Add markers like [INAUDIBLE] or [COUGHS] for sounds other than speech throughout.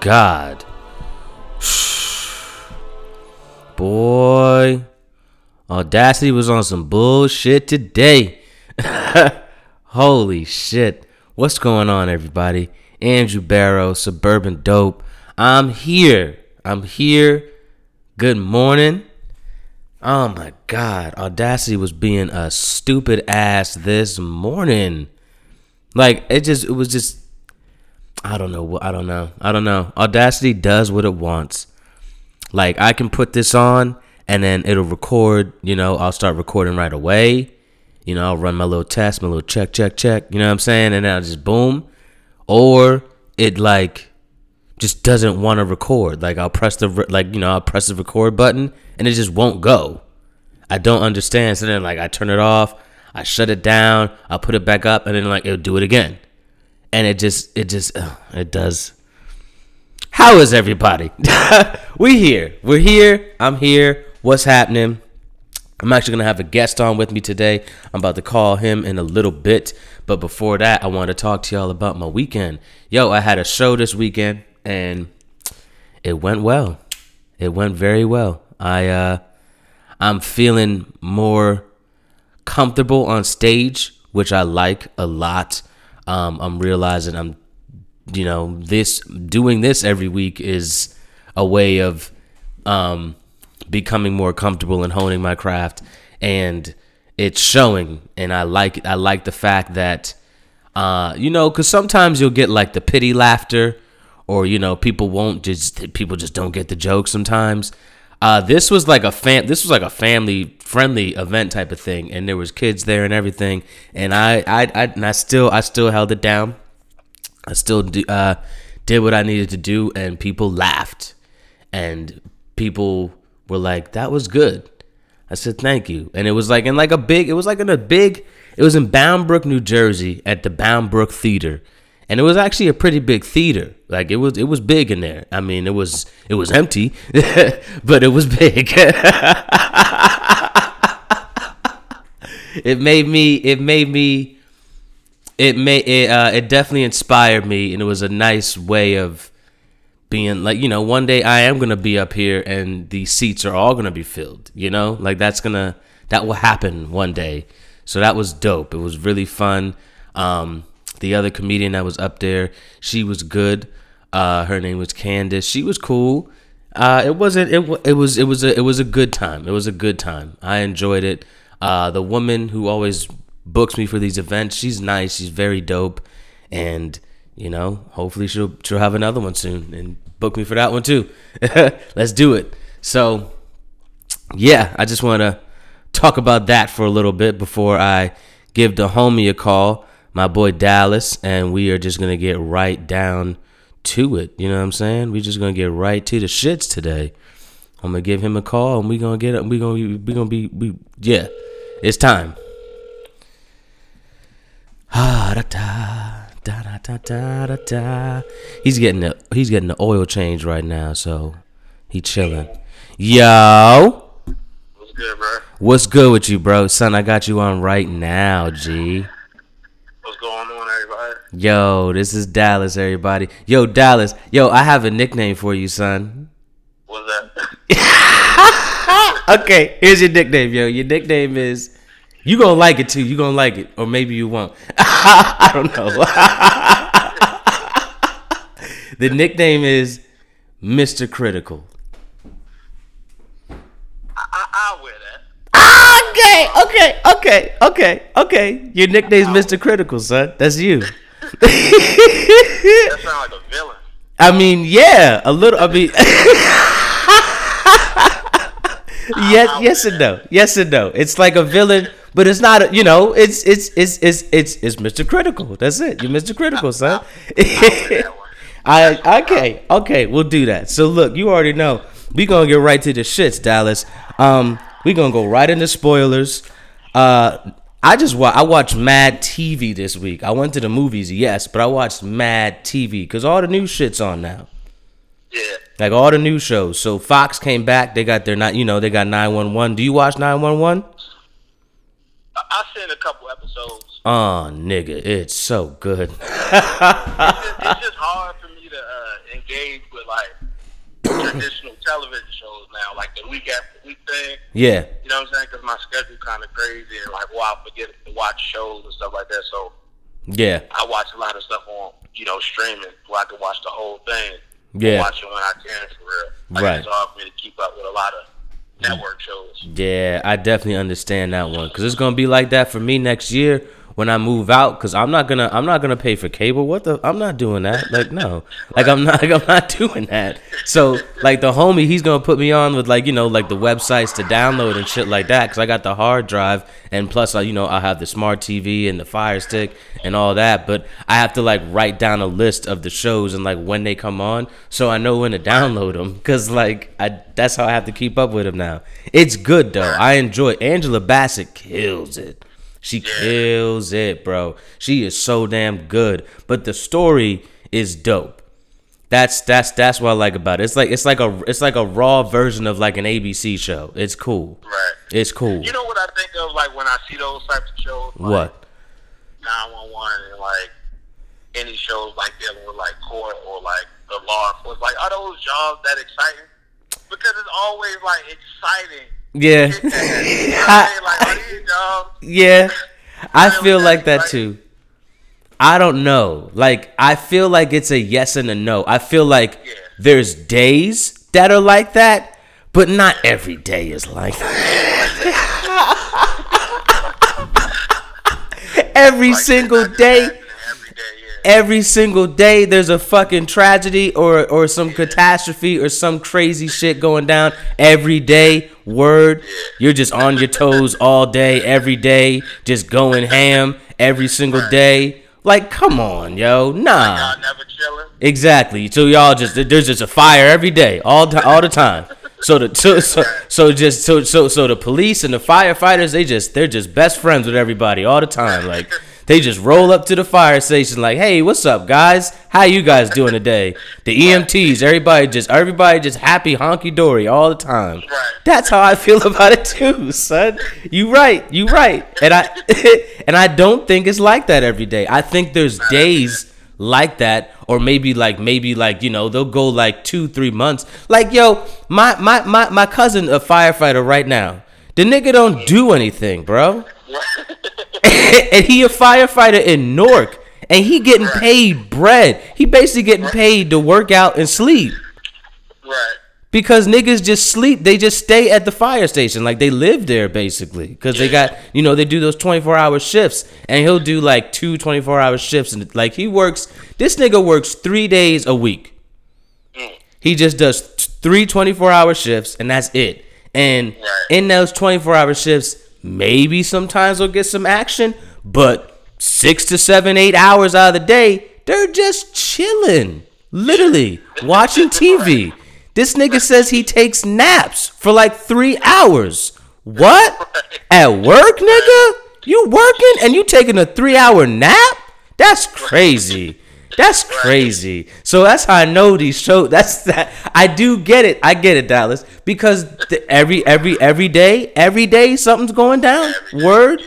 God. [SIGHS] Boy. Audacity was on some bullshit today. [LAUGHS] Holy shit. What's going on, everybody? Andrew Barrow, Suburban Dope. I'm here. I'm here. Good morning. Oh my god. Audacity was being a stupid ass this morning. Like, it just, it was just I don't know. I don't know. I don't know. Audacity does what it wants. Like I can put this on and then it'll record, you know, I'll start recording right away. You know, I'll run my little test, my little check, check, check. You know what I'm saying? And then I'll just boom. Or it like just doesn't want to record. Like I'll press the like, you know, I'll press the record button and it just won't go. I don't understand. So then like I turn it off, I shut it down, I'll put it back up, and then like it'll do it again and it just it just it does. How is everybody? [LAUGHS] We here. We're here. I'm here. What's happening? I'm actually gonna have a guest on with me today. I'm about to call him in a little bit. But before that i want to talk to y'all about my weekend. Yo i had a show this weekend and it went well. It went very well. I uh i'm feeling more comfortable on stage which i like a lot um, I'm realizing I'm, you know, this doing this every week is a way of um, becoming more comfortable and honing my craft, and it's showing. And I like it I like the fact that, uh, you know, because sometimes you'll get like the pity laughter, or you know, people won't just people just don't get the joke sometimes. Uh, this was like a fam. This was like a family friendly event type of thing, and there was kids there and everything. And I, I, I, and I still, I still held it down. I still do, uh, did what I needed to do, and people laughed, and people were like, "That was good." I said, "Thank you," and it was like in like a big. It was like in a big. It was in Bound Brook, New Jersey, at the Bound Brook Theater and it was actually a pretty big theater. Like it was, it was big in there. I mean, it was, it was empty, [LAUGHS] but it was big. [LAUGHS] it made me, it made me, it made it, uh, it definitely inspired me, and it was a nice way of being like, you know, one day I am gonna be up here, and the seats are all gonna be filled. You know, like that's gonna, that will happen one day. So that was dope. It was really fun. Um, the other comedian that was up there, she was good. Uh, her name was Candace. She was cool. Uh, it wasn't. It, it was. It was a. It was a good time. It was a good time. I enjoyed it. Uh, the woman who always books me for these events, she's nice. She's very dope, and you know, hopefully she'll she'll have another one soon and book me for that one too. [LAUGHS] Let's do it. So, yeah, I just want to talk about that for a little bit before I give the homie a call my boy Dallas, and we are just gonna get right down to it. You know what I'm saying? We're just gonna get right to the shits today. I'm gonna give him a call, and we're gonna get up. We're gonna be, we gonna be we yeah, it's time. Ah da da da da da da da. He's getting the he's getting the oil change right now, so he chilling. Yo. What's good, bro? What's good with you, bro? Son, I got you on right now, G. What's going on, everybody? Yo, this is Dallas, everybody. Yo, Dallas. Yo, I have a nickname for you, son. What's that? [LAUGHS] okay, here's your nickname, yo. Your nickname is You gonna like it too. You gonna like it, or maybe you won't. [LAUGHS] I don't know. [LAUGHS] the nickname is Mr. Critical. I, I, I wear that. Ah, okay, okay, okay, okay, okay. Your nickname's Mr. Critical, son. That's you. [LAUGHS] [LAUGHS] That sounds like a villain. I mean, yeah, a little. I mean, [LAUGHS] yes, yes and no, yes and no. It's like a villain, but it's not. A, you know, it's it's it's it's it's it's Mr. Critical. That's it. You're Mr. Critical, son. I okay, okay, we'll do that. So look, you already know. We gonna get right to the shits, Dallas. Um, we gonna go right into spoilers. Uh, I just wa- I watched Mad TV this week. I went to the movies, yes, but I watched Mad TV because all the new shit's on now. Yeah. Like all the new shows. So Fox came back. They got their not. You know, they got nine one one. Do you watch nine one one? I, I've seen a couple episodes. Oh, nigga, it's so good. [LAUGHS] It's just, it's just hard for me to uh, engage with like traditional television shows now, like the week after week thing. Yeah, You know what I'm saying? Because my schedule kind of crazy and like, well, I forget to watch shows and stuff like that. So yeah, I watch a lot of stuff on, you know, streaming where I can watch the whole thing. Yeah. Watch it when I can for real. Like, Right. It's hard for me to keep up with a lot of network shows. yeah. I definitely understand that one because it's gonna be like that for me next year when I move out. Because I'm not gonna I'm not gonna pay for cable. What the? I'm not doing that. Like no, like I'm not like, [LAUGHS] I'm not doing that. So like the homie, he's gonna put me on with like you know like the websites to download and shit like that. Because I got the hard drive and plus I you know I have the smart TV and the Fire Stick and all that. But I have to like write down a list of the shows and like when they come on, so I know when to download them. Because like I that's how I have to keep up with them now. It's good though. I enjoy. Angela Bassett kills it. She kills it, bro. She is so damn good. But the story is dope. That's that's that's what I like about it. It's like it's like a it's like a raw version of like an ABC show. It's cool. Right. It's cool. You know what I think of like when I see those types of shows? Like What? 911 and like any shows like dealing with like court or like the law enforcement. Like, are those jobs that exciting? Because it's always like exciting. Yeah. [LAUGHS] you know what I mean? Like, are these jobs? Yeah. I feel like that too. I don't know. Like I feel like it's a yes and a no. I feel like there's days that are like that, but not every day is like that. [LAUGHS] [LAUGHS] every single day Every day, yeah. every single day there's a fucking tragedy or or some catastrophe or some crazy shit going down every day word you're just on your toes all day every day just going ham every single day like come on yo nah Y'all never chilling. Exactly. So y'all just there's just a fire every day, all ti- all the time. So the so, so so just so so so the police and the firefighters they just they're just best friends with everybody all the time. Like they just roll up to the fire station like, hey, what's up, guys? How you guys doing today? The EMTs, everybody just everybody just happy honky dory all the time. Right. That's how I feel [LAUGHS] about it too, son. You right, you right. And I [LAUGHS] and I don't think it's like that every day. I think there's days like that or maybe like maybe like you know they'll go like two three months like yo my my my, my cousin a firefighter right now the nigga don't do anything bro [LAUGHS] and he a firefighter in newark. And he getting paid bread. He basically getting paid to work out and sleep. Right. because niggas just sleep they just stay at the fire station. Like they live there basically. Because they got you know they do those 24 hour shifts. And he'll do like two 24 hour shifts. And like he works this nigga works three days a week. Mm. He just does three 24 hour shifts and that's it. And Right. in those 24 hour shifts maybe sometimes they'll get some action but six to seven eight hours out of the day they're just chilling literally watching [LAUGHS] tv this nigga says he takes naps for like three hours. What? At work nigga? You working and you taking a three hour nap? That's crazy that's crazy. So that's how I know these shows. [LAUGHS] That's that. I do get it. I get it, Dallas, because the, every every every day, every day something's going down. Word,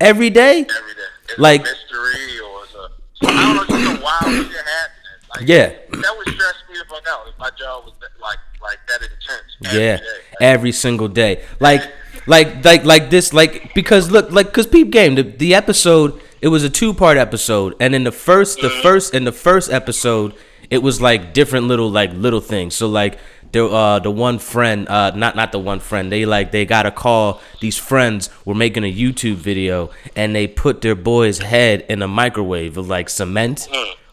every day. Every day. It's Like- a mystery or it's a, I don't know, just some wild shit happening. Like, Yeah. That would stress me the fuck out if my job was like like that intense. Yeah, day. every single day. Like, like, like, like this. Like because look, like because peep game. The, the episode it was a two part episode, and in the first, the first, in the first episode, it was like different little like little things. So like the uh the one friend, uh not not the one friend. They like they got a call. These friends were making a YouTube video, and they put their boy's head in a microwave of like cement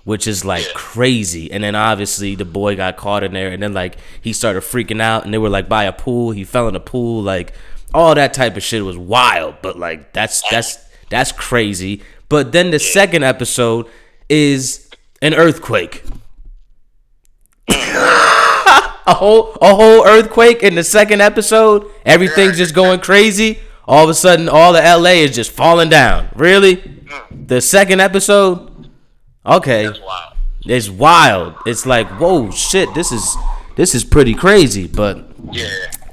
which is like crazy. And then obviously the boy got caught in there, and then like he started freaking out, and they were like by a pool. He fell in the pool, like all that type of shit was wild. But like that's that's that's crazy. But then the second episode is an earthquake. [LAUGHS] a whole a whole earthquake in the second episode. Everything's just going crazy. All of a sudden, all the LA is just falling down. Really? The second episode? Okay. Wild. It's wild. It's like, whoa, shit, this is this is pretty crazy, but Yeah.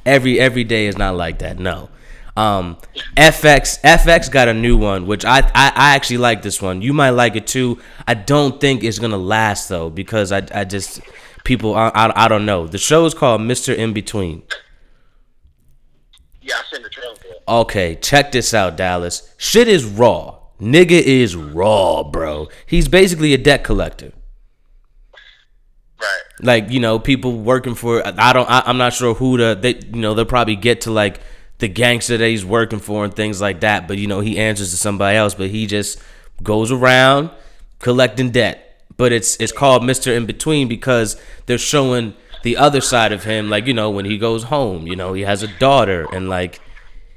every every day is not like that. No. Um, FX FX got a new one, which I, I I actually like this one. You might like it too. I don't think it's gonna last though because I I just people I, I, I don't know. The show is called Mister In Between. Yeah, I seen the trailer. Okay, check this out, Dallas. Shit is raw. Nigga is raw, bro. He's basically a debt collector. Right. like you know people working for i don't I, i'm not sure who to they you know they'll probably get to like the gangster that he's working for and things like that but you know he answers to somebody else but he just goes around collecting debt but it's it's called mr in between because they're showing the other side of him like you know when he goes home you know he has a daughter and like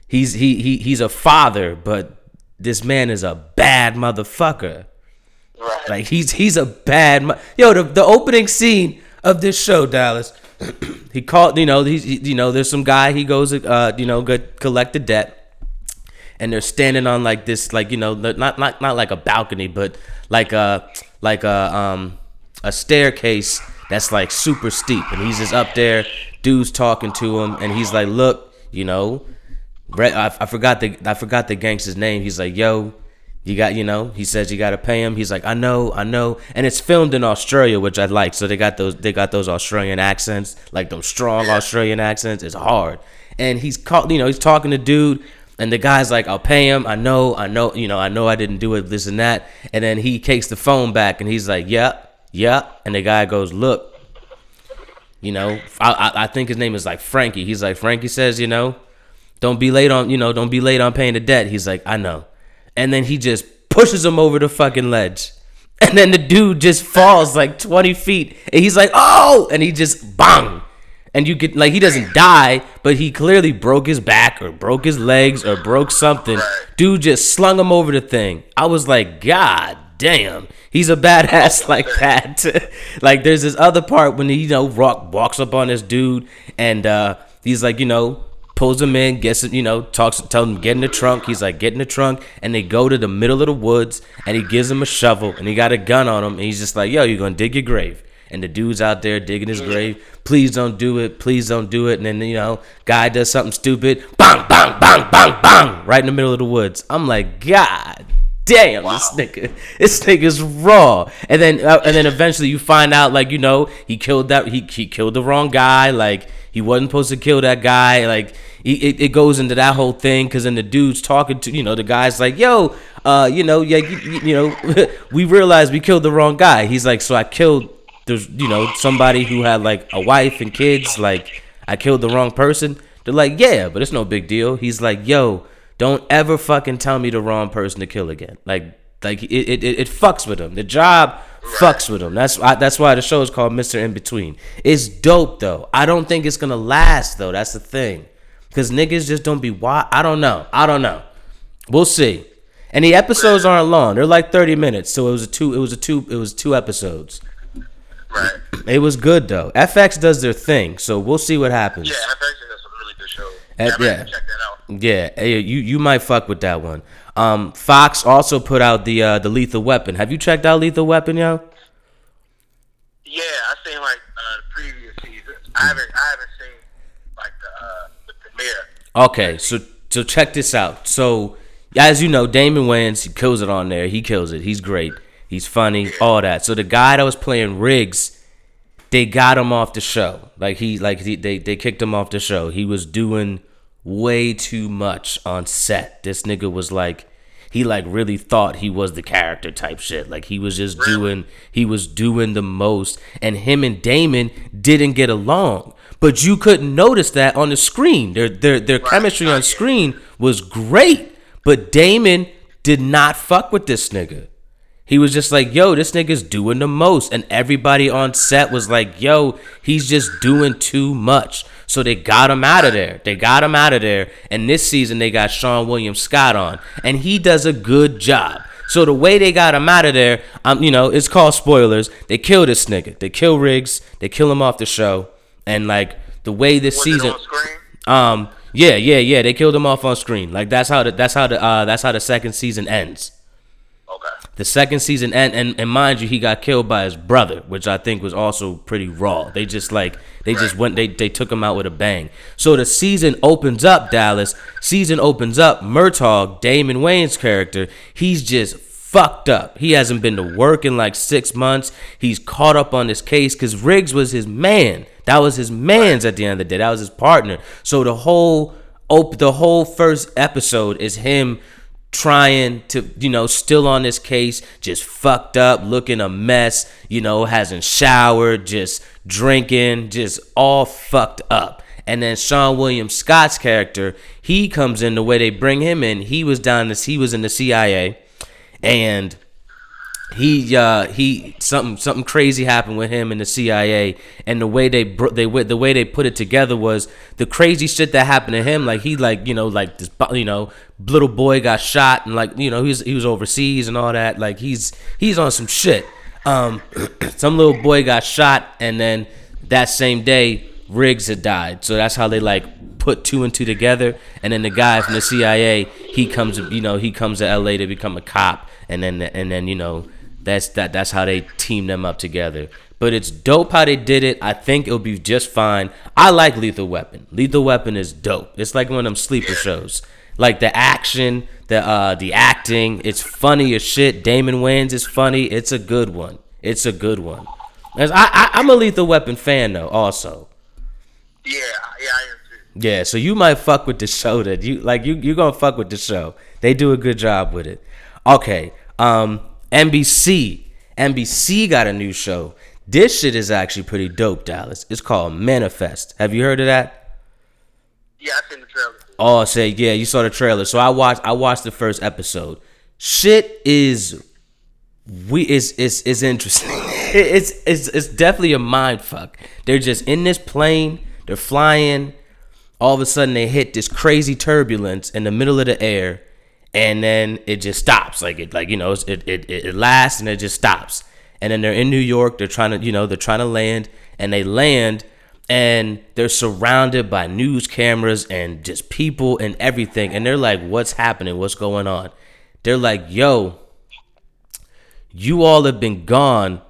he's he, he he's a father but this man is a bad motherfucker Right. like he's he's a bad mo- yo. The, the opening scene of this show, Dallas. [CLEARS THROAT] he called. You know, he's you know. There's some guy. He goes. Uh, you know, go collect the debt, and they're standing on like this, like you know, not not not like a balcony, but like a like a um a staircase that's like super steep, and he's just up there. Dude's talking to him, and he's like, "Look, you know, I, I forgot the I forgot the gangster's name. He's like, "Yo, you got you know." He says you got to pay him. He's like, "I know, I know." And it's filmed in Australia, which I like. So they got those they got those Australian accents, like those strong Australian accents. It's hard. And he's called, you know, he's talking to dude, and the guy's like, "I'll pay him. I know, I know, you know, I know I didn't do it, this and that." And then he takes the phone back, and he's like, "Yep, yep." And the guy goes, "Look." You know, I, I I think his name is like Frankie. He's like Frankie says, you know, don't be late on you know don't be late on paying the debt he's like i know and then he just pushes him over the fucking ledge. [LAUGHS] And then the dude just falls like 20 feet and he's like oh! And he just bang. And you get like he doesn't die but he clearly broke his back or broke his legs or broke something. Dude just slung him over the thing. I was like god damn he's a badass [LAUGHS] like that. [LAUGHS] Like there's this other part when he you know rock walks up on this dude and uh he's like you know pulls him in, gets you know, talks, tells him get in the trunk. He's like, get in the trunk, and they go to the middle of the woods, and he gives him a shovel, and he got a gun on him, and he's just like, yo, you're gonna dig your grave. And the dude's out there digging his grave. Please don't do it. Please don't do it. And then you know, guy does something stupid. Bang, bang, bang, bang, bang, right in the middle of the woods. I'm like, God damn, this nigga, this nigga's raw. And then, uh, and then eventually you find out, like, you know, he killed that, he he killed the wrong guy. Like, he wasn't supposed to kill that guy. Like, he, it, it goes into that whole thing because then the dude's talking to, you know, the guy's like, yo, uh, you know, yeah, you, you- you know, [LAUGHS] we realized we killed the wrong guy. He's like, so I killed, there's, you know, somebody who had like a wife and kids. Like, I killed the wrong person. They're like, yeah, but it's no big deal. He's like, yo, don't ever fucking tell me the wrong person to kill again. Like, like it, it, it, fucks with him. The job fucks with him. That's why that's why the show is called Mister In Between. It's dope though. I don't think it's gonna last though. That's the thing, because niggas just don't be why. I don't know. I don't know. We'll see. And the episodes aren't long. They're like thirty minutes. So it was a two. It was a two. It was two episodes. Right. It was good though. FX does their thing. So we'll see what happens. Yeah, FX has some really Uh, yeah, yeah. check that out. Yeah, hey, you you might fuck with that one. Um, Fox also put out the uh, the Lethal Weapon. Have you checked out Lethal Weapon, yo? Yeah, I seen like uh, the previous seasons. I haven't I haven't seen like the uh, the premiere. Okay, so so check this out. So as you know, Damon Wayans he kills it on there. He kills it. He's great. He's funny. All that. So the guy that was playing Riggs, they got him off the show. Like he like he, they they kicked him off the show. He was doing way too much on set. This nigga was like he like really thought he was the character type shit. Like he was just doing he was doing the most and him and Damon didn't get along. But you couldn't notice that on the screen. Their their their chemistry on screen was great. But Damon did not fuck with this nigga. He was just like, yo, this nigga's doing the most. And everybody on set was like, yo, he's just doing too much. So they got him out of there. They got him out of there. And this season they got Seann William Scott on. And he does a good job. So the way they got him out of there, um, you know, it's called spoilers. They kill this nigga. They kill Riggs. They kill him off the show. And like the way this Was season it on screen? um yeah, yeah, yeah. They killed him off on screen. Like that's how the that's how the uh that's how the second season ends. Okay. The second season end and, and mind you, he got killed by his brother, which I think was also pretty raw. They just like they just went they they took him out with a bang. So the season opens up, Dallas. Season opens up, Murtaugh, Damon Wayans' character, he's just fucked up. He hasn't been to work in like six months. He's caught up on this case because Riggs was his man. That was his man's at the end of the day. That was his partner. So the whole op- the whole first episode is him trying to, you know, still on this case, just fucked up, looking a mess, you know, hasn't showered, just drinking, just all fucked up. And then Seann William Scott's character, he comes in the way they bring him in. He was down this, he was in the CIA, and he uh he something something crazy happened with him in the CIA and the way they br- they the way they put it together was the crazy shit that happened to him. Like he like you know like this you know little boy got shot and like you know he was he was overseas and all that. Like he's he's on some shit. Um [CLEARS THROAT] some little boy got shot and then that same day Riggs had died. So that's how they like put two and two together. And then the guy from the CIA he comes you know he comes to LA to become a cop. And then and then you know that's that that's how they team them up together. But it's dope how they did it. I think it'll be just fine. I like Lethal Weapon. Lethal Weapon is dope. It's like one of them sleeper shows. Like the action, the uh the acting, it's funny as shit. Damon Wayans is funny. It's a good one. It's a good one. As I, I I'm a Lethal Weapon fan though, also. Yeah, yeah, I am too. Yeah, so you might fuck with the show that you like you you gonna fuck with the show. They do a good job with it. Okay. Um NBC. NBC got a new show. This shit is actually pretty dope, Dallas. It's called Manifest. Have you heard of that? Yeah, I seen the trailer. Oh, say yeah, you saw the trailer. So I watched I watched the first episode. Shit is we is is is interesting. [LAUGHS] it's it's it's definitely a mind fuck. They're just in this plane, they're flying, all of a sudden they hit this crazy turbulence in the middle of the air and then it just stops. Like it like you know it it, it lasts and it just stops. And then they're in new york they're trying to you know they're trying to land and they land and they're surrounded by news cameras and just people and everything and they're like what's happening? What's going on? They're like yo you all have been gone.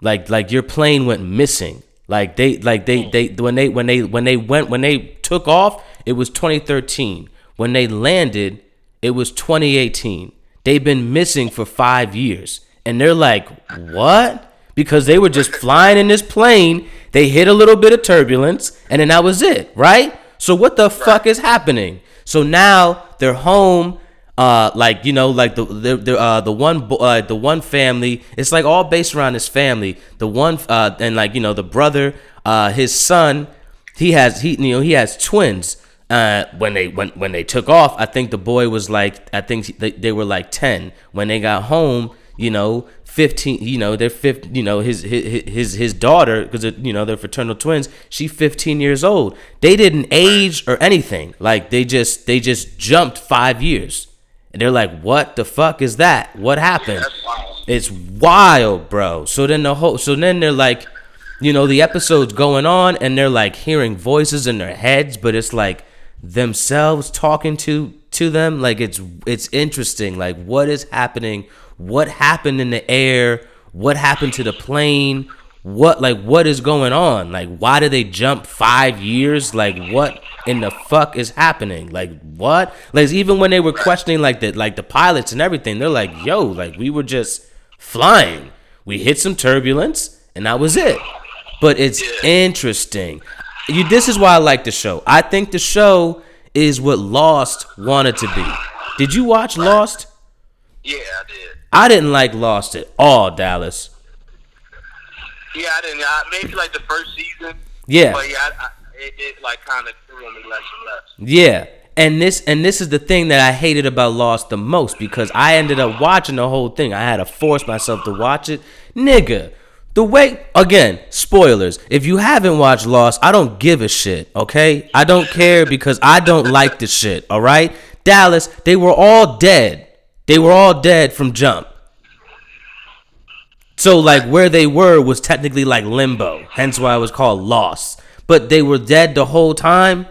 Like like your plane went missing. Like they like they they when they when they when they went when they took off it was 2013 when they landed it was 2018 they've been missing for five years. And they're like what? Because they were just flying in this plane. They hit a little bit of turbulence and then that was it right? So what the fuck is happening? So now they're home uh, like you know, like the the the, uh, the one uh, the one family. It's like all based around this family. The one uh, and like you know the brother, uh, his son, he has he you know he has twins. Uh, when they when when they took off, I think the boy was like I think they, they were like ten. When they got home, you know, fifteen. You know, they're fifth. You know, his his his his daughter because you know they're fraternal twins. She fifteen years old. They didn't age or anything. Like they just they just jumped five years. And they're like, "What the fuck is that? What happened?" That's wild. It's wild, bro. So then the whole, so then they're like, you know, the episode's going on, and they're like hearing voices in their heads, but it's like themselves talking to to them. Like it's it's interesting. Like what is happening? What happened in the air? What happened to the plane? What like what is going on? Like why did they jump five years? Like what in the fuck is happening? Like what? Like even when they were questioning like the like the pilots and everything, they're like, yo, like we were just flying. We hit some turbulence and that was it. but it's interesting. You this is why I like the show. I think the show is what Lost wanted to be. Did you watch Lost? Yeah, I did. I didn't like Lost at all, Dallas. Yeah, I didn't. I, maybe like the first season. Yeah. But yeah, I, I, it, it like kind of on me less and less. Yeah. And this and this is the thing that I hated about Lost the most because I ended up watching the whole thing. I had to force myself to watch it. Nigga, the way again, spoilers. If you haven't watched Lost, I don't give a shit, okay? I don't care because I don't like the shit, all right? Dallas, they were all dead. They were all dead from jump. So like where they were was technically like limbo, hence why it was called Lost. But they were dead the whole time.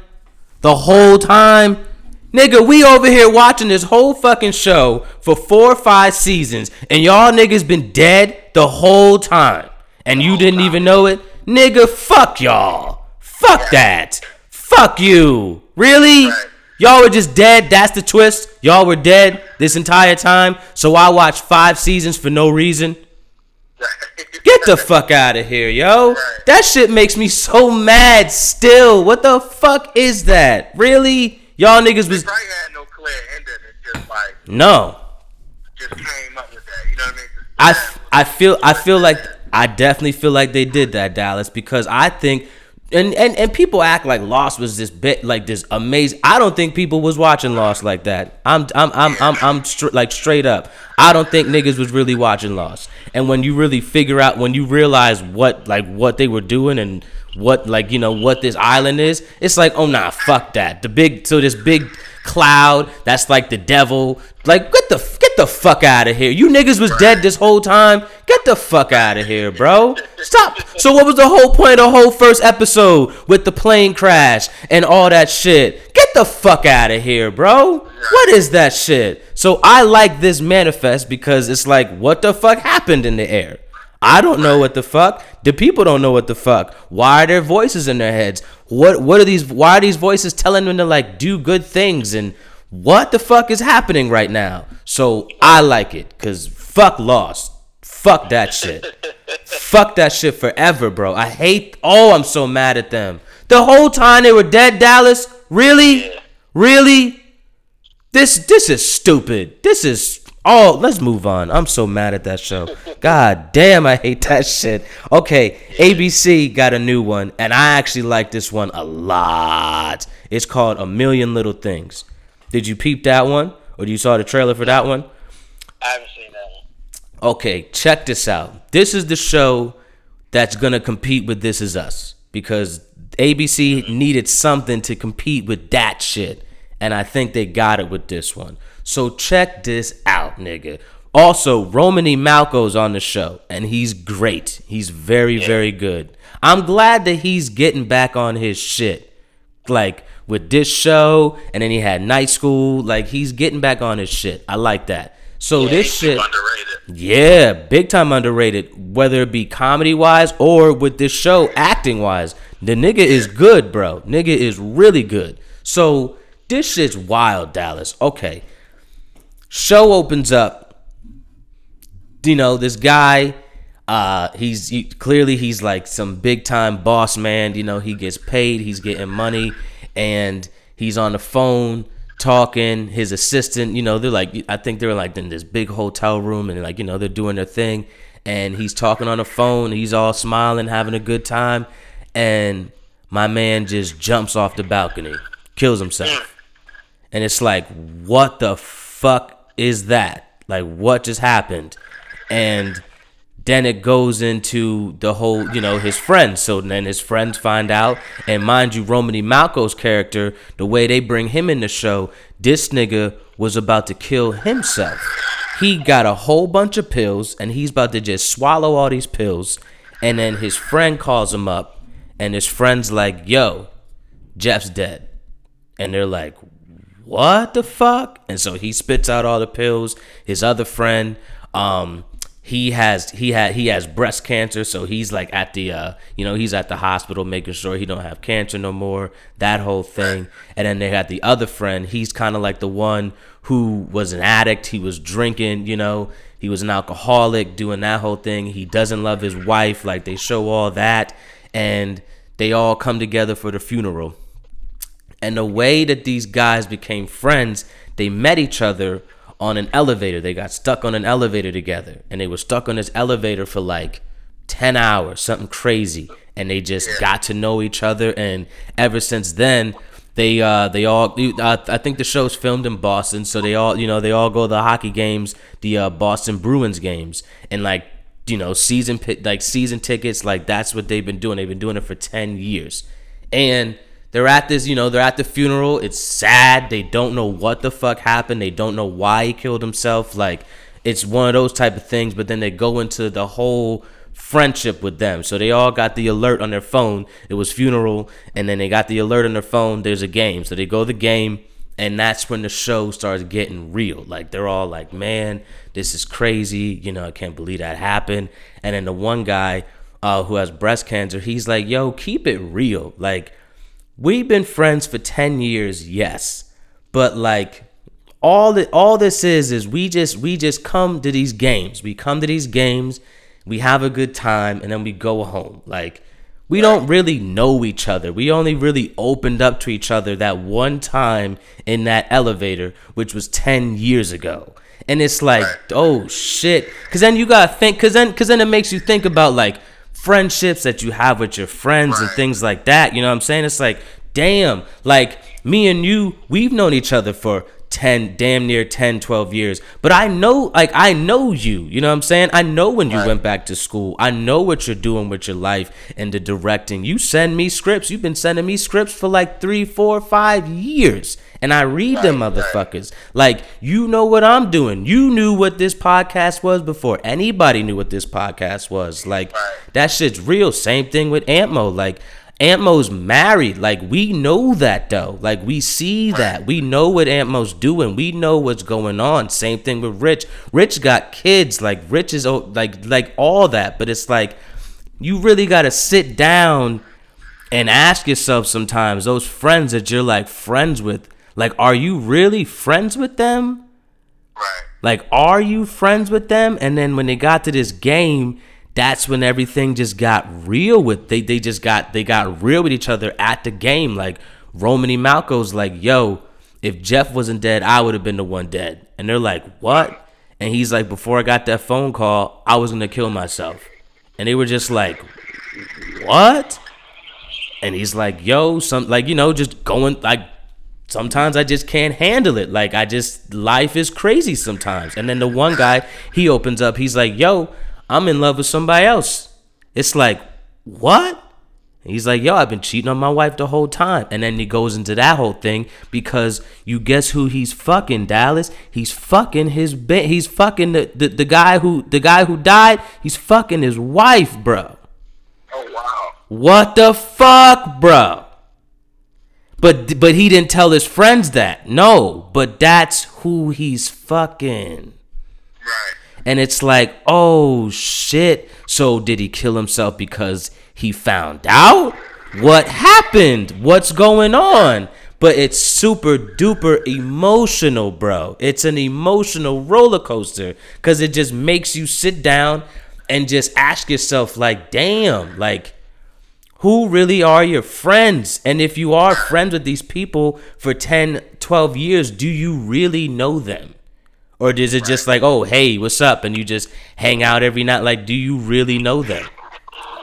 The whole time. Nigga, we over here watching this whole fucking show for four or five seasons, and y'all niggas been dead the whole time. And you didn't even know it? Nigga, fuck y'all. Fuck that. Fuck you. Really? Y'all were just dead. That's the twist. Y'all were dead this entire time. So I watched five seasons for no reason. Get the fuck out of here, yo. That shit makes me so mad still. What the fuck is that? Really? Y'all niggas was Probably had no clear. It just like No. just came up with that. You know what I mean? Just I, f- I feel I feel like I definitely feel like they did that Dallas because I think and, and and people act like Lost was this bit like this amazing. I don't think people was watching Lost like that. I'm I'm I'm I'm, I'm str- like straight up. I don't think niggas was really watching Lost. And when you really figure out when you realize what like what they were doing and what like you know what this island is, it's like oh nah fuck that. The big so this big cloud that's like the devil. Like get the get the fuck out of here. You niggas was dead this whole time. Get the fuck out of here, bro. Stop. So what was the whole point of the whole first episode with the plane crash and all that shit? Get the fuck out of here, bro. What is that shit? So I like this manifest because it's like what the fuck happened in the air? I don't know what the fuck. The people don't know what the fuck. Why are there voices in their heads? What what are these why are these voices telling them to like do good things and what the fuck is happening right now? So I like it cuz fuck lost. Fuck that shit. fuck that shit forever, bro. I hate oh, I'm so mad at them. The whole time they were dead, Dallas? Really? Really? This this is stupid. This is oh, let's move on. I'm so mad at that show. God damn, I hate that shit. Okay, ABC got a new one, and I actually like this one a lot. It's called A Million Little Things. Did you peep that one? Or do you saw the trailer for that one? I haven't seen that one. Okay, check this out. This is the show that's gonna compete with This Is Us because ABC needed something to compete with that shit, and I think they got it with this one. So check this out, nigga. Also, Romany Malco's on the show, and he's great. He's very, very good. I'm glad that he's getting back on his shit. Like with this show and then he had night school. Like he's getting back on his shit. I like that. So Yeah, this shit underrated. yeah big time underrated whether it be comedy wise or with this show acting wise the nigga is good bro. Nigga is really good. So this shit's wild dallas. Okay show opens up. You know this guy uh he's he, clearly he's like some big time boss man. You know he gets paid he's getting money and he's on the phone talking. His assistant you know they're like i think they're like in this big hotel room and like you know they're doing their thing and he's talking on the phone he's all smiling having a good time and my man just jumps off the balcony kills himself. And it's like what the fuck is that? Like what just happened? And then it goes into the whole you know his friends. So then his friends find out and mind you romany malco's character the way they bring him in the show this nigga was about to kill himself. He got a whole bunch of pills and he's about to just swallow all these pills. And then his friend calls him up and his friend's like yo jeff's dead. And they're like what the fuck? And so he spits out all the pills. His other friend, um, he has he had he has breast cancer, so he's like at the uh, you know, he's at the hospital making sure he don't have cancer no more. That whole thing. And then they had the other friend. He's kind of like the one who was an addict. He was drinking, you know, he was an alcoholic, doing that whole thing. He doesn't love his wife. Like they show all that. and they all come together for the funeral. And the way that these guys became friends, they met each other on an elevator. They got stuck on an elevator together, and they were stuck on this elevator for like 10 hours, something crazy. And they just got to know each other. And ever since then, they uh they all I think the show's filmed in Boston, so they all you know they all go to the hockey games, the uh, Boston Bruins games, and like you know season like season tickets, like that's what they've been doing. They've been doing it for ten years, and they're at this you know they're at the funeral. It's sad. They don't know what the fuck happened. They don't know why he killed himself. Like it's one of those type of things. But then they go into the whole friendship with them. So they all got the alert on their phone. It was funeral, and then they got the alert on their phone. There's a game, so they go the game, and that's when the show starts getting real. Like they're all like, "Man, this is crazy." You know, I can't believe that happened. And then the one guy uh, who has breast cancer, he's like, "Yo, keep it real." Like we've been friends for 10 years yes. But like all that all this is is we just we just come to these games. We come to these games we have a good time and then we go home. Like we don't really know each other. We only really opened up to each other that one time in that elevator which was 10 years ago. And it's like oh shit. Because then you gotta think because then because then it makes you think about like friendships that you have with your friends and things like that. You know what I'm saying? It's like, damn, like me and you, we've known each other for 10, damn near 10, 12 years. But I know, like, I know you. You know what I'm saying? I know when you Right. went back to school. I know what you're doing with your life and the directing. You send me scripts. You've been sending me scripts for like three, four, five years. And I read them Right, right. motherfuckers. Like, you know what I'm doing. You knew what this podcast was before anybody knew what this podcast was. Like, Right. that shit's real. Same thing with Antmo. Like, Antmo's married. Like, we know that though. Like, we see that. We know what Antmo's doing. We know what's going on. Same thing with Rich. Rich got kids. Like, Rich is like like all that. But it's like you really gotta sit down and ask yourself sometimes those friends that you're like friends with like are you really friends with them Right. like are you friends with them and then when they got to this game that's when everything just got real with they they just got they got real with each other at the game like Romany Malco's like yo if Jeff wasn't dead I would have been the one dead and they're like what and he's like before I got that phone call I was to kill myself and they were just like what and he's like, "Yo, some like you know, just going like sometimes I just can't handle it. Like I just life is crazy sometimes." And then the one guy, he opens up. He's like, "Yo, I'm in love with somebody else." It's like, "What?" He's like, "Yo, I've been cheating on my wife the whole time." And then he goes into that whole thing because you guess who he's fucking, Dallas? He's fucking his he's fucking the, the the guy who the guy who died, he's fucking his wife, bro. Oh wow. What the fuck, bro? But but he didn't tell his friends that. No, but that's who he's fucking. Right. And it's like, "Oh shit. So did he kill himself because he found out what happened? What's going on?" But it's super duper emotional, bro. It's an emotional roller coaster cuz it just makes you sit down and just ask yourself like, "Damn, like who really are your friends? And if you are friends with these people for 10, 12 years, do you really know them? Or is it just like, oh, hey, what's up? And you just hang out every night? Like, do you really know them?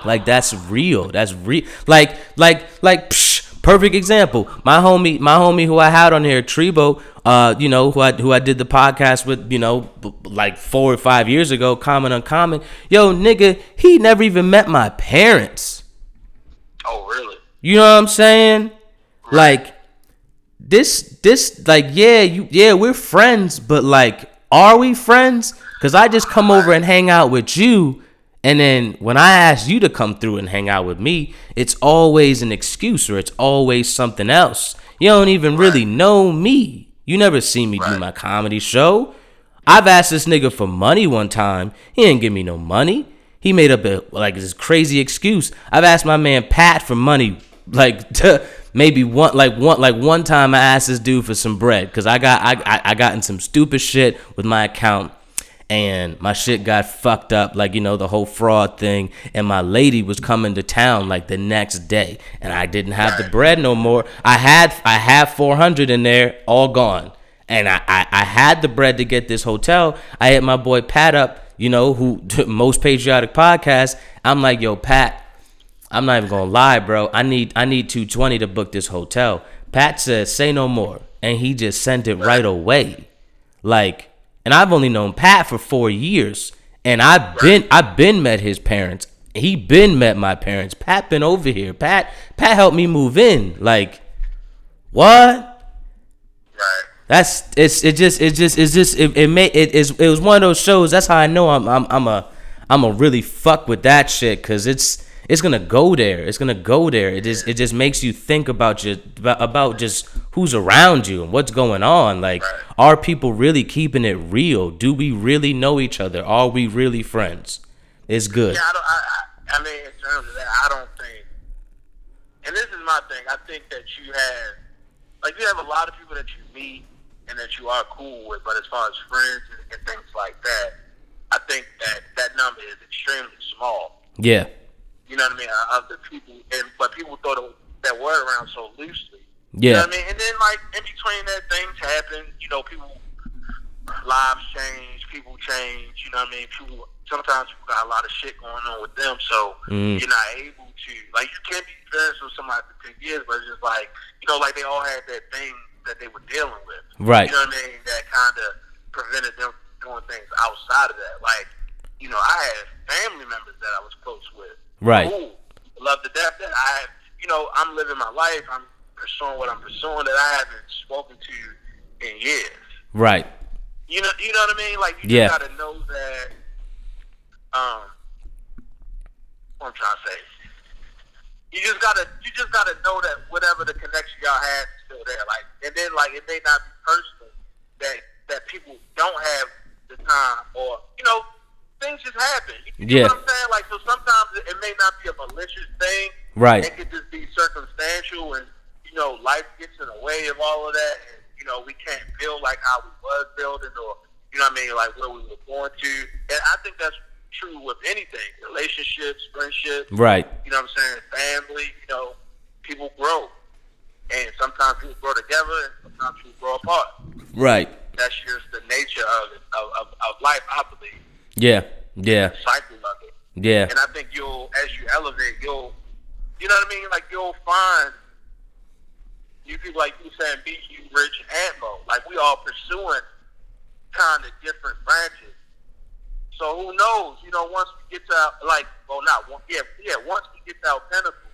Like, that's real. That's real. Like, like, like, psh, perfect example. My homie, my homie who I had on here, Trebo, uh, you know, who I who I did the podcast with, you know, b- like four or five years ago, Common Uncommon. Yo, nigga, he never even met my parents. Oh really? You know what I'm saying? Like this this like yeah, you yeah, we're friends, but like are we friends? Cuz I just come over and hang out with you and then when I ask you to come through and hang out with me, it's always an excuse or it's always something else. You don't even really know me. You never see me do my comedy show. I've asked this nigga for money one time. He didn't give me no money. He made up a like this crazy excuse. I've asked my man Pat for money like [LAUGHS] maybe one like one like one time I asked this dude for some bread because I got I, I I got in some stupid shit with my account and my shit got fucked up, like you know the whole fraud thing. And my lady was coming to town like the next day, and I didn't have the bread no more. I had I had four hundred in there, all gone, and I, I I had the bread to get this hotel. I hit my boy Pat up, you know who [LAUGHS] most patriotic podcast. I'm like, yo, Pat. I'm not even gonna lie, bro. I need I need 220 to book this hotel. Pat says, say no more. And he just sent it right away. Like, and I've only known Pat for four years. And I've been I've been met his parents. He been met my parents. Pat been over here. Pat Pat helped me move in. Like, what? Right. That's it's it just it just it's just it it made it is it was one of those shows. That's how I know I'm I'm I'm a I'm a really fuck with that shit because it's it's gonna go there. It's gonna go there. It just it just makes you think about your about, just who's around you and what's going on. Like, are people really keeping it real? Do we really know each other? Are we really friends? It's good. Yeah, I don't. I, I, I mean, in terms of that, I don't think. And this is my thing. I think that you have, like, you have a lot of people that you meet and that you are cool with, but as far as friends and, and things like that, I think that that number is extremely small. Yeah, You know what I mean? Of the people, and but people throw the, that word around so loosely. You know yeah, what I mean? And then, like, in between that, things happen. You know, people, lives change, people change. You know what I mean? People, sometimes people got a lot of shit going on with them, so Mm. you're not able to, like, you can't be friends with somebody for 10 years, but it's just like, you know, like they all had that thing that they were dealing with. Right. You know what I mean? That kind of prevented them doing things outside of that. Like, you know, I had family members that I was close with. Right. Cool. Love to death that I have, you know, I'm living my life. I'm pursuing what I'm pursuing that I haven't spoken to in years. right. You know, you know what I mean? Like you Yeah. just gotta know that. Um, what I'm trying to say. You just gotta, you just gotta know that whatever the connection y'all had is still there. Like, and then like it may not be personal that that people don't have the time, or you know, things just happen. You, Yeah. know what I'm saying? Like, so sometimes it, it may not be a malicious thing. Right. It could just be circumstantial, and you know, life gets in the way of all of that, and you know, we can't build like how we was building, or you know what I mean, like where we were going to. And I think that's true with anything, relationships, friendships. Right. You know what I'm saying? Family. You know, people grow, and sometimes people grow together, and sometimes people grow apart. Right. That's just the nature of it, of, of, of life, I believe. Yeah. Yeah. Cycle of it. Yeah. And I think you'll, as you elevate, you'll, you know what I mean? Like you'll find you people like you saying, B, you, Rich, and Mo. Like we all pursuing kind of different branches. So who knows? You know, once we get to our, like, well, not one, yeah, yeah. Once we get to our pinnacle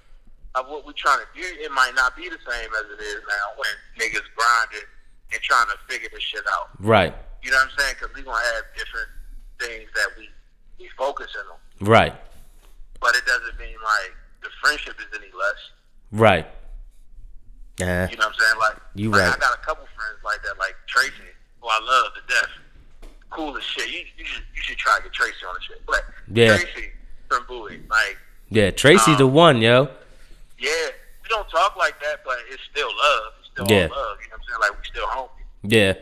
of what we're trying to do, it might not be the same as it is now when niggas grinding and trying to figure this shit out. Right. You know what I'm saying? Because we gonna have different things that we we focusing on Right. but it doesn't mean like the friendship is any less. Right. Yeah. You know what I'm saying? Like, You like, right. I got a couple friends like that, like Tracy, who I love to death. Cool as shit. You, you should you should try to get Tracy on the shit. But Yeah. Tracy from Bowie, like, Yeah. Tracy the um, one, yo. yeah, we don't talk like that, but it's still love. It's still Yeah. all love. You know what I'm saying? Like we still homie. Yeah.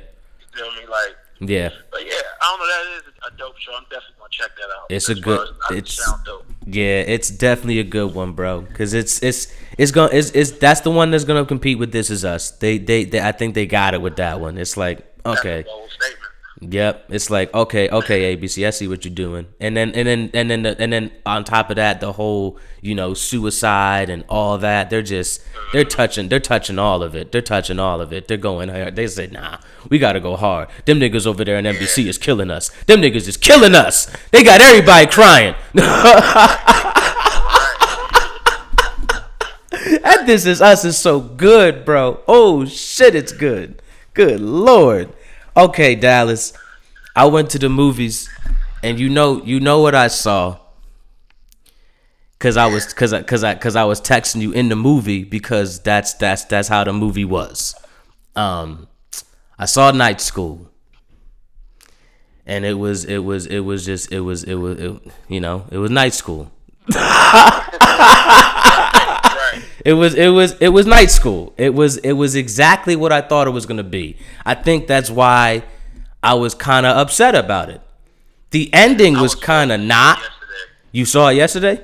You feel me? Like, Yeah. but yeah, I don't know. That is a dope show. I'm definitely gonna check that out. It's a good- it's- sound dope. Yeah, it's definitely a good one, bro. Cause it's it's it's gonna it's, it's that's the one that's gonna compete with This Is Us. They they, they I think they got it with that one. It's like okay, That's a bold statement. yep. It's like okay, okay, ABC, I see what you're doing. And then and then and then and then on top of that, the whole you know suicide and all that. They're just they're touching they're touching all of it. They're touching all of it. They're going hard. They say nah, we gotta go hard. Them niggas over there in NBC is killing us. Them niggas is killing us. They got everybody crying. [LAUGHS] That This Is Us is so good, bro. Oh shit, it's good. Good lord. Okay, Dallas. I went to the movies, and you know, you know what I saw. Cause I was, cause I, cause I, cause I was texting you in the movie because that's that's that's how the movie was. Um, I saw Night School, and it was it was it was just it was it was it, you know it was Night School. [LAUGHS] It was it was it was night school. It was it was exactly what I thought it was gonna be. I think that's why I was kind of upset about it The ending I was kind of not. Yesterday. You saw it yesterday?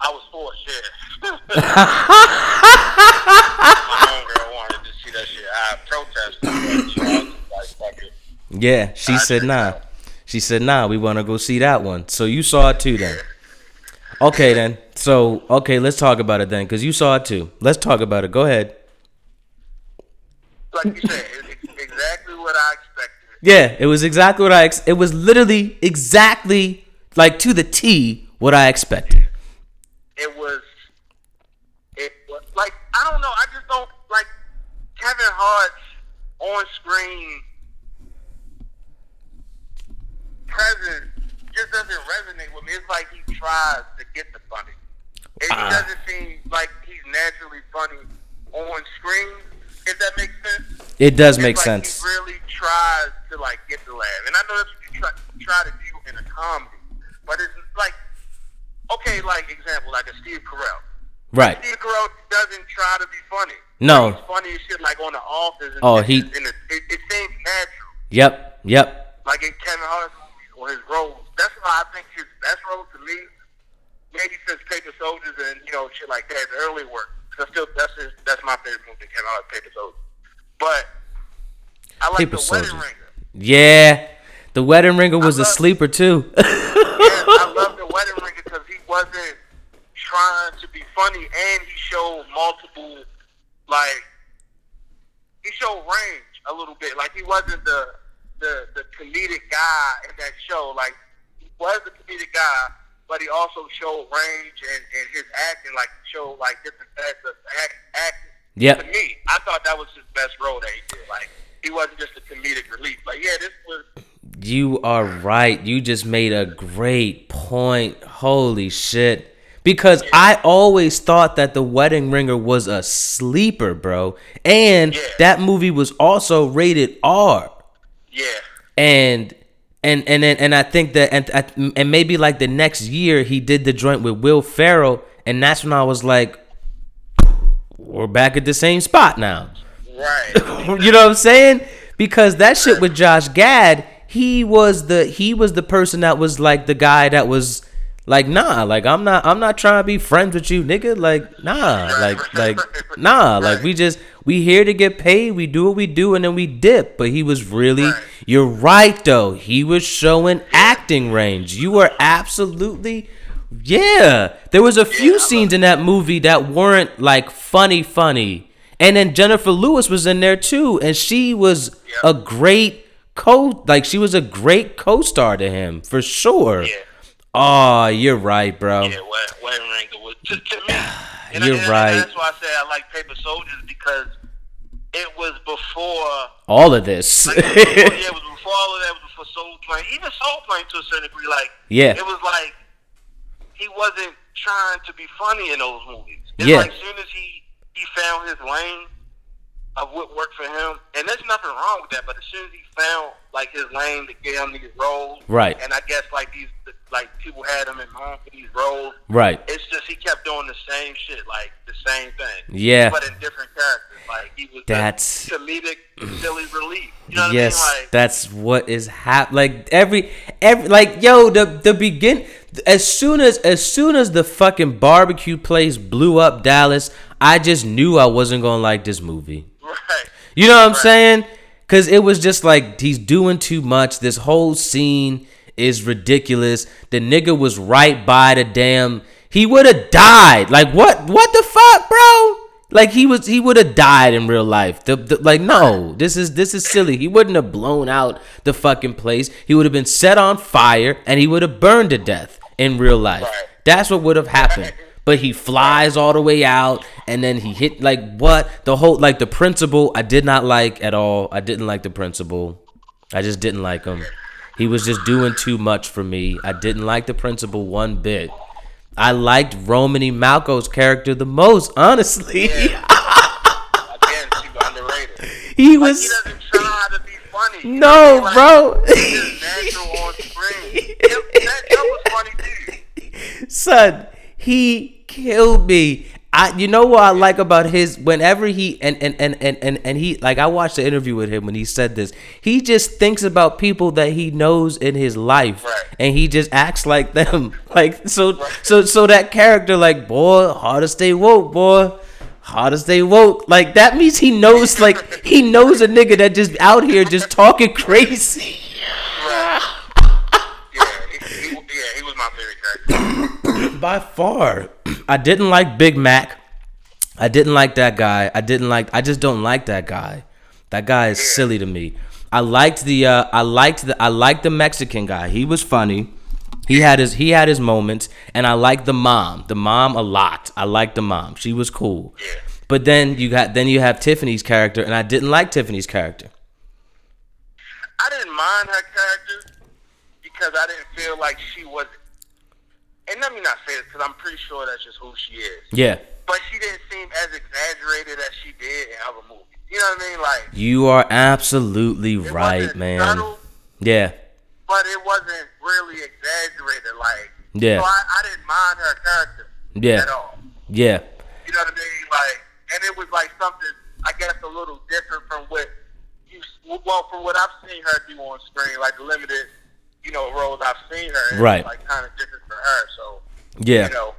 I was forced, yeah. [LAUGHS] My homegirl wanted to see that shit. I protested. she like. Yeah, she I said nah. out. She said nah. We want to go see that one. So you saw it too then. Okay then. So okay, let's talk about it then, cause you saw it too. Let's talk about it. Go ahead. Like you said, it's exactly what I expected. Yeah, it was exactly what I. Ex- it was literally exactly like to the T what I expected. It was, it was like I don't know. I just don't like Kevin Hart's on screen presence just doesn't resonate with me. It's like he tries to get the funny. It Ah. doesn't seem like he's naturally funny on screen. If that makes sense. It does It's make like sense. He really tries to like get the laugh, and I know that's what you try, try to do in a comedy, but it's like okay, like example, like a Steve Carell. Right. Steve Carell doesn't try to be funny. No. he's funny as shit, like on The Office. And, Oh, he- and it, it, it seems natural, Yep. Yep. like in Kevin Hart's movies or his roles. That's why I think his best role to me, maybe since Paper Soldiers and you know shit like that, his early work. Cause still, that's his, that's my favorite movie, Kevin Hart, Paper Soldiers. But I like Paper the Wedding Soldiers. Ringer. Yeah. The wedding ringer was a love- sleeper too. [LAUGHS] Yeah, I love the Wedding Ringer because he wasn't trying to be funny, and he showed multiple, like, he showed range a little bit. Like he wasn't the the the comedic guy in that show. Like was the comedic guy, but he also showed range and, and his acting. Like showed like different facets of act, acting. Yeah. To me, I thought that was his best role that he did. Like he wasn't just a comedic relief. Like yeah, this was You are right. You just made a great point. Holy shit. Because I always thought that The Wedding Ringer was a sleeper, bro. And Yeah. that movie was also rated R. yeah. And and and and, and I think that and and maybe like the next year he did the joint with Will Ferrell and that's when I was like we're back at the same spot now. Right. [LAUGHS] you know what I'm saying? Because that shit with Josh Gad, he was the he was the person that was like the guy that was like nah, like I'm not I'm not trying to be friends with you, nigga. Like nah, like like nah, [LAUGHS] like we just we here to get paid. We do what we do and then we dip. But he was really you're right though. He was showing acting range. You were absolutely yeah. There was a few I scenes in that movie that weren't like funny funny. And then Jennifer Lewis was in there too, and she was Yep. a great co like she was a great co-star to him for sure. Yeah. Oh, you're right, bro. Yeah, Wed- Wedding Ringer was to, to me. [SIGHS] And You're I, and right. That's why I say I like Paper Soldiers because it was before. All of this. Like, before- yeah, it was [LAUGHS] before all of that. It was before Soul Plane. Even Soul Plane to a certain degree. Like, Yeah. it was like he wasn't trying to be funny in those movies. It's Yeah. like as soon as he he found his lane of what worked for him, and there's nothing wrong with that. But as soon as he found like his lane to get him these roles, Right. And I guess like these like people had him in mind for these roles. right. It's just he kept doing the same shit, like the same thing. Yeah. But in different characters. Like he was That's- comedic, silly relief. You know what yes, I mean? Like that's what is hap like every every like yo the the begin as soon as as soon as the fucking barbecue place blew up Dallas, I just knew I wasn't going to like this movie. right. You know what I'm Right. saying? Cuz it was just like he's doing too much. This whole scene is ridiculous. The nigga was right by the damn he would have died. Like what what the fuck, bro? Like he was he would have died in real life. The, the, like no, this is this is silly. He wouldn't have blown out the fucking place. He would have been set on fire and he would have burned to death in real life. That's what would have happened. But he flies all the way out and then he hit like what? The whole like the principal I did not like at all. I didn't like the principal. I just didn't like him. He was just doing too much for me. I didn't like the principal one bit. I liked Romany Malco's character the most, honestly. Yeah. [LAUGHS] Again, he Like was he doesn't try to be funny. No, know what I mean? Like, bro. He's just natural on [LAUGHS] screen. That, that, that was funny too. son, he killed me. I you know what I like about his whenever he and and and and and, and he like I watched the interview with him when he said this. He just thinks about people that he knows in his life Right. and he just acts like them. [LAUGHS] Like so so so that character like boy, hard to stay woke, boy. Hard to stay woke. Like that means he knows like [LAUGHS] he knows a nigga that just out here just talking crazy. Yeah, he, he, yeah, he was my favorite character. By far. I didn't like Big Mac. I didn't like that guy. I didn't like. I just don't like that guy. That guy is silly to me. I liked the. Uh, I liked the. I liked the Mexican guy. He was funny. He had his. He had his moments, and I liked the mom. The mom a lot. I liked the mom. She was cool. But then you got. Then you have Tiffany's character, and I didn't like Tiffany's character. I didn't mind her character because I didn't feel like she was. And let me not say this because I'm pretty sure that's just who she is. Yeah. But she didn't seem as exaggerated as she did in other movies. You know what I mean? Like You are absolutely right, man. subtle, Yeah. but it wasn't really exaggerated. Like Yeah. So I, I didn't mind her character Yeah. at all. Yeah. You know what I mean? Like, and it was like something I guess a little different from what you well from what I've seen her do on screen, like the limited you know roles I've seen her. in, Right. Like kind of different for her. So Yeah. you know.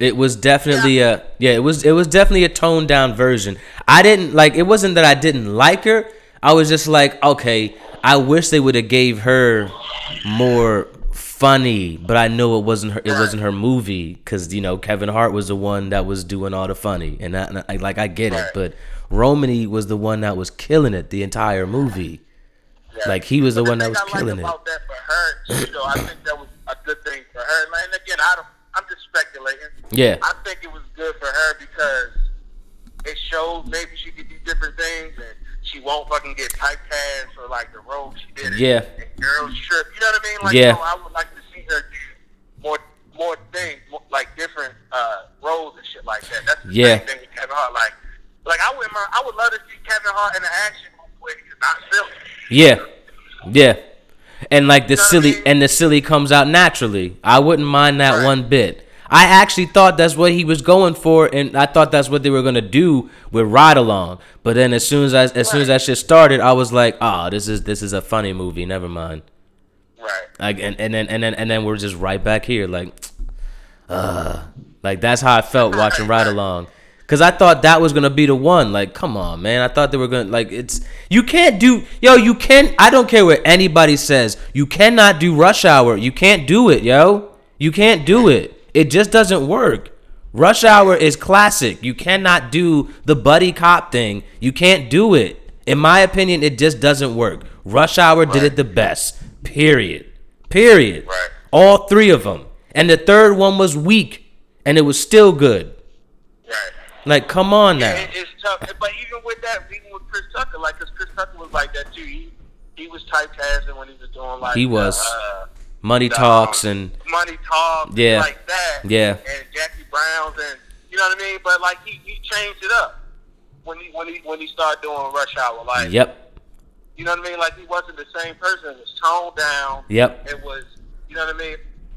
It was definitely a yeah. It was it was definitely a toned down version. I didn't like. It wasn't that I didn't like her. I was just like, okay, I wish they would have gave her more funny, but I know it wasn't her. It wasn't her movie because you know Kevin Hart was the one that was doing all the funny, and I, and I like I get it, but Romany was the one that was killing it the entire movie. Yeah. Like he was the But one that was I killing it. about that for her, you know, I think that was a good thing for her. And again, I don't. I'm just speculating. Yeah. I think it was good for her because it showed maybe she could do different things and she won't fucking get typecast for like the role she did. Yeah. in Girls Trip. You know what I mean? Like, Yeah. you know, I would like to see her do more, more things, more, like different uh, roles and shit like that. That's the Yeah. same thing with Kevin Hart. Like, like I would, I would love to see Kevin Hart in an action movie not silly. Yeah, yeah, and like the know what I silly and the silly comes out naturally. I wouldn't mind that Right. one bit. I actually thought that's what he was going for, and I thought that's what they were gonna do with Ride Along. But then as soon as I, as soon as that shit started, I was like, oh, this is this is a funny movie. Never mind. Right. Like and, and then and then and then we're just right back here, like, [TSK] uh, like that's how I felt watching Ride Along. Cause I thought that was gonna be the one. Like, come on, man. I thought they were gonna like it's you can't do yo, you can't I don't care what anybody says. You cannot do rush hour. You can't do it, yo. You can't do it. It just doesn't work. Rush hour is classic. You cannot do the buddy cop thing. You can't do it. In my opinion, it just doesn't work. Rush hour did it the best. Period. Period. Right. All three of them. And the third one was weak, and it was still good. Right. Like, come on now. It, it's tough, but even with that, even with Chris Tucker, like, cause Chris Tucker was like that too. He he was typecasting when he was doing like He was. uh, Money the, talks um, and money talks, Yeah. like that, Yeah. and Jackie Brown's, and you know what I mean. But like he, he changed it up when he when he when he started doing Rush Hour, like yep, you know what I mean. Like he wasn't the same person. It was toned down. yep, It was, you know what I mean.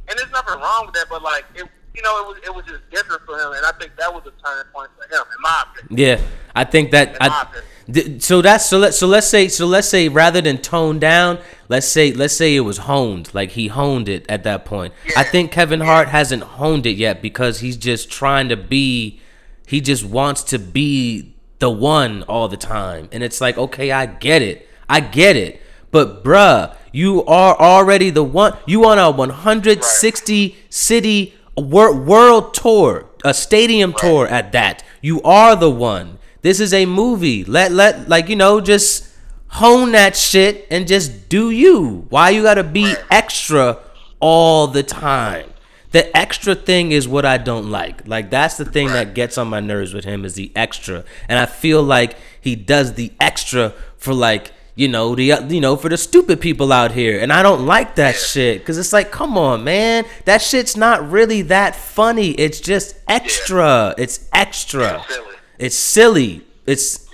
And there's nothing wrong with that, but like it, you know, it was it was just different for him, and I think that was a turning point for him, in my opinion. yeah. I think that I. th- So that's so let so let's say so let's say rather than toned down, let's say let's say it was honed, like he honed it at that point. I think Kevin Hart hasn't honed it yet because he's just trying to be, he just wants to be the one all the time, and it's like okay, I get it, I get it, but bruh, you are already the one. You on a 160 city wor- world tour, a stadium tour at that. You are the one. This is a movie. Let let like you know just hone that shit and just do you. Why you gotta be extra all the time? The extra thing is what I don't like. Like that's the thing that gets on my nerves with him is the extra, and I feel like he does the extra for like you know the uh, you know for the stupid people out here, and I don't like that shit because it's like, come on, man, that shit's not really that funny. It's just extra. It's extra. It's silly. It's silly. It's.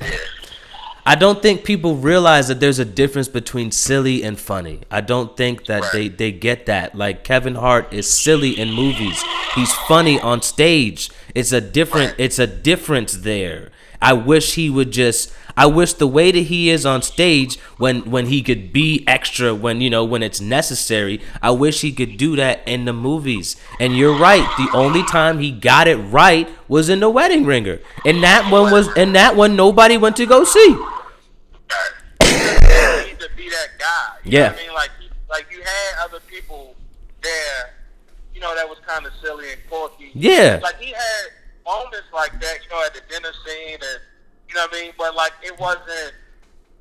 I don't think people realize that there's a difference between silly and funny. I don't think that Right. they, they get that. Like Kevin Hart is silly in movies. He's funny on stage. It's a different. Right. It's a difference there. I wish he would just. I wish the way that he is on stage when when he could be extra when you know when it's necessary. I wish he could do that in the movies. And you're right. The only time he got it right was in the Wedding Ringer, and that one was and that one nobody went to go see. need to be that guy. You Yeah. I mean, like, like you had other people there, you know, that was kind of silly and quirky. Yeah. Like he had moments like that, you know, at the dinner scene, and you know what I mean. But like, it wasn't.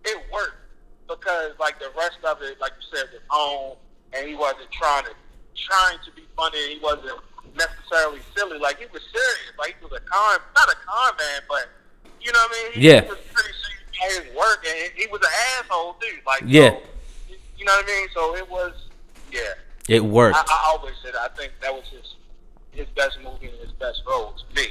It worked because like the rest of it, like you said, was on, and he wasn't trying to trying to be funny. He wasn't necessarily silly. Like he was serious. Like he was a con, not a con man, but you know what I mean. He Yeah. was pretty serious about his work, and he was an asshole too. Like Yeah. so, you know what I mean. So it was, yeah. It worked. I, I always said I think that was his his best movie and his best role to me.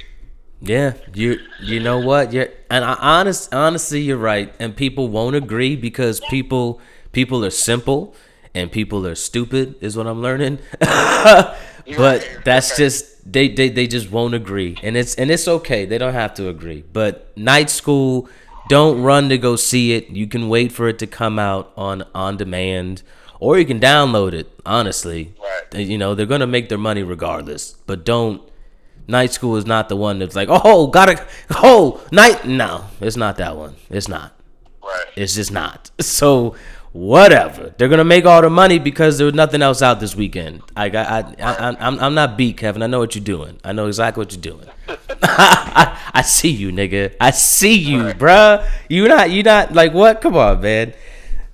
Yeah, you you know what? Yeah, and I honest honestly, you're right. And people won't agree because people people are simple and people are stupid is what I'm learning. [LAUGHS] but that's just they, they they just won't agree, and it's and it's okay. They don't have to agree. But night school, don't run to go see it. You can wait for it to come out on on demand, or you can download it. Honestly, Right. You know they're gonna make their money regardless. But don't Night School is not the one that's like, oh, gotta, oh, night. No, it's not that one. It's not. Right. It's just not. [LAUGHS] So, whatever. They're gonna make all the money because there was nothing else out this weekend. I got, I, I, I I'm, I'm not beat, Kevin. I know what you're doing. I know exactly what you're doing. [LAUGHS] I, I see you, nigga. I see you, bruh. You not, you not like what? Come on, man.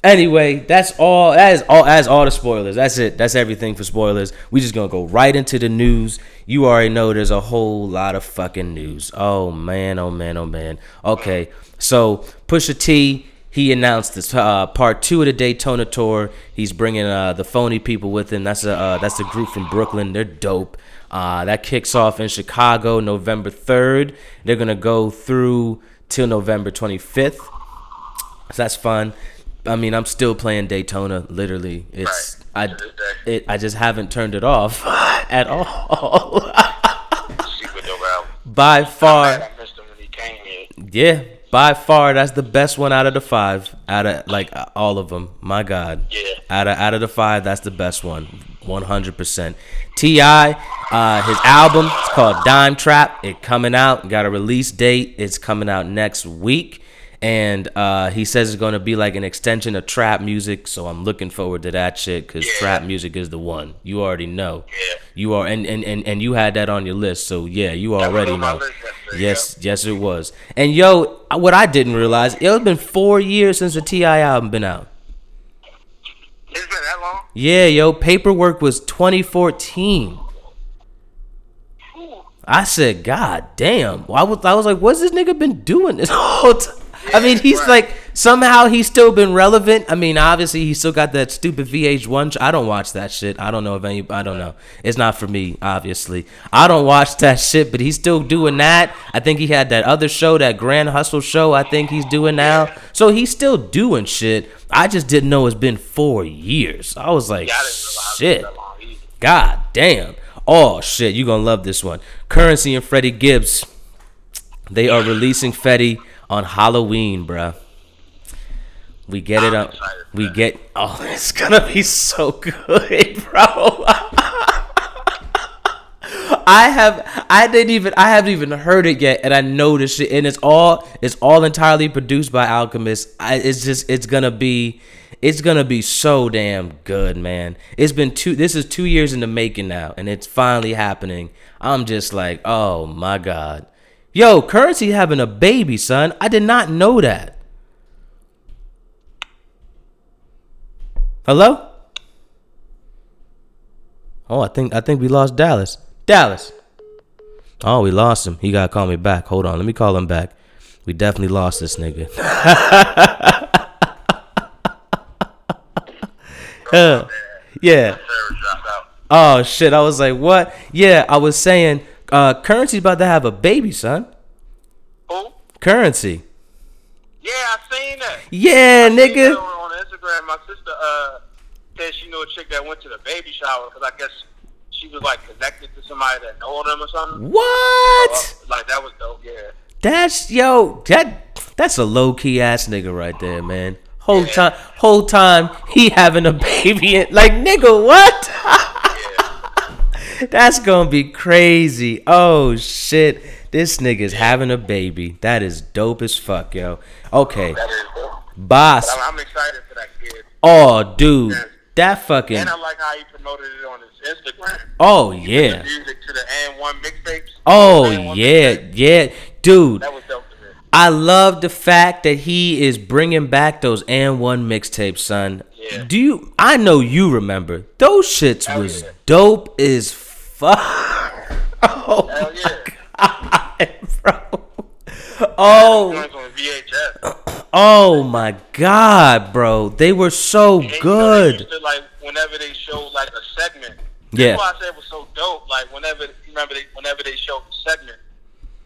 Anyway, that's all. That is all. That's all the spoilers. That's it. That's everything for spoilers. We just gonna go right into the news. You already know there's a whole lot of fucking news. Oh man. Oh man. Oh man. Okay. So Pusha T. He announced this uh, part two of the Daytona tour. He's bringing uh, the Phony Ppl with him. That's a uh, that's a group from Brooklyn. They're dope. Uh, that kicks off in Chicago November third. They're gonna go through till November twenty fifth. So that's fun. I mean, I'm still playing Daytona. Literally, it's Right. I To this day. it I just haven't turned it off [LAUGHS] at all. Secret Dope album. by far, I missed him when he came here. yeah, by far, that's the best one out of the five. Out of like all of them. My God. Yeah. Out of out of the five, that's the best one. One hundred percent. T.I., uh, his album it's called Dime Trap. It coming out. Got a release date. It's coming out next week. And uh, he says it's going to be like an extension of trap music, so I'm looking forward to that shit because Yeah. trap music is the one. You already know. Yeah. You are, and, and, and, and you had that on your list, so yeah, you already know. list yesterday, Yes, yes, it was. And yo, what I didn't realize, it's been four years since the T.I. album been out. It's been that long? Yeah, yo, paperwork was 2014. Ooh. I said, God damn. I was, I was like, what's this nigga been doing this whole time? I mean, he's right. like, somehow he's still been relevant. I mean, obviously, he still got that stupid VH1. sh- I don't watch that shit. I don't know if any, I don't know. It's not for me, obviously. I don't watch that shit, but he's still doing that. I think he had that other show, that Grand Hustle show, I think he's doing now. So he's still doing shit. I just didn't know it's been four years. I was like, Yeah, I didn't realize it shit. was that long either. God damn. Oh shit, you gonna love this one. Curren$y and Freddie Gibbs. They are releasing Fetti on Halloween, bruh. We get it I'm excited We that. get oh, [LAUGHS] it's gonna be so good, [LAUGHS] bro. I have I didn't even I haven't even heard it yet, and I know this shit, and it's all it's all entirely produced by Alchemist. I, it's just it's gonna be it's gonna be so damn good, man. It's been two. This is two years in the making now, and it's finally happening. I'm just like, oh my god, yo, Curren$y having a baby, son. I did not know that. Hello. Oh, I think I think we lost Dallas. Dallas. Oh, we lost him. He gotta call me back. Hold on, let me call him back. We definitely lost this nigga. [LAUGHS] Uh, yeah. Sarah dropped out. Oh shit. I was like, what? Yeah, I was saying, uh, Curren$y's about to have a baby, son. Who? Curren$y. Yeah, I seen that. Yeah, that nigga. on Instagram. My sister uh said she knew a chick that went to the baby shower because I guess she was like connected to somebody that know them or something. What? Uh, like that was dope. Yeah. That's yo, that that's a low key ass nigga right there, man. Whole Yeah. time, whole time he having a baby, and, like nigga, what? [LAUGHS] That's gonna be crazy. Oh shit, this nigga's having a baby. That is dope as fuck, yo. Okay, that is dope. boss. I'm, I'm excited for that kid. Oh, dude, that fucking. And I like how he promoted it on his Instagram. Oh yeah. music to the AND1 mixtapes. Oh yeah, mixtape. yeah, dude. That was dope. I love the fact that he is bringing back those AND1 mixtapes, son. Yeah. Do you? I know you remember those shits was dope as fuck. [LAUGHS] Oh Hell yeah. my god, bro. Oh, VHS. oh my god, bro. They were so And, you know, good. to, like whenever they showed like a segment. Yeah. That's why I said it was so dope. Like whenever remember they whenever they showed the segment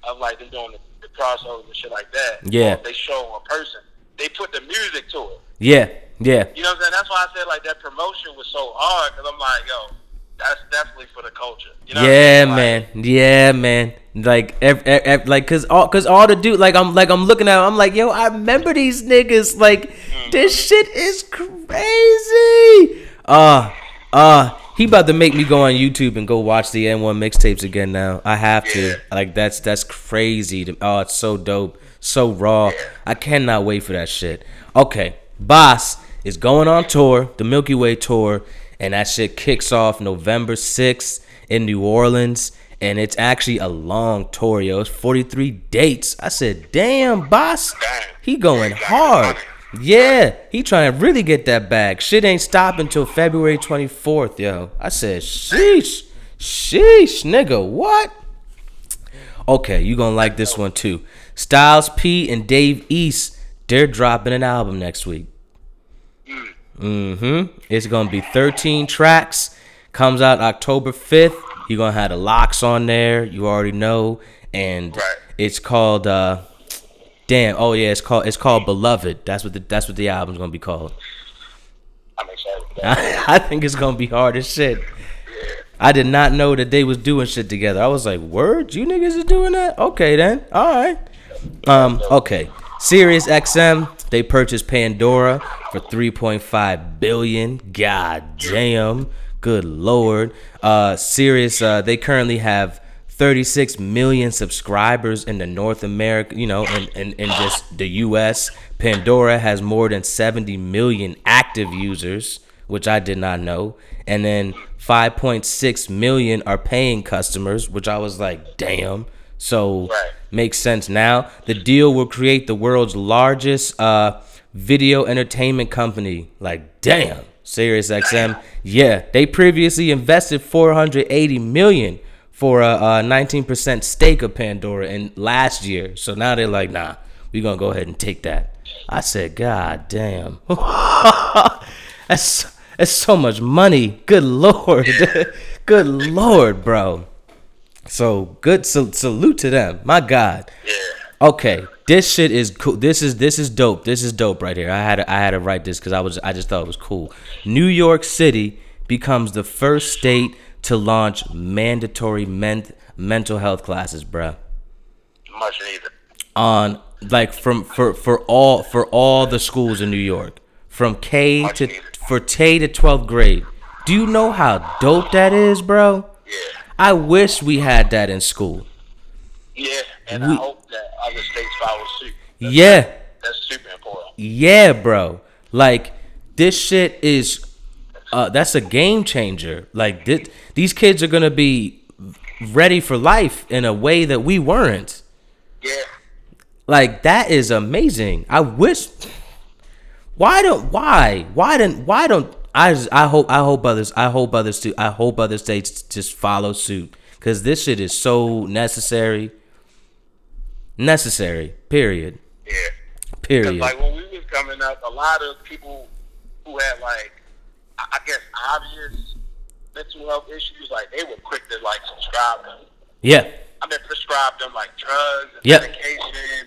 of like them doing the, the crossovers and shit like that. Yeah. they show a person, they put the music to it. Yeah, yeah. You know what I'm saying? That's why I said like that promotion was so hard because I'm like, yo, that's definitely for the culture. You know what I Yeah, mean? Like, man. Yeah, man. Like, ev- ev- like, cause all, cause all the dude, like, I'm, like, I'm looking at, 'em, I'm like, yo, I remember these niggas. Like, this shit is crazy. Uh, uh, he about to make me go on YouTube and go watch the AND1 mixtapes again. Now I have to. Yeah. Like, that's that's crazy. To, oh, it's so dope, so raw. I cannot wait for that shit. Okay, Bas is going on tour, the Milky Way tour, and that shit kicks off November 6th in New Orleans. And it's actually a long tour, yo. It's 43 dates. I said, damn, Bas. He going hard. Yeah, he trying to really get that bag. Shit ain't stopping until February 24th, yo. I said, sheesh, sheesh, nigga, what? Okay, you gonna like this one too. Styles P and Dave East, they're dropping an album next week. Mm-hmm. It's gonna be 13 tracks. Comes out October 5th. You're gonna have the LOX on there. You already know, and Right. it's called. uh Damn. Oh yeah, it's called. It's called Beloved. That's what the. That's what the album's gonna be called. I'm excited. I, [LAUGHS] I think it's gonna be hard as shit. I did not know that they was doing shit together. I was like, "Word, you niggas is doing that? Okay then, all right." Um, okay. Sirius XM they purchased Pandora for 3.5 billion. God damn, good lord. Uh, Sirius uh, they currently have 36 million subscribers in the North America, you know, in, in, in just the US. Pandora has more than 70 million active users, which I did not know. And then 5.6 million are paying customers, which I was like, damn. So Right. makes sense now. The deal will create the world's largest uh, video entertainment company. Like, damn. Sirius XM. Yeah, they previously invested 480 million for a, a 19% stake of Pandora in last year. So now they're like, nah, we're gonna go ahead and take that. I said, God damn. [LAUGHS] that's that's so much money. Good [LAUGHS] lord. Good lord, bro. So good sal- salute to them. My God. Yeah. Okay, this shit is cool. This is this is dope. This is dope right here. I had to, I had to write this because I was I just thought it was cool. New York City becomes the first state to launch mandatory men- mental health classes, bruh. Much needed. On like from for for all for all the schools in New York, from K Much to needed. for K to twelfth grade. Do you know how dope that is, bro? Yeah. I wish we had that in school. Yeah. And We- I hope that other states follow suit. That's, Yeah. That's super important. Yeah, bro. Like this shit is uh that's a game changer. Like thi- these kids are going to be ready for life in a way that we weren't. Yeah. Like that is amazing. I wish why don't why? Why don't why don't I just, I hope I hope others I hope others too I hope other states just follow suit cuz this shit is so necessary. Necessary. Period. Yeah. Period. like when we was coming up, a lot of people who had like, I guess, obvious mental health issues, like they were quick to like subscribe them. Yeah. I mean, prescribe them like drugs, and Yep. medication,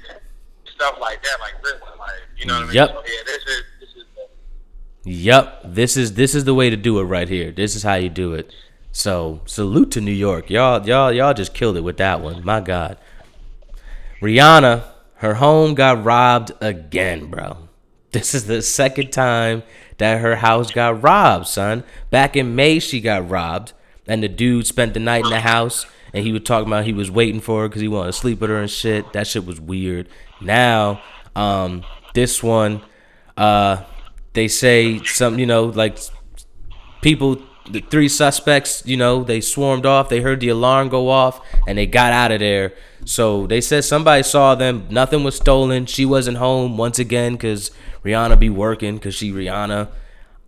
stuff like that. Like really, like you know what I mean? Yep. So, yeah, this is this is. The, Yep, this is this is the way to do it right here. This is how you do it. So salute to New York. Y'all, y'all, y'all just killed it with that one. My God. Rihanna, her home got robbed again, bro. This is the second time that her house got robbed, son. Back in May, she got robbed, and the dude spent the night in the house, and he was talking about he was waiting for her because he wanted to sleep with her and shit. That shit was weird. Now, um, this one, uh, they say some, you know, like people the three suspects you know they swarmed off they heard the alarm go off and they got out of there. So they said somebody saw them nothing was stolen she wasn't home once again because rihanna be working because she rihanna.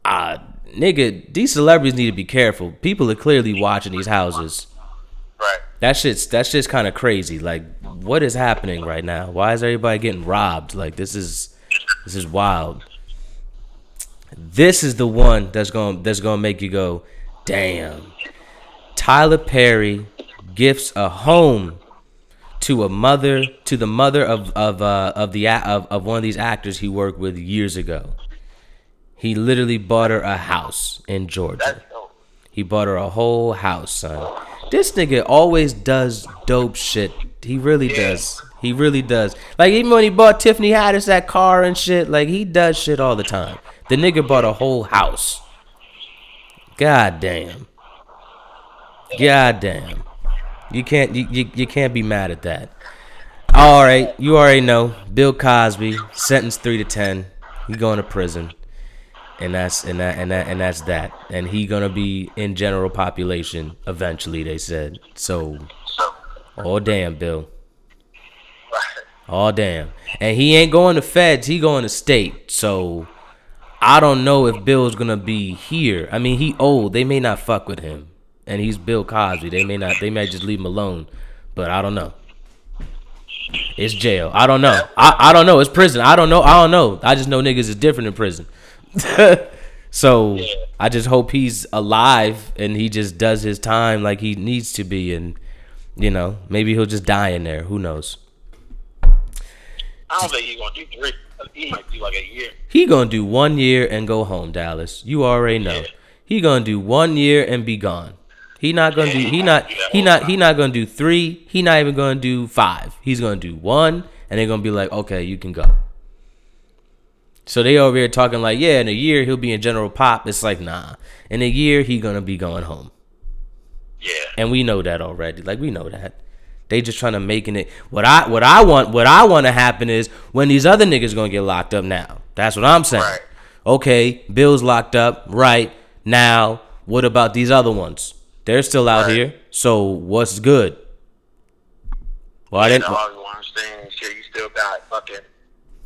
Uh nigga these celebrities need to be careful. People are clearly watching these houses. Right. that shit's that shit's kind of crazy. Like what is happening right now? Why is everybody getting robbed? Like this is this is wild this is the one that's going that's going to make you go, "Damn." Tyler Perry gifts a home to a mother to the mother of of uh, of the of, of one of these actors he worked with years ago. He literally bought her a house in Georgia. He bought her a whole house, son. This nigga always does dope shit. He really does. He really does. Like even when he bought Tiffany Haddish that car and shit, like he does shit all the time. The nigga bought a whole house. God damn. God damn. You can't you, you, you can't be mad at that. All right, you already know. Bill Cosby sentenced 3 to 10. He going to prison and that's and that and that and that's that. And he gonna be in general population eventually. They said so. Oh damn, Bill. Oh damn. And he ain't going to feds. He going to state. So I don't know if Bill's gonna be here. I mean, he old. They may not fuck with him, and he's Bill Cosby. They may not. They may just leave him alone. But I don't know. It's jail. I don't know. I, I don't know. It's prison. I don't know. I don't know. I just know niggas is different in prison. [LAUGHS] so I just hope he's alive and he just does his time like he needs to be, and you know maybe he'll just die in there. Who knows? I don't think he's gonna do three. He might do like a year. He gonna do one year and go home, Dallas. You already know. Yeah. He gonna do one year and be gone. He not gonna do. He not. He not. He not gonna do three. He not even gonna do five. He's gonna do one, and they're gonna be like, okay, you can go. So they over here talking like, yeah, in a year he'll be in general pop. It's like, nah. In a year he gonna be going home, Yeah. and we know that already. Like we know that. They just trying to making it. What I what I want what I want to happen is when these other niggas gonna get locked up now. That's what I'm saying. Right. Okay, Bill's locked up. Right now, what about these other ones? They're still out Right. here. So what's good? Well, I You didn't. know, you understand and shit. You still got fucking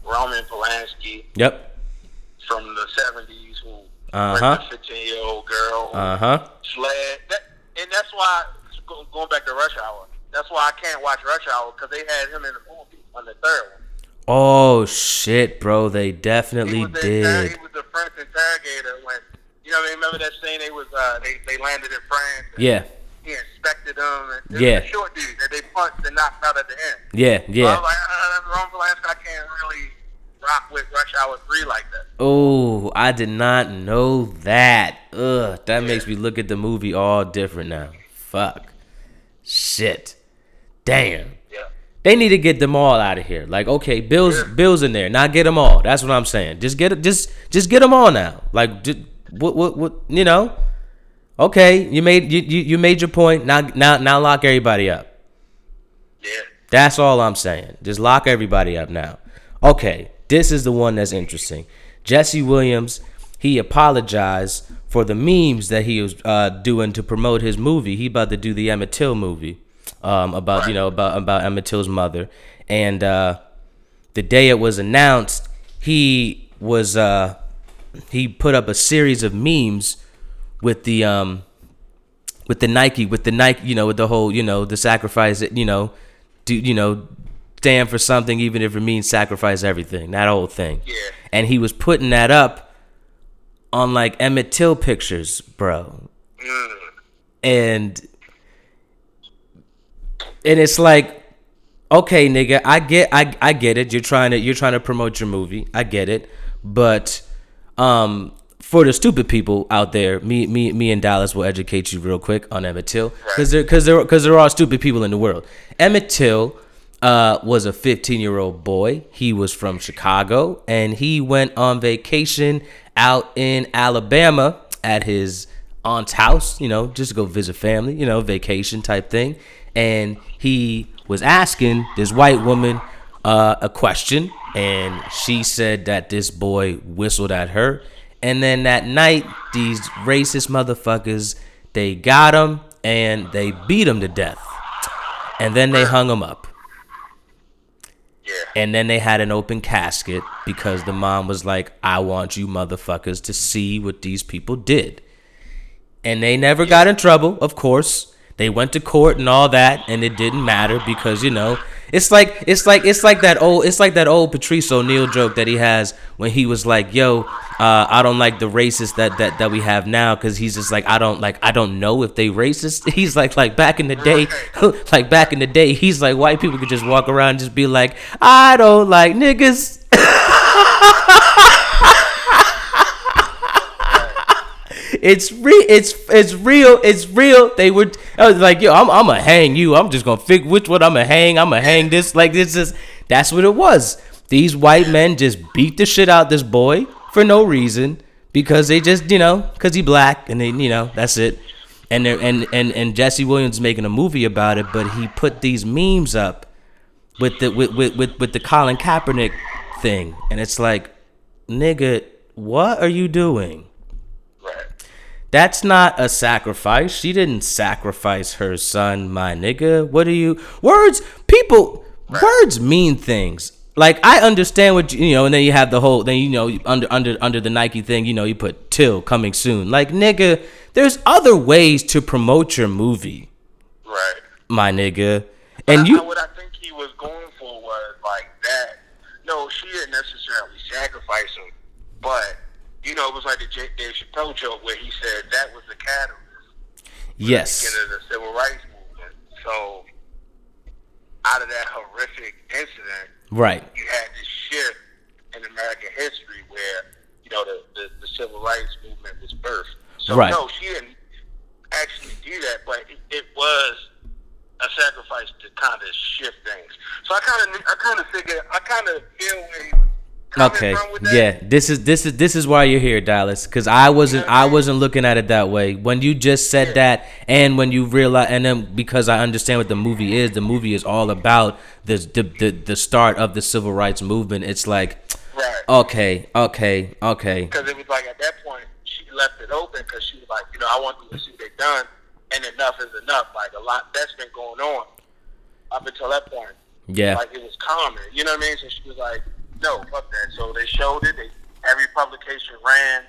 Roman Polanski Yep. from the seventies who Uh-huh. raped a fifteen year old girl Uh huh. sled. That, and that's why going back to Rush Hour. That's why I can't watch Rush Hour because they had him in the movie on the third one. Oh shit, bro! They He definitely was, the, inter- did. he was the French interrogator when you know. Remember that scene? They was uh, they they landed in France. Yeah. He inspected them. And Yeah. Was a short dude that they punched and knocked out at the end. Yeah. So I was like, uh, Roman Polanski, I can't really rock with Rush Hour 3 like that. Oh, I did not know that. Ugh, that makes me look at the movie all different now. Fuck. Shit. Damn. Yeah. They need to get them all out of here. Like, okay, Bill's Bill's in there. Now get them all. That's what I'm saying. Just get just just get them all now. Like, just, what what what? You know? Okay, you made you, you you made your point. Now now now lock everybody up. Yeah. That's all I'm saying. Just lock everybody up now. Okay, this is the one that's interesting. Jesse Williams, he apologized for the memes that he was uh, doing to promote his movie. He about to do the Emmett Till movie um, about you know about about Emmett Till's mother, and uh, the day it was announced, he was uh, he put up a series of memes with the um with the Nike, with the Nike, you know, with the whole, you know, the sacrifice, you know, do you know, stand for something even if it means sacrifice everything, that whole thing. Yeah. And he was putting that up on like Emmett Till pictures, bro. Mm. And and it's like, okay, nigga, I get I I get it. You're trying to you're trying to promote your movie. I get it. But um for the stupid people out there, me, me, me, and Dallas will educate you real quick on Emmett Till, because there, because there, because there are stupid people in the world. Emmett Till uh, was a 15 year old boy. He was from Chicago, and he went on vacation out in Alabama at his aunt's house. You know, just to go visit family. You know, vacation type thing. And he was asking this white woman uh, a question, and she said that this boy whistled at her. And then that night, these racist motherfuckers, they got him and they beat him to death. And then they hung him up. Yeah. And then they had an open casket because the mom was like, I want you motherfuckers to see what these people did. And they never got in trouble, of course. They went to court and all that, and it didn't matter because you know it's like it's like it's like that old it's like that old Patrice O'Neal joke that he has when he was like, "Yo, uh, I don't like the racist that that that we have now," because he's just like, "I don't like I don't know if they racist." [LAUGHS] He's like like back in the day, [LAUGHS] like back in the day, he's like white people could just walk around and just be like, "I don't like niggas." [LAUGHS] It's real. It's it's real. It's real. They would. I was like, yo, I'm I'm gonna hang you. I'm just gonna figure which one I'm gonna hang. I'm gonna hang this. Like this is. That's what it was. These white men just beat the shit out this boy for no reason because they just you know because he black and they you know that's it. And and and and Jesse Williams making a movie about it, but he put these memes up with the with with with, with the Colin Kaepernick thing, and it's like, nigga, what are you doing? That's not a sacrifice. She didn't sacrifice her son, my nigga. What are you? Words, people, words mean things. Like I understand what you, you know, and then you have the whole. Then you know, under under under the Nike thing, you know, you put "till coming soon." Like nigga, there's other ways to promote your movie, Right. my nigga. And I- you, I- what I think he was going for was like that. No, she didn't necessarily sacrifice him, but you know, it was like the J- Dave Chappelle joke where he said that was the catalyst. yes, beginning of the civil rights movement. So, out of that horrific incident, right, you had this shift in American history where you know the, the, the civil rights movement was birthed. So Right. no, she didn't actually do that, but it, it was a sacrifice to kind of shift things. So I kind of I kind of figure I kind of feel where he was okay, that. yeah. This is this is this is why you're here, Dallas. Because I wasn't I wasn't looking at it that way. When you just said that, and when you realize, and then because I understand what the movie is, the movie is all about the the the, the start of the civil rights movement. It's like, Right. okay, okay, okay, because it was like at that point she left it open because she was like, you know, I want them to see they done, and enough is enough. Like a lot that's been going on up until that point. yeah, Like it was common, you know what I mean? So she was like, no, fuck that. So they showed it. They, every publication ran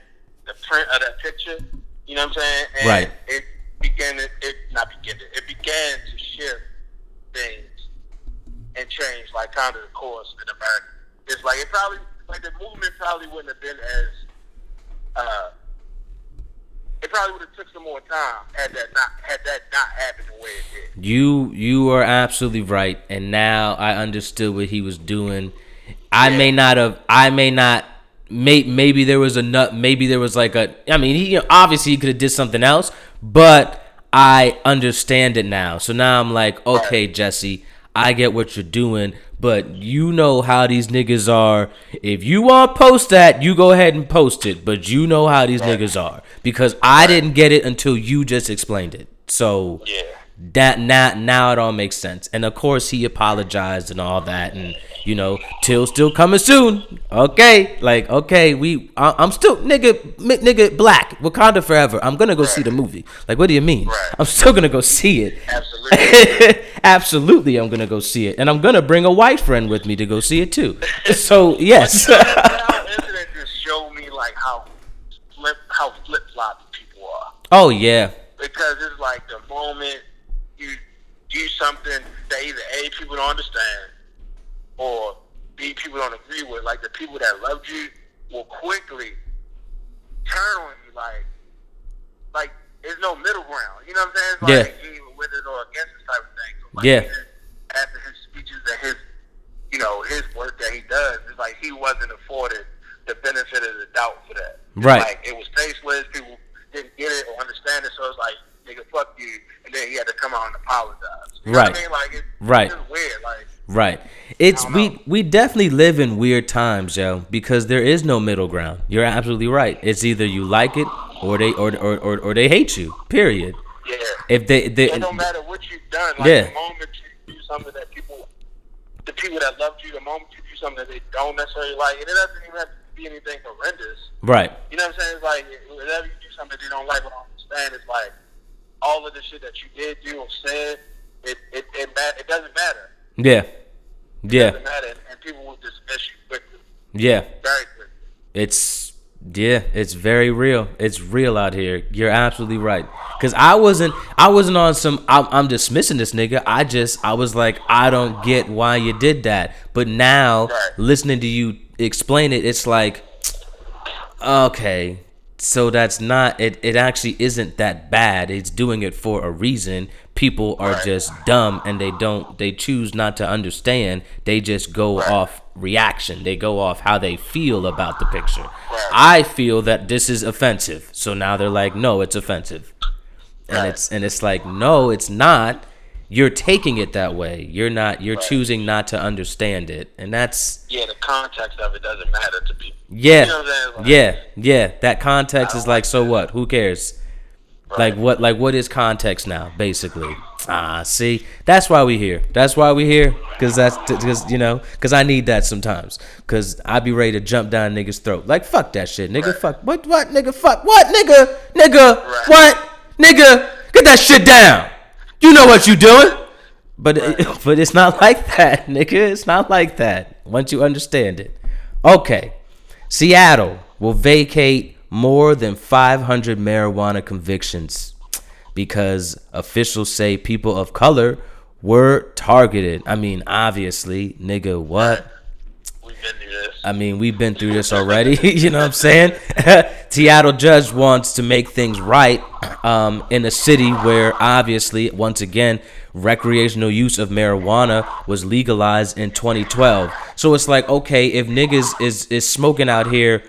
the print of that picture. You know what I'm saying? And Right. It began. It, it not began. It, it began to shift things and change like kind of the course in America. It's like it probably like the movement probably wouldn't have been as uh it probably would have took some more time had that not had that not happened the way it did. You you are absolutely right, and now I understood what he was doing. I may not have. I may not. May, maybe there was a nut. Maybe there was like a. I mean, he you know, obviously he could have did something else, but I understand it now. So now I'm like, okay, Jesse, I get what you're doing, but you know how these niggas are. If you want to post that, you go ahead and post it. But you know how these niggas are because I didn't get it until you just explained it. So Yeah. That now now it all makes sense. And of course he apologized and all that, and you know, till still coming soon. Okay, like okay, we I, I'm still nigga mi- nigga black Wakanda forever. I'm gonna go see the movie. Like, what do you mean? Right. I'm still gonna go see it. Absolutely. [LAUGHS] Absolutely, I'm gonna go see it, and I'm gonna bring a white friend with me to go see it too. So yes, [LAUGHS] that incident just showed me like how flip how flip people are. oh yeah, Because it's like the moment give something that either A, people don't understand, or B, people don't agree with. Like the people that loved you will quickly turn on you. Like, like there's no middle ground. You know what I'm saying? Like yeah. with it or against this type of thing. So like, yeah. After his speeches and his, you know, his work that he does, it's like he wasn't afforded the benefit of the doubt for that. Right. Like it was tasteless. People didn't get it or understand it. So it's like Nigga, fuck you know Right. what I mean? Like it's, Right. it's weird. Like Right. It's we we definitely live in weird times, yo, because there is no middle ground. You're absolutely right. It's either you like it or they or or or, or they hate you. Period. yeah. If they they it don't matter what you've done. Like Yeah. the moment you do something that people, the people that loved you, the moment you do something that they don't necessarily like, and it doesn't even have to be anything horrendous. right. You know what I'm saying? It's like whenever you do something they don't like, what I understand is like all of the shit that you did do or said, it it it, ma- it doesn't matter. Yeah. It Yeah. doesn't matter, and, and people will dismiss you quickly, Yeah. very quickly. It's yeah, it's very real. It's real out here. You're absolutely right. Cause I wasn't, I wasn't on some. I'm, I'm dismissing this nigga. I just, I was like, I don't get why you did that. But now, listening to you explain it, it's like, okay, so that's not. It, it actually isn't that bad. It's doing it for a reason. People are Right. just dumb and they don't. They choose not to understand. They just go off reaction. They go off how they feel about the picture. I feel that this is offensive. So now they're like, no, it's offensive. And it's and it's like, no, it's not. You're taking it that way. You're not you're choosing not to understand it. And that's Yeah, the context of it doesn't matter to people. yeah. You know what I'm saying? Like, yeah, yeah. That context is like like so what? Who cares? Right. Like what like what is context now, basically? Ah, see? That's why we here. That's why we here cuz that's cuz you know, cuz I need that sometimes cuz I be ready to jump down niggas throat. Like fuck that shit. Nigga Right. fuck. What what nigga fuck? What nigga? Nigga? Right. What? Nigga, get that shit down. You know what you doing? But [LAUGHS] but it's not like that, nigga. It's not like that. Once you understand it. Okay. Seattle will vacate more than 500 marijuana convictions because officials say people of color were targeted. I mean, obviously, nigga, what? This. I mean, we've been through this already. [LAUGHS] you know what I'm saying? [LAUGHS] Seattle judge wants to make things right um, in a city where, obviously, once again, recreational use of marijuana was legalized in 2012. So it's like, okay, if niggas is is smoking out here,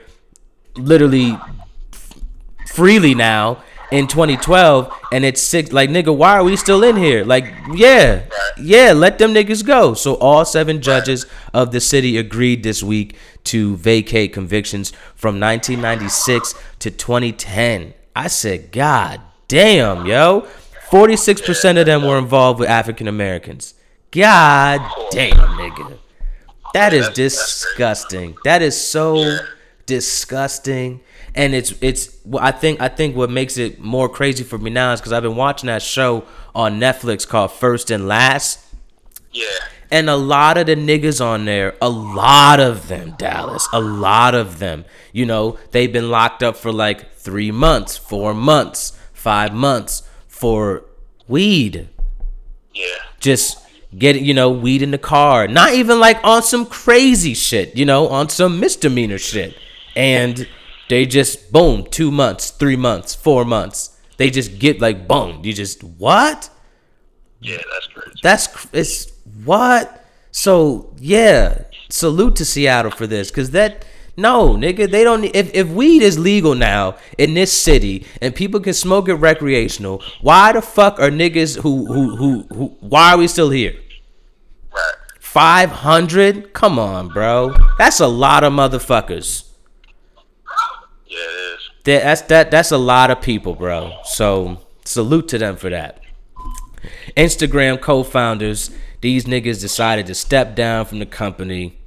literally freely now in 2012 and it's six like nigga why are we still in here? Like yeah yeah let them niggas go. So all seven judges of the city agreed this week to vacate convictions from 1996 to 2010 i said god damn yo. 46% of them were involved with african americans. God damn nigga. That is disgusting. That is so disgusting and it's it's I think I think what makes it more crazy for me now is because I've been watching that show on Netflix called First and Last, Yeah. and a lot of the niggas on there, a lot of them, Dallas, a lot of them, you know, they've been locked up for like three months, four months, five months for weed Yeah. just getting you know weed in the car not even like on some crazy shit you know on some misdemeanor shit and they just boom two months three months four months. They just get like boom you just what? Yeah, that's crazy. that's it's what? So yeah salute to seattle for this because that no nigga they don't if, if weed is legal now in this city and people can smoke it recreational why the fuck are niggas who who who, who why are we still here? Right. 500 come on bro. That's a lot of motherfuckers. Yeah, it is. That, that's that that's a lot of people, bro. So salute to them for that. Instagram co-founders, these niggas decided to step down from the company.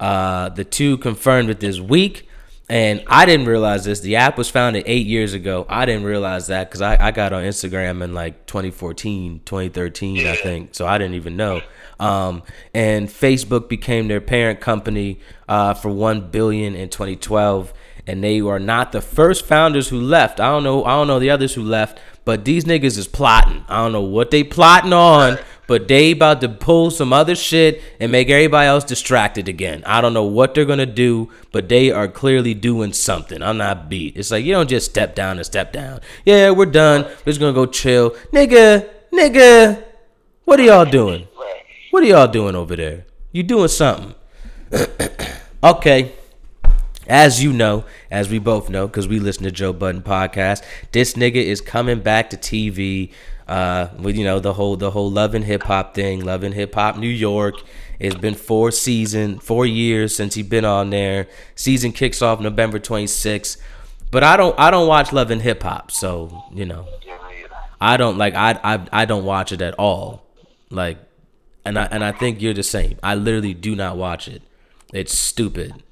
Uh, the two confirmed it this week, and I didn't realize this. The app was founded eight years ago. I didn't realize that because I, I got on Instagram in like 2014, 2013, I think. So I didn't even know. Um, and Facebook became their parent company uh, for one billion in 2012 and they are not the first founders who left. I don't know. I don't know the others who left, but these niggas is plotting. I don't know what they plotting on, but they about to pull some other shit and make everybody else distracted again. I don't know what they're gonna do, but they are clearly doing something. I'm not beat. It's like you don't just step down and step down. Yeah, we're done. We're just gonna go chill, nigga, nigga. What are y'all doing? What are y'all doing over there? You doing something? [CLEARS THROAT] okay. As you know, as we both know, because we listen to Joe Budden podcast, this nigga is coming back to TV. Uh, with you know the whole the whole love and hip hop thing, love and hip hop New York. It's been four season, four years since he been on there. Season kicks off November 26th. But I don't I don't watch love and hip hop, so you know. I don't like I I I don't watch it at all. Like and I and I think you're the same. I literally do not watch it. It's stupid.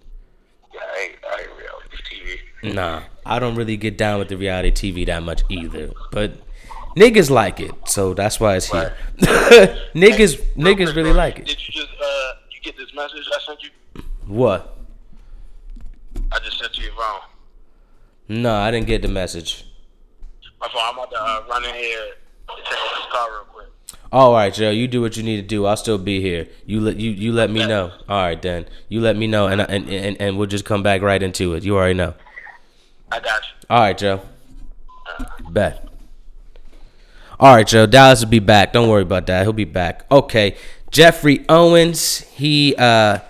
Yeah, I ain't, I ain't reality TV. Nah, I don't really get down with the reality TV that much either. But niggas like it, so that's why it's here. [LAUGHS] niggas niggas really like it. Did you just uh you get this message I sent you? What? I just sent to your phone. No, I didn't get the message. My phone. I'm about to uh, run in here and take this car real quick. All right, Joe. You do what you need to do. I'll still be here. You let you you let me know. All right, then. You let me know, and and and, and we'll just come back right into it. You already know. I got you. All right, Joe. Bet. All right, Joe. Dallas will be back. Don't worry about that. He'll be back. Okay. Geoffrey Owens, he uh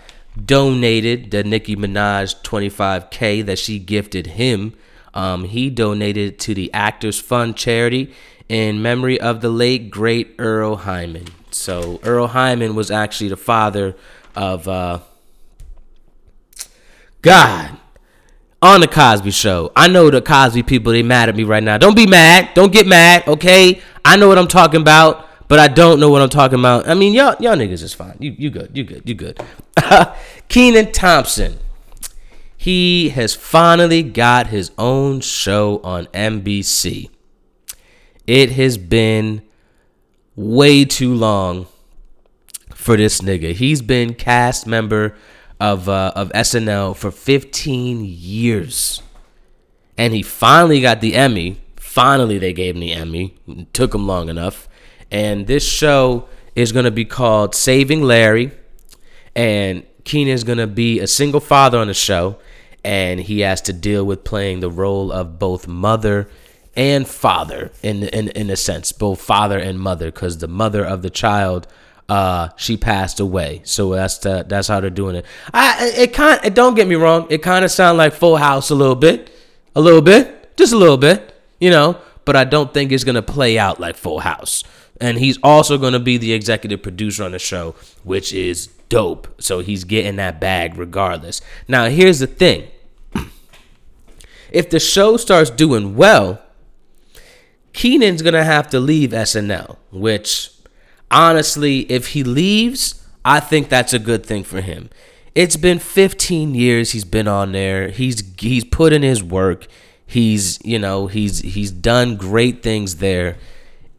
donated the Nicki Minaj 25k that she gifted him. Um, he donated to the Actors Fund charity in memory of the late great Earle Hyman. So Earle Hyman was actually the father of uh God on the Cosby Show. I know the Cosby people they mad at me right now. Don't be mad. Don't get mad. Okay. I know what I'm talking about, but I don't know what I'm talking about. I mean, y'all y'all niggas is fine. You you good. You good. You good. [LAUGHS] Kenan Thompson. He has finally got his own show on NBC. It has been way too long for this nigga. He's been cast member of uh, of SNL for 15 years, and he finally got the Emmy. Finally, they gave him the Emmy. It took him long enough, and this show is gonna be called Saving Larry, and Kenan's gonna be a single father on the show, and he has to deal with playing the role of both mother and father in in in a sense, both father and mother, because the mother of the child uh she passed away. So that's the, that's how they're doing it. I it kind it don't get me wrong it kind of sound like full house a little bit a little bit just a little bit you know but i don't think it's gonna play out like full house. And he's also gonna be the executive producer on the show which is dope. So he's getting that bag regardless. Now here's the thing. [CLEARS THROAT] If the show starts doing well Kenan's gonna have to leave SNL, which honestly, if he leaves, I think that's a good thing for him. It's been 15 years he's been on there. He's he's put in his work. He's you know he's he's done great things there.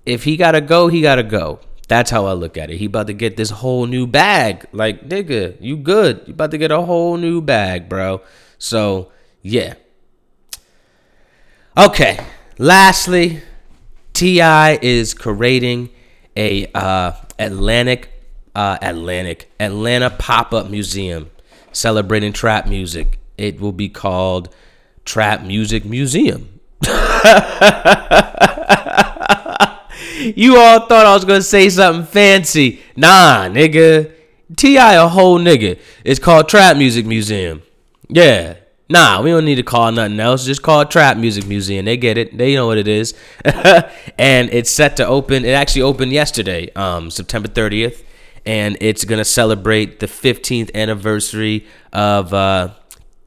If he gotta go, he gotta go. That's how I look at it. He about to get this whole new bag. Like nigga, you good? You about to get a whole new bag, bro. So yeah. Okay. Lastly, T.I. is creating a uh, Atlantic, uh, Atlantic, Atlanta pop-up museum celebrating trap music. It will be called Trap Music Museum. [LAUGHS] you all thought I was gonna say something fancy. Nah, nigga. T.I. a whole nigga. It's called Trap Music Museum. Yeah. Nah, we don't need to call nothing else. Just call it Trap Music Museum. They get it. They know what it is. [LAUGHS] and it's set to open. It actually opened yesterday, um, September 30th. And it's to celebrate the 15th anniversary of uh,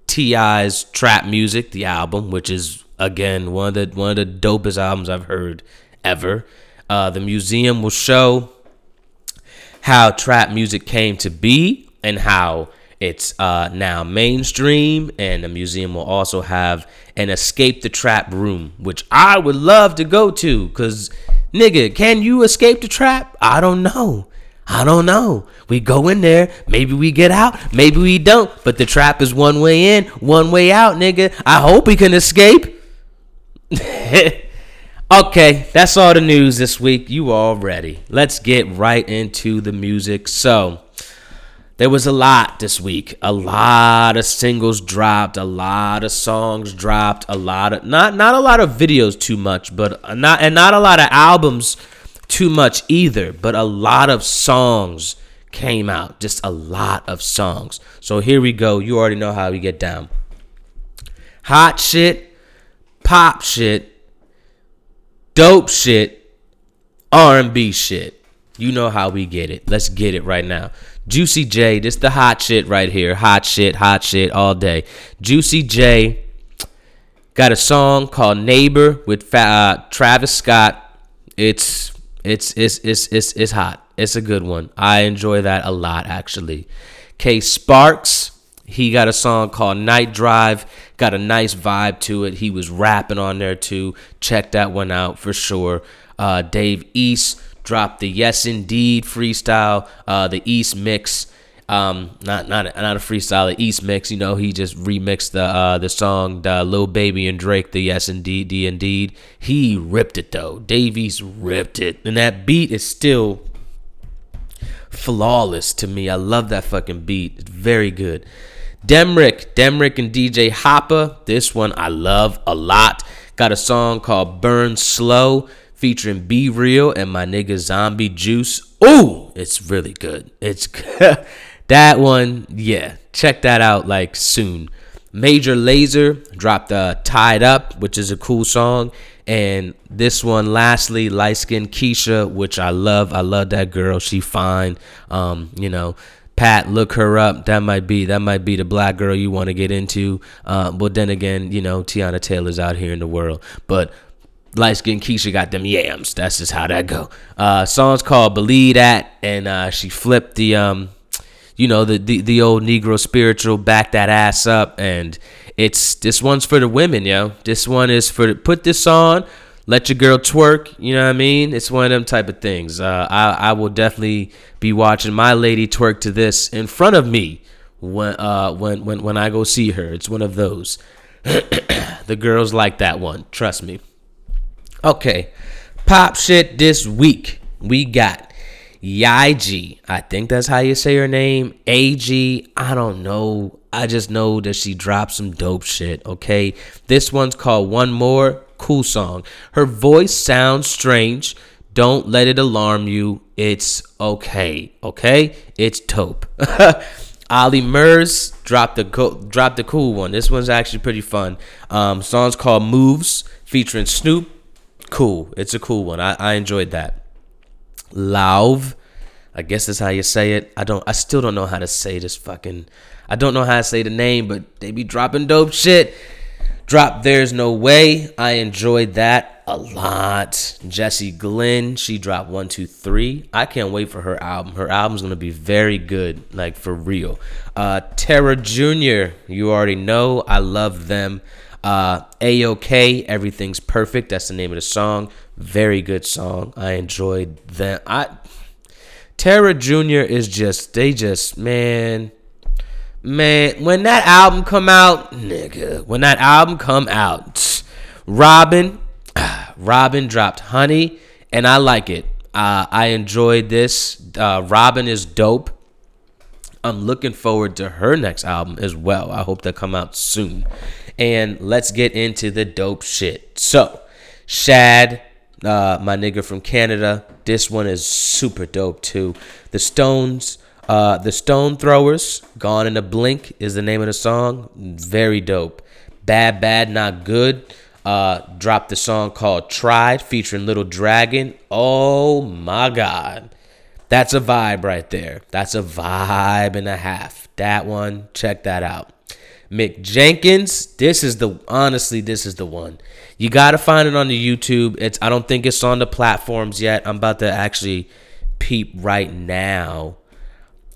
T.I.'s Trap Muzik, the album, which is, again, one of the, one of the dopest albums I've heard ever. Uh, the museum will show how trap music came to be and how it's uh, now mainstream. And the museum will also have an escape the trap room, which I would love to go to. Cause nigga, can you escape the trap? I don't know. I don't know. We go in there, maybe we get out, maybe we don't. But the trap is one way in, one way out, nigga. I hope we can escape. [LAUGHS] okay, that's all the news this week. You all ready? Let's get right into the music. So, there was a lot this week. A lot of singles dropped, a lot of songs dropped, a lot of not not a lot of videos too much, but not and not a lot of albums too much either, but a lot of songs came out. Just a lot of songs. So here we go. You already know how we get down. Hot shit, pop shit, dope shit, R&B shit. You know how we get it. Let's get it right now. Juicy J, this the hot shit right here. Hot shit, hot shit all day. Juicy J got a song called Neighbor with uh, Travis Scott. It's it's it's it's it's it's hot. It's a good one. I enjoy that a lot actually. K Sparks, he got a song called Night Drive. Got a nice vibe to it. He was rapping on there too. Check that one out for sure. Uh, Dave East dropped the Yes Indeed freestyle, uh, the East mix. Um, not not not a freestyle, the East mix. You know, he just remixed the uh, the song, the Lil Baby and Drake, the Yes Indeed, Indeed. He ripped it though. Dave East ripped it, and that beat is still flawless to me. I love that fucking beat. It's very good. Demrick, Demrick and DJ Hoppa. This one I love a lot. Got a song called Burn Slow featuring B-Real and my nigga Zombie Juice. Ooh, it's really good. It's [LAUGHS] that one, yeah. Check that out like soon. Major Lazer dropped uh, Tied Up, which is a cool song. And this one, lastly, Light Skin Keisha, which I love. I love that girl. She fine. Um, you know, Pat, look her up. That might be that might be the black girl you want to get into. Uh, but then again, you know, Teyana Taylor's out here in the world. But light skin Keisha got them yams. That's just how that go. Uh, song's called "Believe That," and uh, she flipped the um, you know, the, the the old Negro spiritual, back that ass up, and it's this one's for the women, yo. This one is for put this on let your girl twerk. You know what I mean? It's one of them type of things. Uh, I I will definitely be watching my lady twerk to this in front of me when uh when when when I go see her. It's one of those. [CLEARS THROAT] the girls like that one. Trust me. Okay, pop shit this week. We got Yaeji. I think that's how you say her name. AG. I don't know. I just know that she dropped some dope shit. Okay, this one's called One More cool song. Her voice sounds strange. Don't let it alarm you. It's okay. Okay? It's dope. [LAUGHS] Olly Murs dropped the co- dropped the cool one. This one's actually pretty fun. Um, song's called Moves featuring Snoop. Cool. It's a cool one. I, I enjoyed that. Lauv. I guess that's how you say it. I don't I still don't know how to say this fucking I don't know how to say the name, but they be dropping dope shit. Drop There's No Way. I enjoyed that a lot. Jessie Glenn, she dropped one, two, three. I can't wait for her album. Her album's gonna be very good, like for real. Uh Terror Jr., you already know. I love them. Uh A-OK, Everything's Perfect. That's the name of the song. Very good song. I enjoyed them. I Terror Jr. is just they just man Man, when that album come out, nigga, when that album come out, [SNIFFS] Robyn, [CLEARS THROAT] Robyn dropped Honey, and I like it. Uh, I enjoyed this. Uh, Robyn is dope. I'm looking forward to her next album as well. I hope that come out soon. And let's get into the dope shit. So, Shad, uh, my nigga from Canada, this one is super dope too. The Stones uh, the Stone Throwers, Gone in a Blink is the name of the song. Very dope. Bad, Bad, Not Good. Uh, dropped the song called Tried featuring Little Dragon. Oh my God. That's a vibe right there. That's a vibe and a half. That one, check that out. Mick Jenkins, this is the honestly, this is the one. You gotta find it on the YouTube. It's I don't think it's on the platforms yet. I'm about to actually peep right now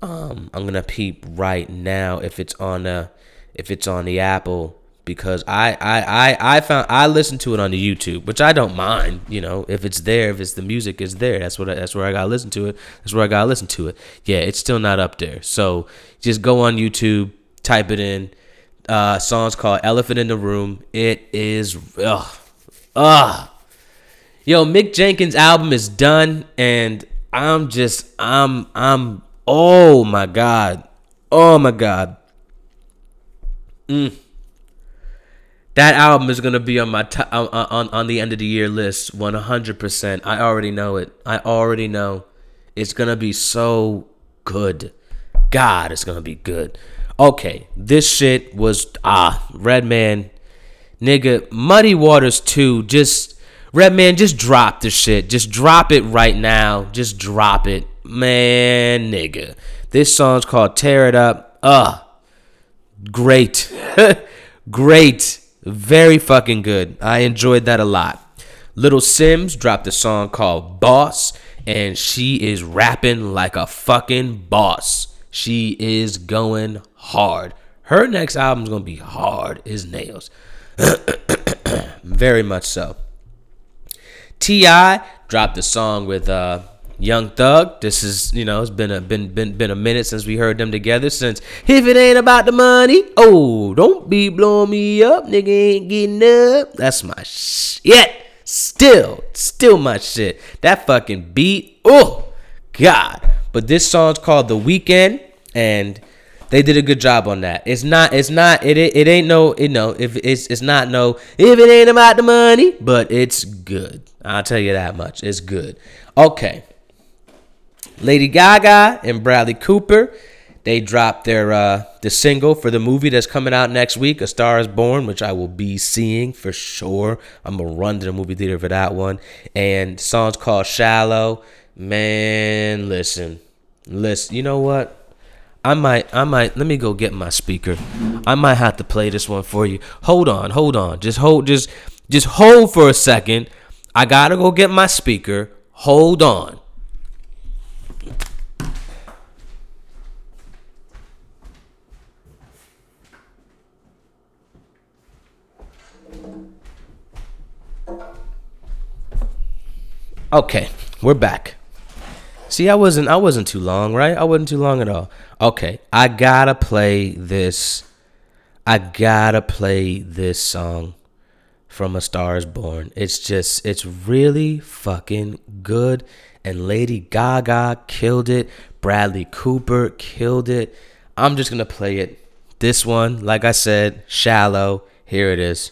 um, I'm gonna peep right now if it's on the if it's on the Apple because I, I I I found I listened to it on the YouTube, which I don't mind. You know, if it's there, if it's the music is there, that's what I, that's where I gotta listen to it. That's where I gotta listen to it. Yeah, it's still not up there. So just go on YouTube, type it in. Uh, song's called "Elephant in the Room." It is ugh, ugh. Yo, Mick Jenkins' album is done, and I'm just I'm I'm Oh my God. Oh my God. Mm. That album is gonna be on my t- on, on on the end of the year list, one hundred percent. I already know it. I already know it's gonna be so good. God, it's gonna be good. Okay, this shit was ah Redman, nigga. Muddy Waters two. Just Redman, just drop the shit. Just drop it right now. Just drop it. Man, nigga. This song's called Tear It Up. Ugh. Great. [LAUGHS] Great. Very fucking good. I enjoyed that a lot. Little Simz dropped a song called Boss, and she is rapping like a fucking boss. She is going hard. Her next album's gonna be hard as nails. [CLEARS THROAT] Very much so. T.I. dropped a song with uh, Young Thug. This is you know it's been a been been been a minute since we heard them together. Since if it ain't about the money, oh don't be blowing me up, nigga ain't getting up. That's my shit. Still, still my shit. That fucking beat. Oh God. But this song's called The Weekend, and they did a good job on that. It's not. It's not. It. It, ain't no. You know. If it's. It's not no. If it ain't about the money, but it's good. I'll tell you that much. It's good. Okay. Lady Gaga and Bradley Cooper, they dropped their uh the single for the movie that's coming out next week, A Star Is Born, which I will be seeing for sure. I'm gonna run to the movie theater for that one. And song's called Shallow. Man, listen, listen. You know what? I might, I might. Let me go get my speaker. I might have to play this one for you. Hold on, hold on. Just hold, just, just hold for a second. I gotta go get my speaker. Hold on. Okay, we're back. See, I wasn't I wasn't too long, right? I wasn't too long at all. Okay, I gotta play this. I gotta play this song from A Star Is Born. It's just it's really fucking good. And Lady Gaga killed it. Bradley Cooper killed it. I'm just gonna play it. This one, like I said, shallow. Here it is.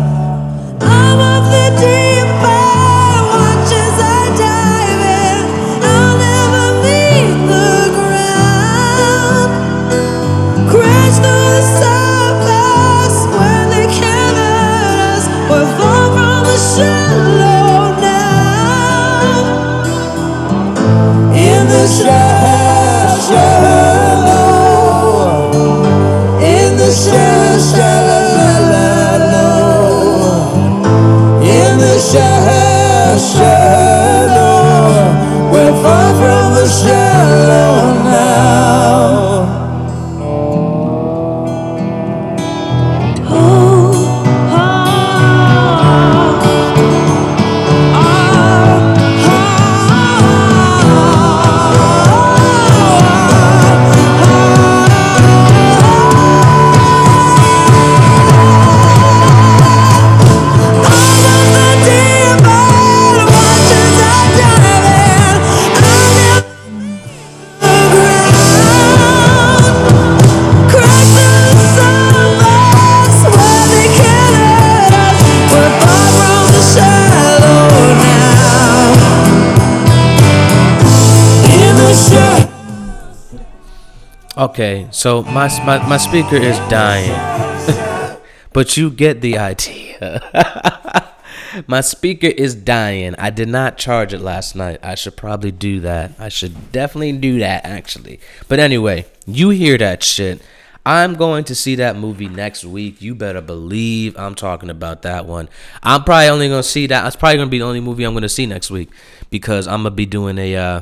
Okay, so my my, my speaker is dying. [LAUGHS] but you get the idea. [LAUGHS] my speaker is dying. I did not charge it last night. I should probably do that. I should definitely do that actually. But anyway, you hear that shit. I'm going to see that movie next week. You better believe I'm talking about that one. I'm probably only going to see that. It's probably going to be the only movie I'm going to see next week because I'm going to be doing a uh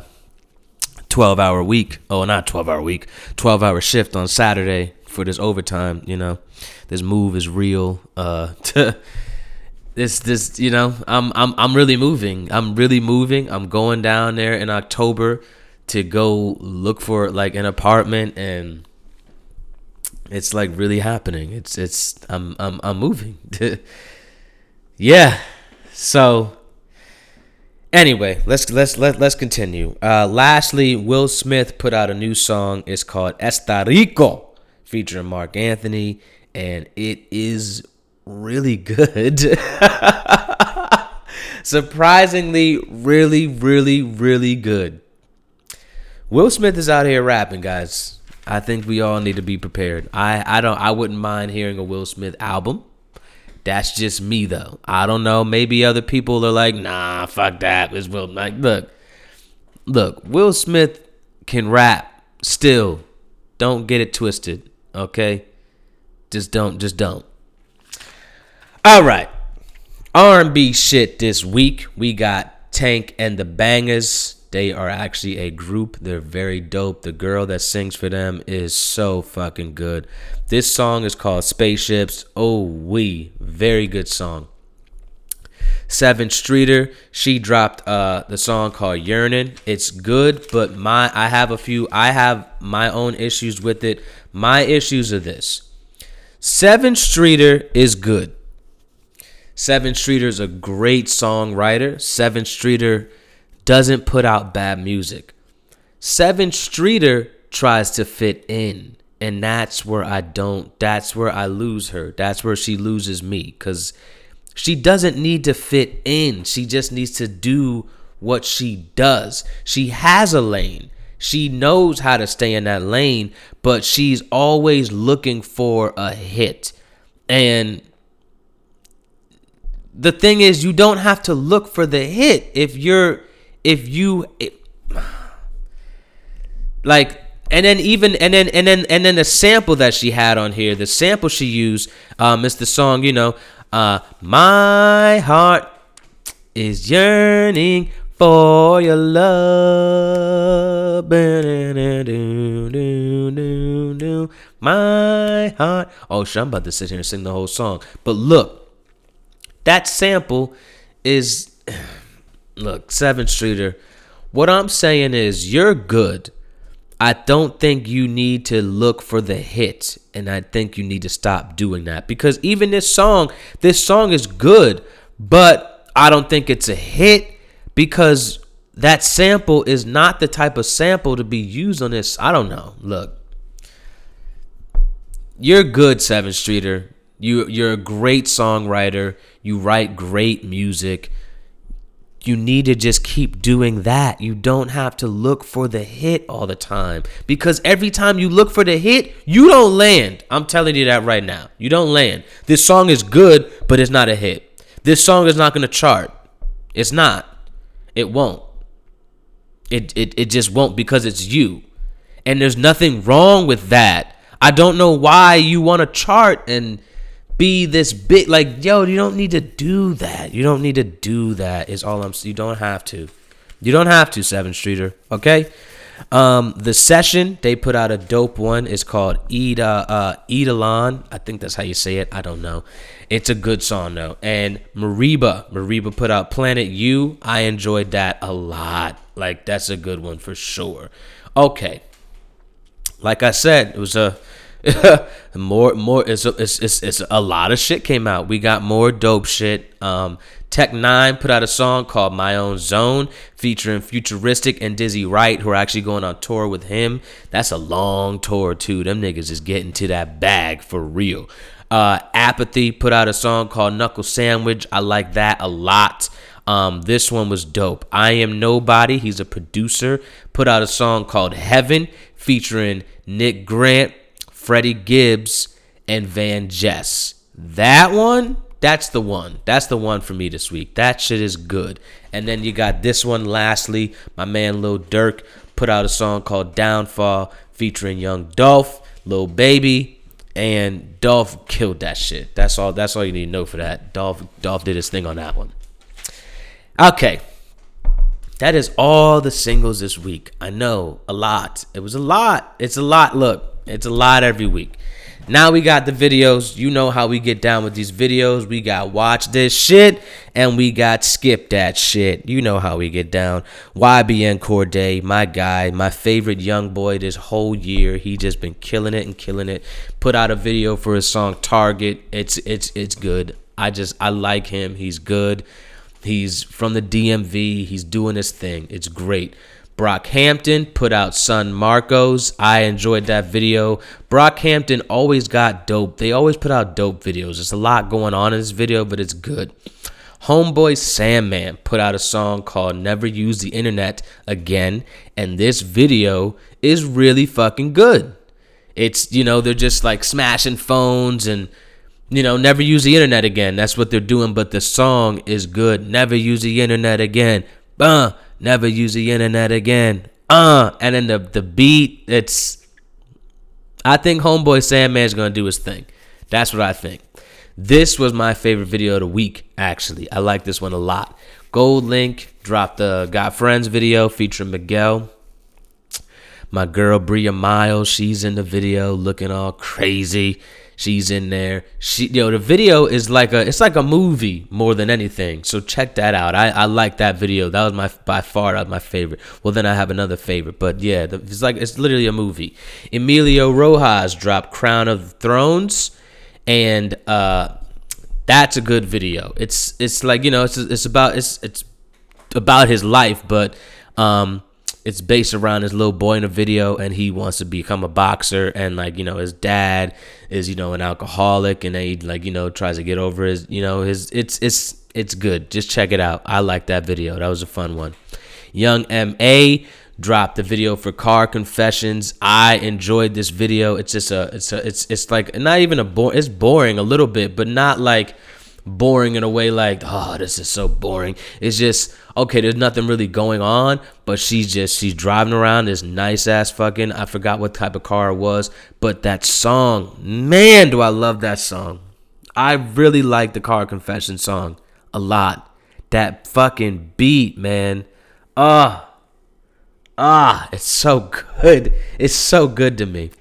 12 hour week. Oh, not 12 hour week. 12 hour shift on Saturday for this overtime, you know. This move is real. Uh [LAUGHS] this this you know, I'm I'm I'm really moving. I'm really moving. I'm going down there in October to go look for like an apartment and it's like really happening. It's it's I'm I'm I'm moving. [LAUGHS] yeah. So Anyway, let's let's let, let's continue. Uh, lastly, Will Smith put out a new song. It's called Esta Rico, featuring Marc Anthony, and it is really good. [LAUGHS] Surprisingly, really, really, really good. Will Smith is out here rapping, guys. I think we all need to be prepared. I I don't I wouldn't mind hearing a Will Smith album. That's just me though. I don't know. Maybe other people are like, nah, fuck that. It's Will. Like, look, look. Will Smith can rap still. Don't get it twisted. Okay, just don't. Just don't. All right. R&B shit this week. We got Tank and the Bangas. They are actually a group. They're very dope. The girl that sings for them is so fucking good. This song is called Spaceships. Oh, we. Very good song. Sevyn Streeter, she dropped uh the song called Yearning. It's good, but my I have a few I have my own issues with it. My issues are this. Sevyn Streeter is good. Sevyn Streeter's a great songwriter. Sevyn Streeter doesn't put out bad music. Sevyn Streeter tries to fit in. And that's where I don't, that's where I lose her. That's where she loses me. Because she doesn't need to fit in. She just needs to do what she does. She has a lane. She knows how to stay in that lane, but she's always looking for a hit. And the thing is, you don't have to look for the hit if you're if you it, like and then even and then and then and then the sample that she had on here the sample she used um is the song you know uh my heart is yearning for your love. My heart oh shit, i'm about to sit here and sing the whole song. But look that sample is look, Sevyn Streeter, what I'm saying is you're good. I don't think you need to look for the hit, and I think you need to stop doing that because even this song, this song is good, but I don't think it's a hit because that sample is not the type of sample to be used on this. I don't know. Look, you're good, Sevyn Streeter. You you're a great songwriter. You write great music you need to just keep doing that. You don't have to look for the hit all the time because every time you look for the hit, you don't land. I'm telling you that right now. You don't land. This song is good, but it's not a hit. This song is not going to chart. It's not. It won't. It, it it just won't because it's you. And there's nothing wrong with that. I don't know why you want to chart and be this big like yo you don't need to do that. You don't need to do that is all i'm you don't have to. You don't have to Sevyn Streeter okay? Um the session they put out a dope one it's called Ida uh Eidolon. i think that's how you say it. I don't know. It's a good song though. And mariba mariba put out planet u. I enjoyed that a lot. Like that's a good one for sure. Okay. Like i said it was a [LAUGHS] more more it's, it's it's it's a lot of shit came out. We got more dope shit. Um Tech N9ne put out a song called My Own Zone featuring Futuristic and Dizzy Wright who are actually going on tour with him. That's a long tour too. Them niggas is getting to that bag for real. Uh Apathy put out a song called Knuckle Sandwich. I like that a lot. Um, this one was dope. I am nobody. He's a producer. Put out a song called Heaven featuring Nick Grant, Freddie Gibbs, and Van Jess. That one, that's the one. That's the one for me this week. That shit is good. And then you got this one. Lastly, my man Lil Durk put out a song called Downfall featuring Young Dolph, Lil Baby, and Dolph killed that shit. That's all. That's all you need to know for that. Dolph Dolph did his thing on that one. Okay. That is all the singles this week. I know, a lot. It was a lot. It's a lot. Look, it's a lot every week. Now we got the videos. You know how we get down with these videos. We got watch this shit and we got skip that shit. You know how we get down. YBN Cordae, my guy, my favorite young boy this whole year. He just been killing it and killing it. Put out a video for his song Target. It's it's it's good. I just I like him. He's good. He's from the DMV. He's doing his thing. It's great. Brockhampton put out San Marcos. I enjoyed that video. Brockhampton always got dope. They always put out dope videos. There's a lot going on in this video, but it's good. Homeboy Sandman put out a song called Never Use the Internet Again, and this video is really fucking good. It's, you know, they're just like smashing phones and, you know, never use the internet again. That's what they're doing, but the song is good. Never use the internet again. Uh, never use the internet again. Uh, and then the, the beat, it's, I think Homeboy Sandman's gonna do his thing. That's what I think. This was my favorite video of the week, actually. I like this one a lot. GoldLink dropped the Got Friends video featuring Miguel. My girl Bria Myles, she's in the video looking all crazy. She's in there. She yo, the video is like a it's like a movie more than anything. So check that out. I, I like that video. That was my by far that my favorite. Well then I have another favorite, but yeah, the, it's like it's literally a movie. Emilio Rojas dropped Crown of Thrones, and uh, that's a good video. It's it's like you know it's it's about it's it's about his life, but um it's based around this little boy in a video and he wants to become a boxer and like you know his dad is you know an alcoholic and he like you know tries to get over his you know his it's it's it's good. Just check it out. I like that video. That was a fun one. Young M.A dropped the video for car confessions. I enjoyed this video. It's just a it's a it's it's like not even a bore it's boring a little bit but not like boring in a way like oh this is so boring. It's just okay there's nothing really going on but she's just she's driving around this nice ass fucking i forgot what type of car it was but that song man do i love that song. I really like the car confession song a lot. That fucking beat man. Ah ah it's so good. It's so good to me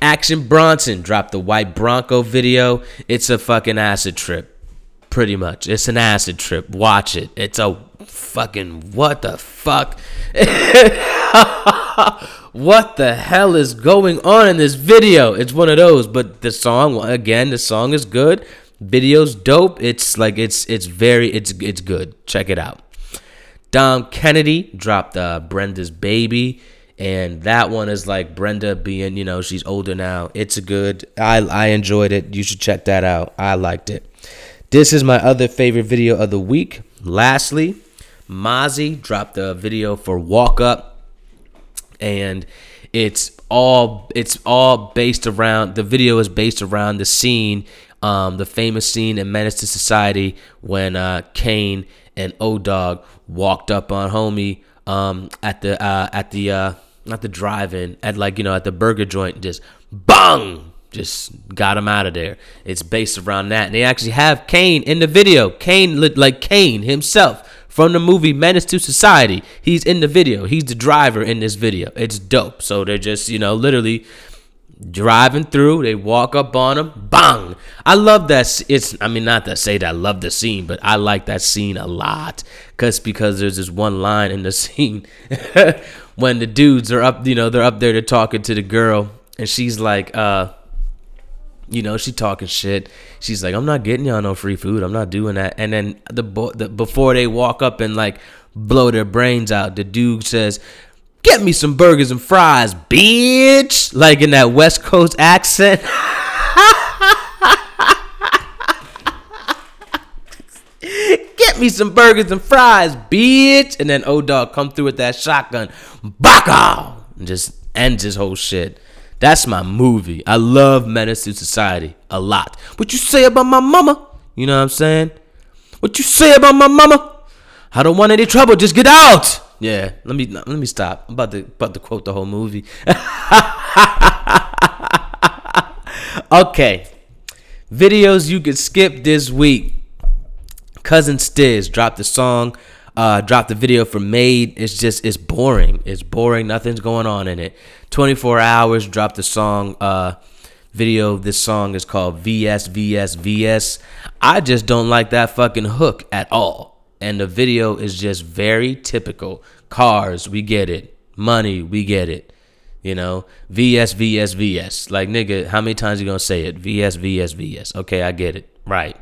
Action Bronson dropped the White Bronco video. It's a fucking acid trip. Pretty much. It's an acid trip. Watch it. It's a fucking what the fuck? [LAUGHS] what the hell is going on in this video? It's one of those, but the song again, the song is good. Video's dope. It's like it's it's very it's it's good. Check it out. Dom Kennedy dropped uh, Brenda's Baby and that one is like Brenda being, you know, she's older now. It's a good. I I enjoyed it. You should check that out. I liked it. This is my other favorite video of the week. Lastly, Mozzy dropped a video for Walk Up, and it's all it's all based around the video is based around the scene, um, the famous scene in Menace to Society when uh, Kane and O Dog walked up on Homie um, at the uh, at the uh, not the drive-in at like you know at the burger joint just bang just got him out of there. It's based around that. And they actually have kane in the video. Kane like kane himself from the movie menace to society. He's in the video. He's the driver in this video. It's dope. So they're just you know literally driving through. They walk up on him bang i love that it's i mean not to say that i love the scene but i like that scene a lot. Because because there's this one line in the [LAUGHS] scene when the dudes are up, you know, they're up there, they're talking to the girl, and she's like, uh, you know, she talking shit. She's like, I'm not getting y'all no free food. I'm not doing that. And then the, the before they walk up and like blow their brains out, the dude says, "Get me some burgers and fries, bitch!" Like in that West Coast accent. [LAUGHS] Get me some burgers and fries, bitch. And then O Dog come through with that shotgun, baka, and just ends his whole shit. That's my movie. I love Menace to Society a lot. What you say about my mama? You know what I'm saying? What you say about my mama? I don't want any trouble. Just get out. Yeah, let me let me stop. I'm about to about to quote the whole movie. [LAUGHS] okay, videos you could skip this week. Cousin Stiz dropped the song, uh, dropped the video for Made. It's just it's boring. It's boring. Nothing's going on in it. 24 hours dropped the song. Uh, video. This song is called VS VS VS. I just don't like that fucking hook at all. And the video is just very typical. Cars, we get it. Money, we get it. You know, VS VS VS. Like nigga, how many times you gonna say it? VS VS VS. Okay, I get it. Right.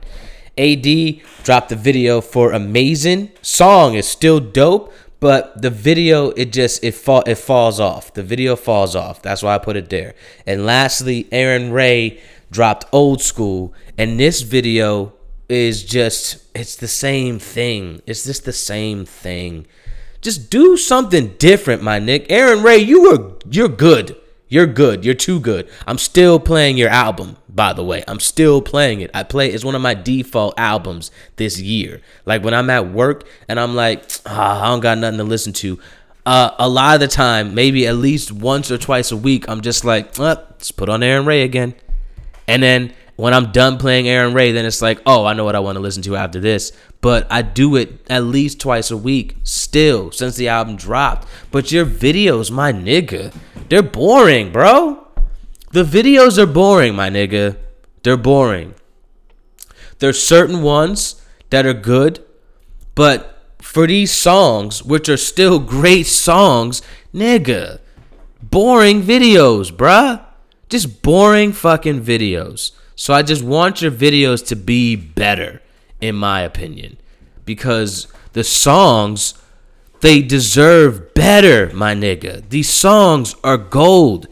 AD dropped the video for Amazing. Song is still dope, but the video it just it fall it falls off. The video falls off. That's why I put it there. And lastly, Arin Ray dropped Old School, and this video is just it's the same thing. It's just the same thing. Just do something different, my Nick. Arin Ray, you were you're good. You're good. You're too good. I'm still playing your album, by the way. I'm still playing it. I play it's one of my default albums this year. Like when I'm at work and I'm like, ah, I don't got nothing to listen to. Uh, a lot of the time, maybe at least once or twice a week, I'm just like, uh, let's put on Arin Ray again. And then when I'm done playing Arin Ray, then it's like, oh, I know what I want to listen to after this. But I do it at least twice a week still since the album dropped. But your videos, my nigga, they're boring, bro. The videos are boring, my nigga. They're boring. There's certain ones that are good, but for these songs, which are still great songs, nigga, boring videos, bruh. Just boring fucking videos. So I just want your videos to be better, in my opinion, because the songs they deserve better, my nigga. These songs are gold.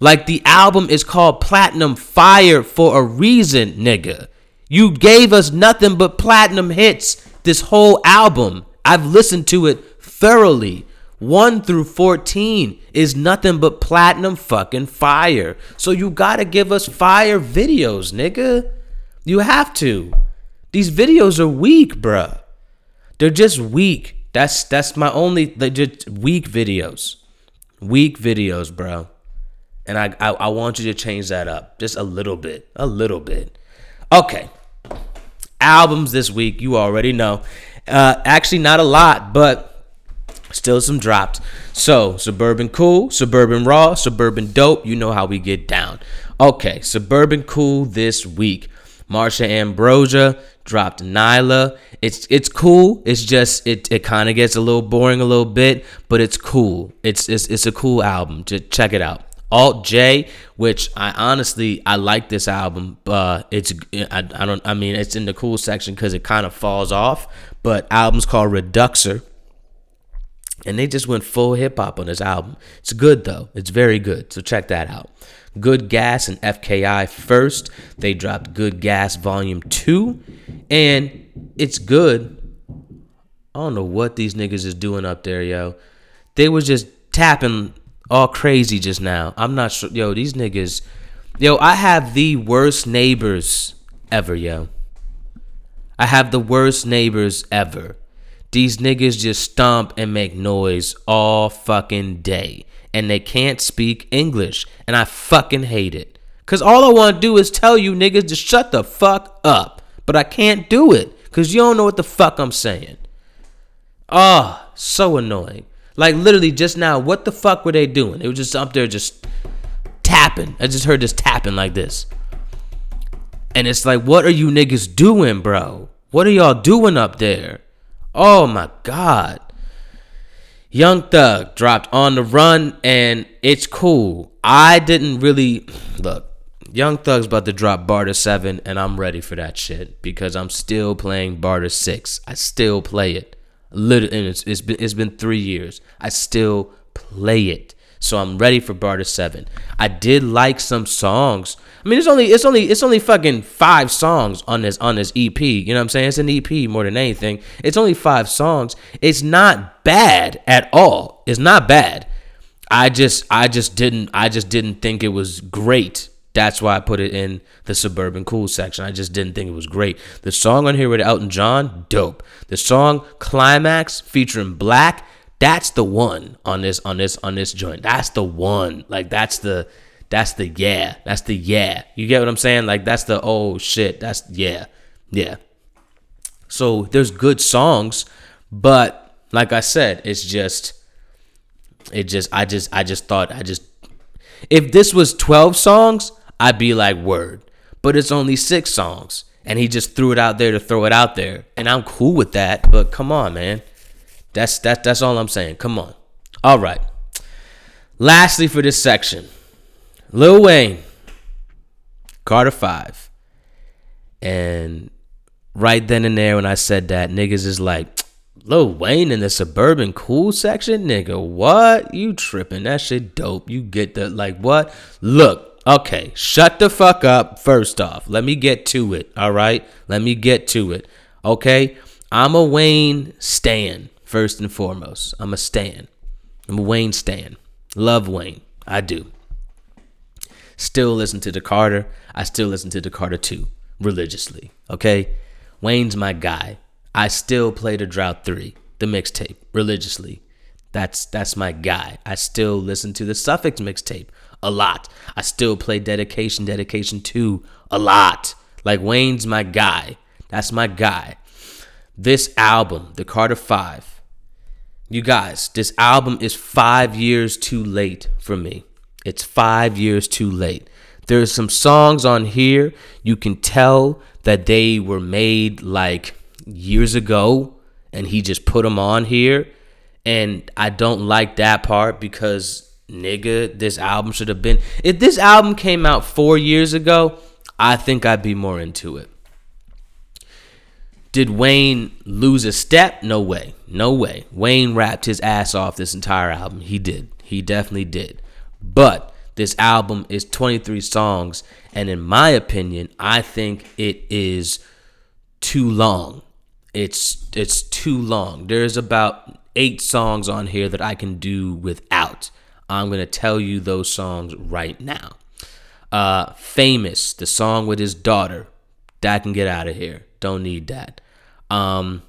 Like the album is called Platinum Fire for a reason, nigga. You gave us nothing but platinum hits this whole album. I've listened to it thoroughly. 1 through 14 is nothing but platinum fucking fire. So you gotta give us fire videos, nigga. You have to. These videos are weak, bruh. They're just weak. That's that's my only they just weak videos. Weak videos, bro. And I, I I want you to change that up. Just a little bit. A little bit. Okay. Albums this week, you already know. Uh actually not a lot, but Still some drops. So, Suburban Cool, Suburban Raw, Suburban Dope. You know how we get down. Okay, Suburban Cool this week. Marsha Ambrosius dropped Nyla. It's it's cool. It's just it it kind of gets a little boring a little bit, but it's cool. It's it's it's a cool album. Just check it out. Alt J, which I honestly I like this album, but it's I, I don't I mean it's in the cool section because it kind of falls off. But album's called Reduxer and they just went full hip hop on this album. It's good though. It's very good. So check that out. Good Gas and FKI first. They dropped Good Gas Volume 2 and it's good. I don't know what these niggas is doing up there, yo. They was just tapping all crazy just now. I'm not sure. Yo, these niggas. Yo, I have the worst neighbors ever, yo. I have the worst neighbors ever. These niggas just stomp and make noise all fucking day. And they can't speak English. And I fucking hate it. Cause all I wanna do is tell you niggas to shut the fuck up. But I can't do it. Cause you don't know what the fuck I'm saying. Oh, so annoying. Like literally just now, what the fuck were they doing? They were just up there just tapping. I just heard this tapping like this. And it's like, what are you niggas doing, bro? What are y'all doing up there? Oh my God. Young Thug dropped on the run and it's cool. I didn't really look. Young Thug's about to drop Barter 7 and I'm ready for that shit because I'm still playing Barter 6. I still play it. And it's, it's been it's been 3 years. I still play it. So I'm ready for Barter Seven. I did like some songs. I mean, it's only it's only it's only fucking five songs on this on this EP. You know what I'm saying? It's an EP more than anything. It's only five songs. It's not bad at all. It's not bad. I just I just didn't I just didn't think it was great. That's why I put it in the suburban cool section. I just didn't think it was great. The song on here with Elton John, dope. The song Climax featuring 6LACK, that's the one on this on this on this joint. That's the one. Like that's the that's the yeah. That's the yeah. You get what I'm saying? Like that's the oh shit. That's yeah. Yeah. So there's good songs, but like I said, it's just it just I just I just thought I just if this was 12 songs, I'd be like word. But it's only 6 songs and he just threw it out there to throw it out there. And I'm cool with that, but come on, man. That's that that's all I'm saying. Come on. All right. Lastly for this section, Lil Wayne, Carter 5. And right then and there when I said that, niggas is like, Lil Wayne in the suburban cool section? Nigga, what? You tripping. That shit dope. You get the, like, what? Look, okay, shut the fuck up first off. Let me get to it, all right? Let me get to it, okay? I'm a Wayne stan, first and foremost. I'm a stan. I'm a Wayne stan. Love Wayne. I do. Still listen to the Carter. I still listen to the Carter 2 religiously, okay? Wayne's my guy. I still play the Drought 3, the mixtape, religiously. That's that's my guy. I still listen to the Suffix mixtape a lot. I still play Dedication, Dedication 2 a lot. Like Wayne's my guy. That's my guy. This album, The Carter 5, you guys, this album is five years too late for me. It's five years too late. There's some songs on here you can tell that they were made like years ago and he just put them on here. And I don't like that part because, nigga, this album should have been. If this album came out four years ago, I think I'd be more into it. Did Wayne lose a step? No way. No way. Wayne rapped his ass off this entire album. He did. He definitely did. But this album is 23 songs. And in my opinion, I think it is too long. It's it's too long. There's about eight songs on here that I can do without. I'm gonna tell you those songs right now. Uh, famous, the song with his daughter. That can get out of here. Don't need that. Um,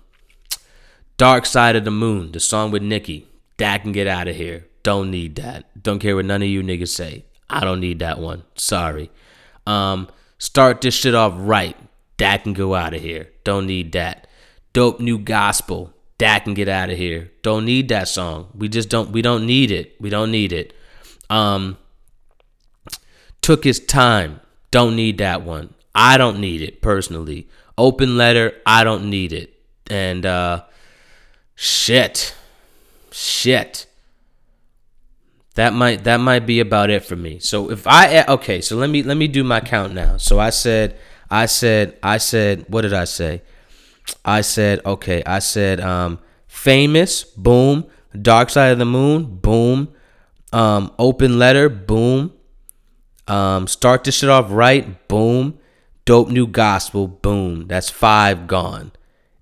Dark Side of the Moon, the song with Nicki. That can get out of here. Don't need that. Don't care what none of you niggas say. I don't need that one. Sorry. Um, start this shit off right. That can go out of here. Don't need that. Dope new gospel. That can get out of here. Don't need that song. We just don't. We don't need it. We don't need it. Um, took his time. Don't need that one. I don't need it personally. Open letter. I don't need it. And uh, shit, shit. That might that might be about it for me. So if I okay, so let me let me do my count now. So I said I said I said what did I say? I said okay, I said um famous, boom, dark side of the moon, boom, um open letter, boom, um start this shit off right, boom, dope new gospel, boom. That's 5 gone.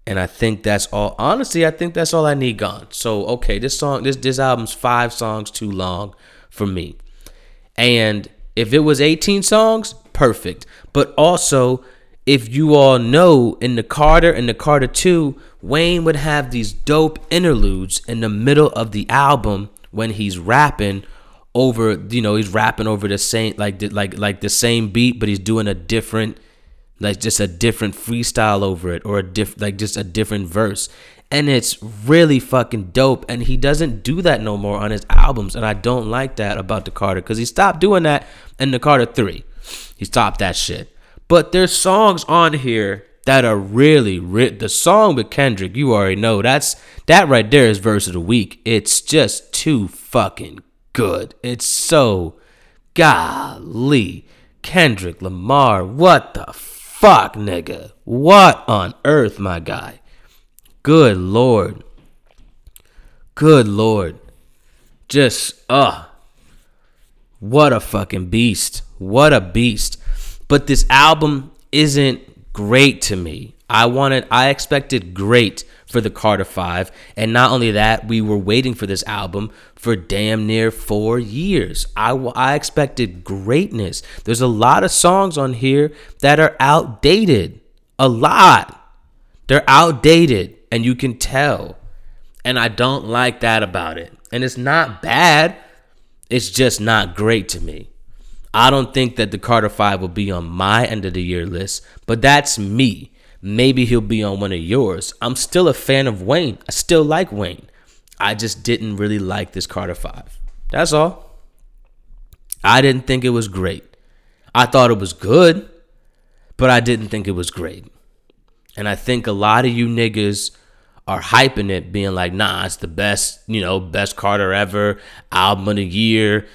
And I think that's all. Honestly, I think that's all I need gone. So okay, this song, this this album's five songs too long for me. And if it was 18 songs, perfect. But also, if you all know in the Carter and the Carter 2, Wayne would have these dope interludes in the middle of the album when he's rapping over, you know, he's rapping over the same like the, like like the same beat, but he's doing a different like just a different freestyle over it or a diff like just a different verse. And it's really fucking dope and he doesn't do that no more on his albums and i don't like that about the carter because he stopped doing that in the carter 3 he stopped that shit. But there's songs on here that are really the song with kendrick you already know that's that right there is verse of the week. It's just too fucking good. It's so golly. Kendrick lamar what the fuck, nigga? What on earth, my guy? Good lord. Good lord. Just, uh, What a fucking beast. What a beast. But this album isn't great to me. I wanted I expected great for the Carter 5 and not only that, we were waiting for this album for damn near 4 years. I I expected greatness. There's a lot of songs on here that are outdated. A lot. They're outdated and you can tell. And I don't like that about it. And it's not bad. It's just not great to me. I don't think that the Carter 5 will be on my end of the year list, but that's me. Maybe he'll be on one of yours. I'm still a fan of Wayne. I still like Wayne. I just didn't really like this Carter 5. That's all. I didn't think it was great. I thought it was good, but I didn't think it was great. And I think a lot of you niggas are hyping it, being like, nah, it's the best, you know, best Carter ever, album of the year.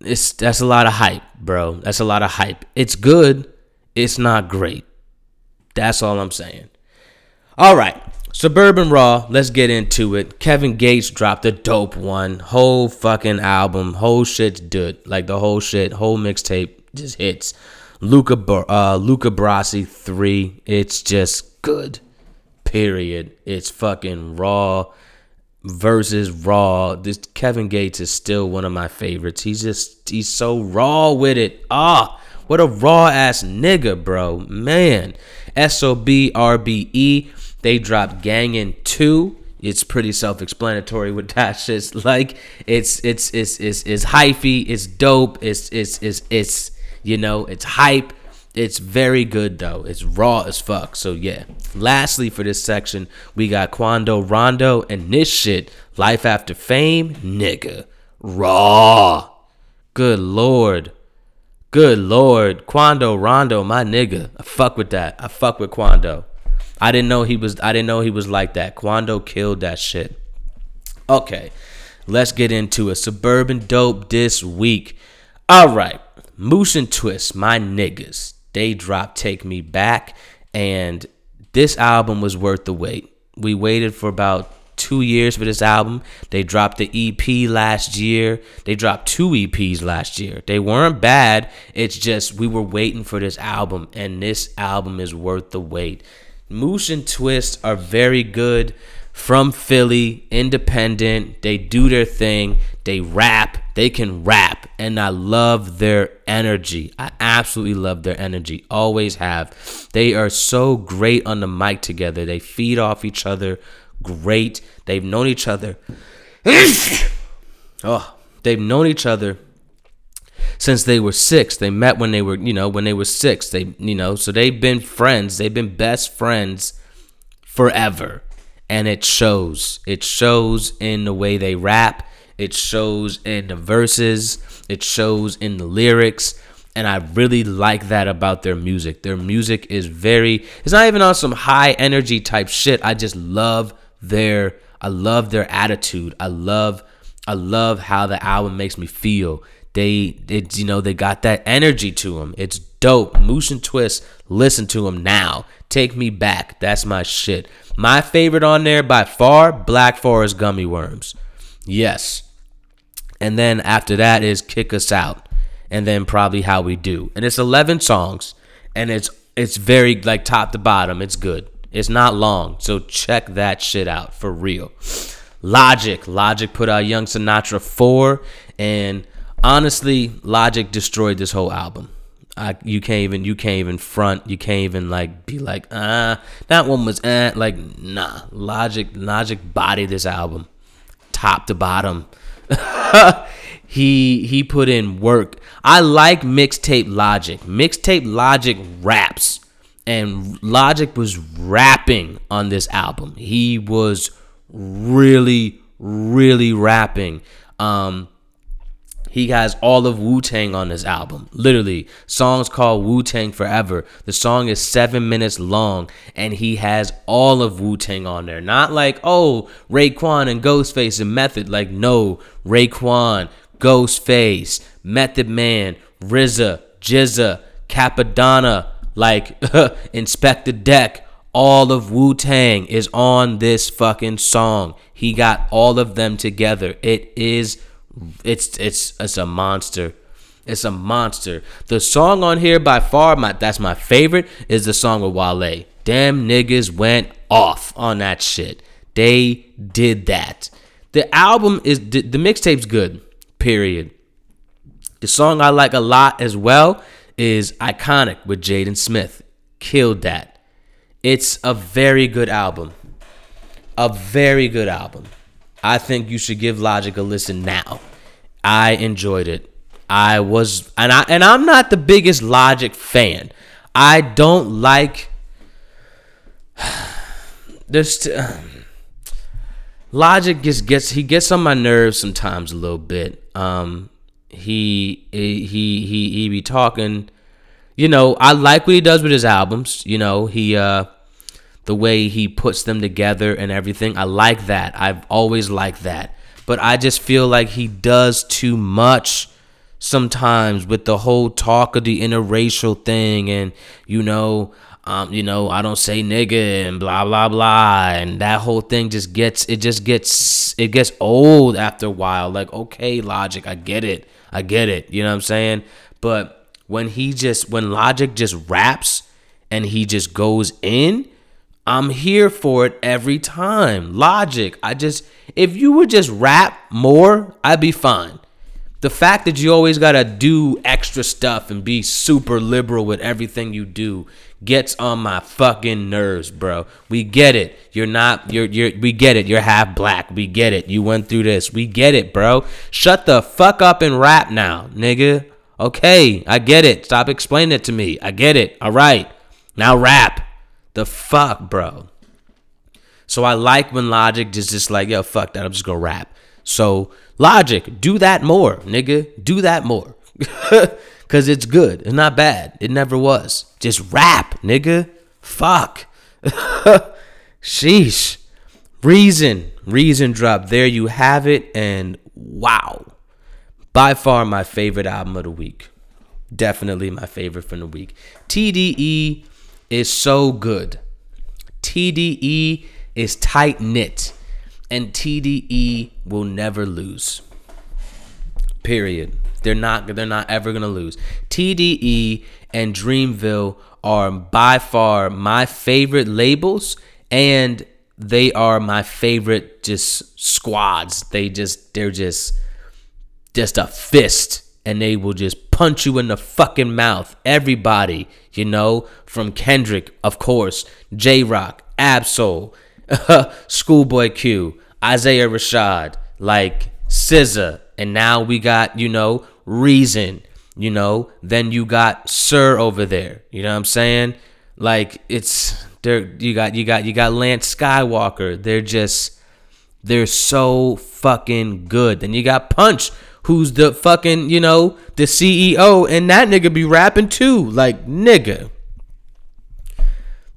It's that's a lot of hype, bro. That's a lot of hype. It's good. It's not great. That's all I'm saying. All right. Suburban Raw, let's get into it. Kevin Gates dropped a dope one. Whole fucking album. Whole shit's good. Like the whole shit, whole mixtape just hits. Luca uh Luca Brasi 3. It's just good. Period. It's fucking raw versus raw. This Kevin Gates is still one of my favorites. He's just he's so raw with it. Ah, what a raw ass nigga, bro. Man. S-O-B-R-B-E. They dropped Gangin' 2. It's pretty self-explanatory with [LAUGHS] that like. It's it's it's it's it's hyphy, it's dope, it's it's it's it's you know, it's hype. It's very good though. It's raw as fuck. So yeah. Lastly for this section, we got Quando Rondo and this shit, Life After Fame, nigga. Raw. Good lord. Good lord. Quando Rondo, my nigga. I fuck with that. I fuck with Quando. I didn't know he was I didn't know he was like that. Quando killed that shit. Okay. Let's get into it. Suburban dope this week. All right. Moosh and Twist, my niggas they dropped Take Me Back, and this album was worth the wait. We waited for about two years for this album. They dropped the EP last year. They dropped two EPs last year. They weren't bad. It's just we were waiting for this album, and this album is worth the wait. Moosh and Twist are very good from Philly, independent. They do their thing. They rap. They can rap. And I love their energy. I absolutely love their energy. Always have. They are so great on the mic together. They feed off each other. Great. They've known each other. [LAUGHS] oh, they've known each other since they were six. They met when they were, you know, when they were six. They, you know, so they've been friends. They've been best friends forever and it shows. It shows in the way they rap, it shows in the verses, it shows in the lyrics. And I really like that about their music. Their music is very, it's not even on some high energy type shit. I just love their, I love their attitude. I love, I love how the album makes me feel. They, it, you know, they got that energy to them. It's dope. Moosh and Twist, listen to them now. Take me back. That's my shit. My favorite on there by far, Black Forest Gummy Worms. Yes. And then after that is Kick Us Out. And then probably How We Do. And it's 11 songs. And it's it's very like top to bottom. It's good. It's not long. So check that shit out for real. Logic. Logic put out Young Sinatra 4. And honestly, Logic destroyed this whole album. I, you can't even you can't even front you can't even like be like ah uh, that one was eh. like nah logic logic body this album top to bottom [LAUGHS] he he put in work I like mixtape logic mixtape logic raps and logic was rapping on this album he was really really rapping um he has all of Wu Tang on this album. Literally, songs called Wu Tang Forever. The song is seven minutes long, and he has all of Wu Tang on there. Not like, oh, Raekwon and Ghostface and Method. Like, no, Raekwon, Ghostface, Method Man, RZA, GZA, Cappadonna, like [LAUGHS] Inspectah Deck. All of Wu Tang is on this fucking song. He got all of them together. It is it's it's it's a monster. It's a monster. The song on here by far, my that's my favorite, is the song with Wale. Damn niggas went off on that shit. They did that. The album is the, the mixtape's good. Period. The song I like a lot as well is Iconic with Jaden Smith. Killed that. It's a very good album. A very good album. I think you should give Logic a listen now. I enjoyed it. I was and I and I'm not the biggest Logic fan. I don't like [SIGHS] this [SIGHS] Logic just gets he gets on my nerves sometimes a little bit. Um he he he he be talking you know, I like what he does with his albums. You know, he uh the way he puts them together and everything. I like that. I've always liked that. But I just feel like he does too much sometimes with the whole talk of the interracial thing and you know um, you know, I don't say nigga and blah blah blah, and that whole thing just gets it just gets it gets old after a while. Like, okay, logic, I get it, I get it. You know what I'm saying? But when he just when logic just raps and he just goes in, I'm here for it every time. Logic, I just if you would just rap more, I'd be fine. The fact that you always gotta do extra stuff and be super liberal with everything you do gets on my fucking nerves, bro. We get it. You're not you're you're we get it. You're half black. We get it. You went through this. We get it, bro. Shut the fuck up and rap now, nigga. Okay, I get it. Stop explaining it to me. I get it. All right. Now rap. The fuck, bro. So I like when Logic is just like, yo, fuck that. I'm just gonna rap. So Logic, do that more, nigga. Do that more. [LAUGHS] Cause it's good. It's not bad. It never was. Just rap, nigga. Fuck. [LAUGHS] Sheesh. Reason. Reason drop. There you have it. And wow. By far my favorite album of the week. Definitely my favorite from the week. TDE is so good. TDE is tight knit. And TDE will never lose. Period. They're not they're not ever gonna lose. TDE and Dreamville are by far my favorite labels and they are my favorite just squads. They just they're just just a fist and they will just punch you in the fucking mouth. Everybody, you know, from Kendrick, of course, Jay Rock, Ab-Soul, [LAUGHS] Schoolboy Q, Isaiah Rashad, like SZA, and now we got, you know, Reason, you know, then you got Sir over there. You know what I'm saying? Like it's there you got you got you got Lance Skiiwalker. They're just they're so fucking good. Then you got Punch, who's the fucking, you know, the CEO, and that nigga be rapping too. Like, nigga.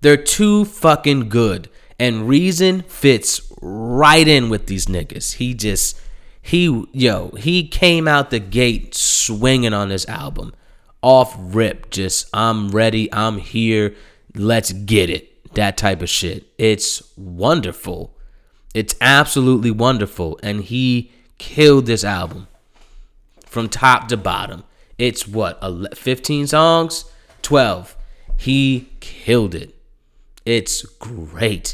They're too fucking good. And Reason fits right in with these niggas. He just, he, yo, he came out the gate swinging on this album. Off rip, just, I'm ready, I'm here, let's get it. That type of shit. It's wonderful. It's absolutely wonderful. And he killed this album from top to bottom. It's what, 15 songs? 12. He killed it. It's great.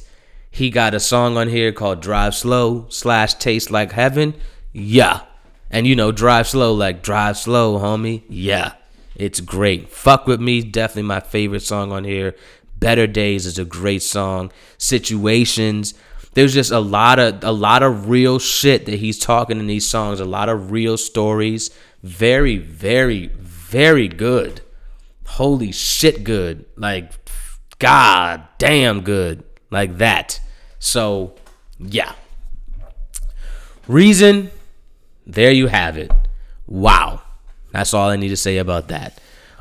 He got a song on here called Drive Slow slash Taste Like Heaven. Yeah. And you know, Drive Slow, like Drive Slow, homie. Yeah. It's great. Fuck with me, definitely my favorite song on here. Better Days is a great song. Situations. There's just a lot of a lot of real shit that he's talking in these songs, a lot of real stories. Very, very, very good. Holy shit good. Like god damn good. Like that. So, yeah. Reason, there you have it. Wow. That's all I need to say about that.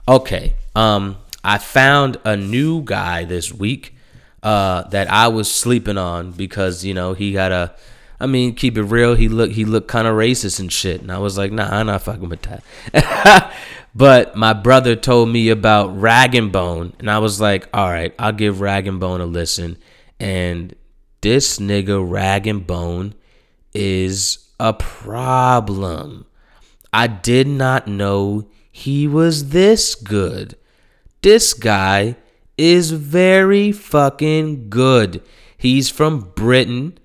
Okay. Um I found a new guy this week uh that I was sleeping on because, you know, he got a I mean, keep it real, he looked he looked kind of racist and shit. And I was like, "Nah, I'm not fucking with that." [LAUGHS] but my brother told me about Rag and Bone, and I was like, "All right, I'll give Rag and Bone a listen." And this nigga Rag and Bone is a problem. I did not know he was this good. This guy is very fucking good. He's from Britain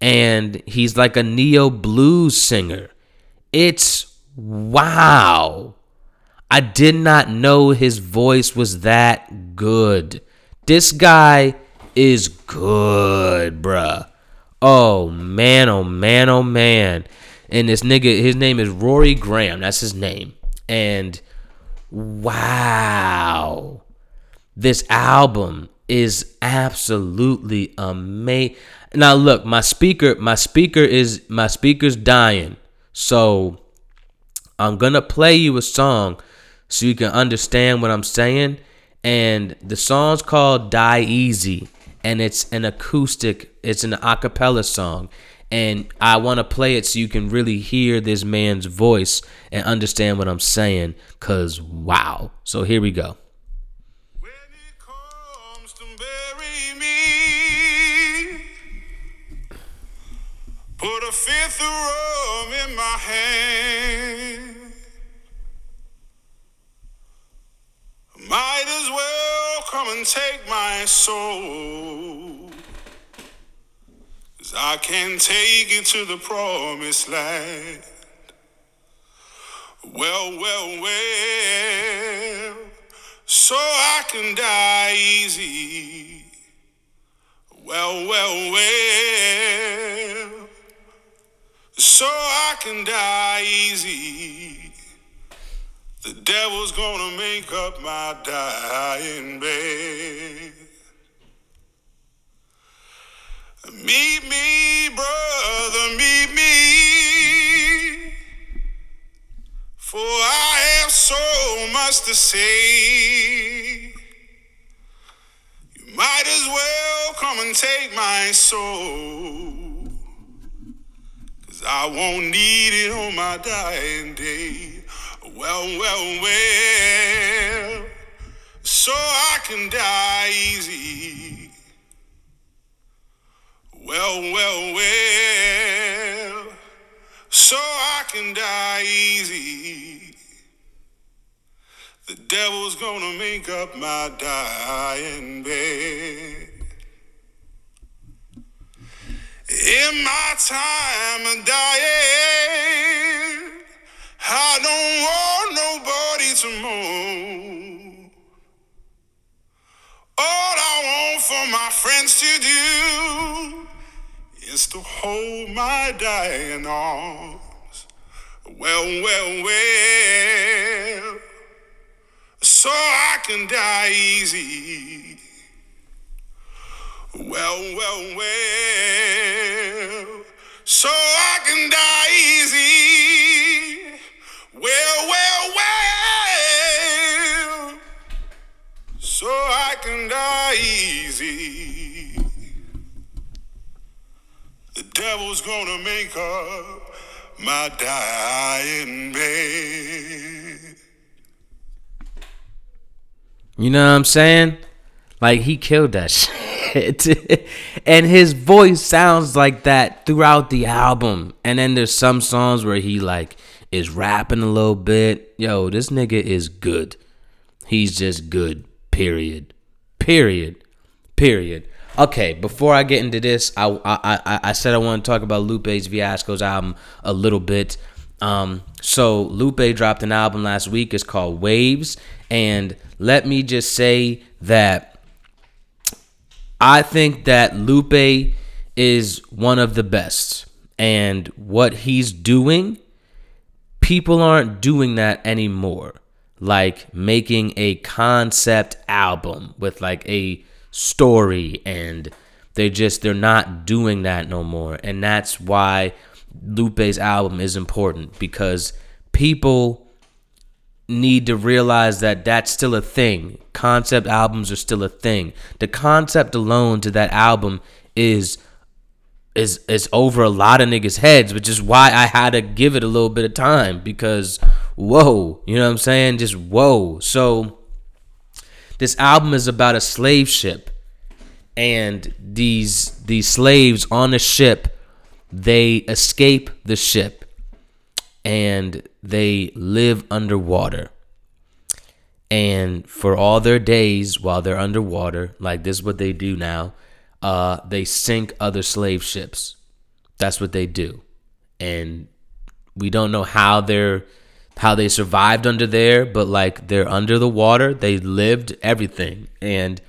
and he's like a neo blues singer. It's wow. I did not know his voice was that good. This guy is good, bruh. Oh man, oh man, oh man. And this nigga, his name is Rory Graham. That's his name. And wow. This album is absolutely amazing. Now look, my speaker, my speaker is my speaker's dying. So I'm gonna play you a song so you can understand what I'm saying. And the song's called Die Easy. And it's an acoustic, it's an a cappella song. And I want to play it so you can really hear this man's voice and understand what I'm saying. Cause wow. So here we go. Put a fifth of rum in my hand. Might as well come and take my soul. 'Cause I can take it to the promised land. Well, well, well, so I can die easy. Well, well, well, so I can die easy. The devil's gonna make up my dying bed. Meet me, brother, meet me. For I have so much to say. You might as well come and take my soul. Cause I won't need it on my dying day. Well, well, well. So I can die easy. Well, well, well. So I can die easy. The devil's gonna make up my dying bed. In my time of dying, I don't want nobody to moan. All I want for my friends to do is to hold my dying arms. Well, well, well, so I can die easy. Well, well, well, so I can die easy. Well, well, well, so I can die easy. The devil's gonna make up my dying bed. You know what I'm saying? Like he killed that [LAUGHS] shit. and his voice sounds like that throughout the album. And then there's some songs where he like is rapping a little bit. Yo, this nigga is good. He's just good. Period. Period. Period. Okay, before I get into this, I I I, I said I want to talk about Lupe's Fiasco's album a little bit. Um, so Lupe dropped an album last week. It's called Waves, and let me just say that I think that Lupe is one of the best, and what he's doing, people aren't doing that anymore. Like making a concept album with like a story, and they just they're not doing that no more, and that's why Lupe's album is important because people need to realize that that's still a thing. Concept albums are still a thing. The concept alone to that album is is is over a lot of niggas' heads, which is why I had to give it a little bit of time because whoa, you know what I'm saying? Just whoa. So this album is about a slave ship and these these slaves on the ship they escape the ship and they live underwater And for all their days while they're underwater, like this is what they do now, uh, they sink other slave ships. That's what they do. And we don't know how they're how they survived under there, but like they're under the water, they lived everything. And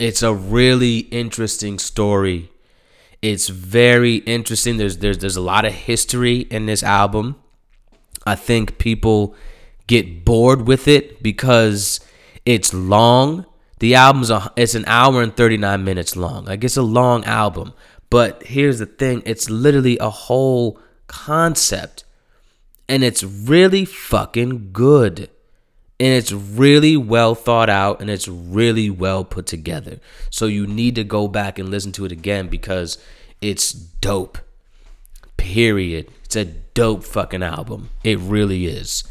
it's a really interesting story. It's very interesting. There's there's there's a lot of history in this album. I think people get bored with it because it's long. The album's a, it's an hour and 39 minutes long. Like it's a long album. But here's the thing, it's literally a whole concept and it's really fucking good. And it's really well thought out and it's really well put together. So you need to go back and listen to it again because it's dope. Period. It's a dope fucking album. It really is.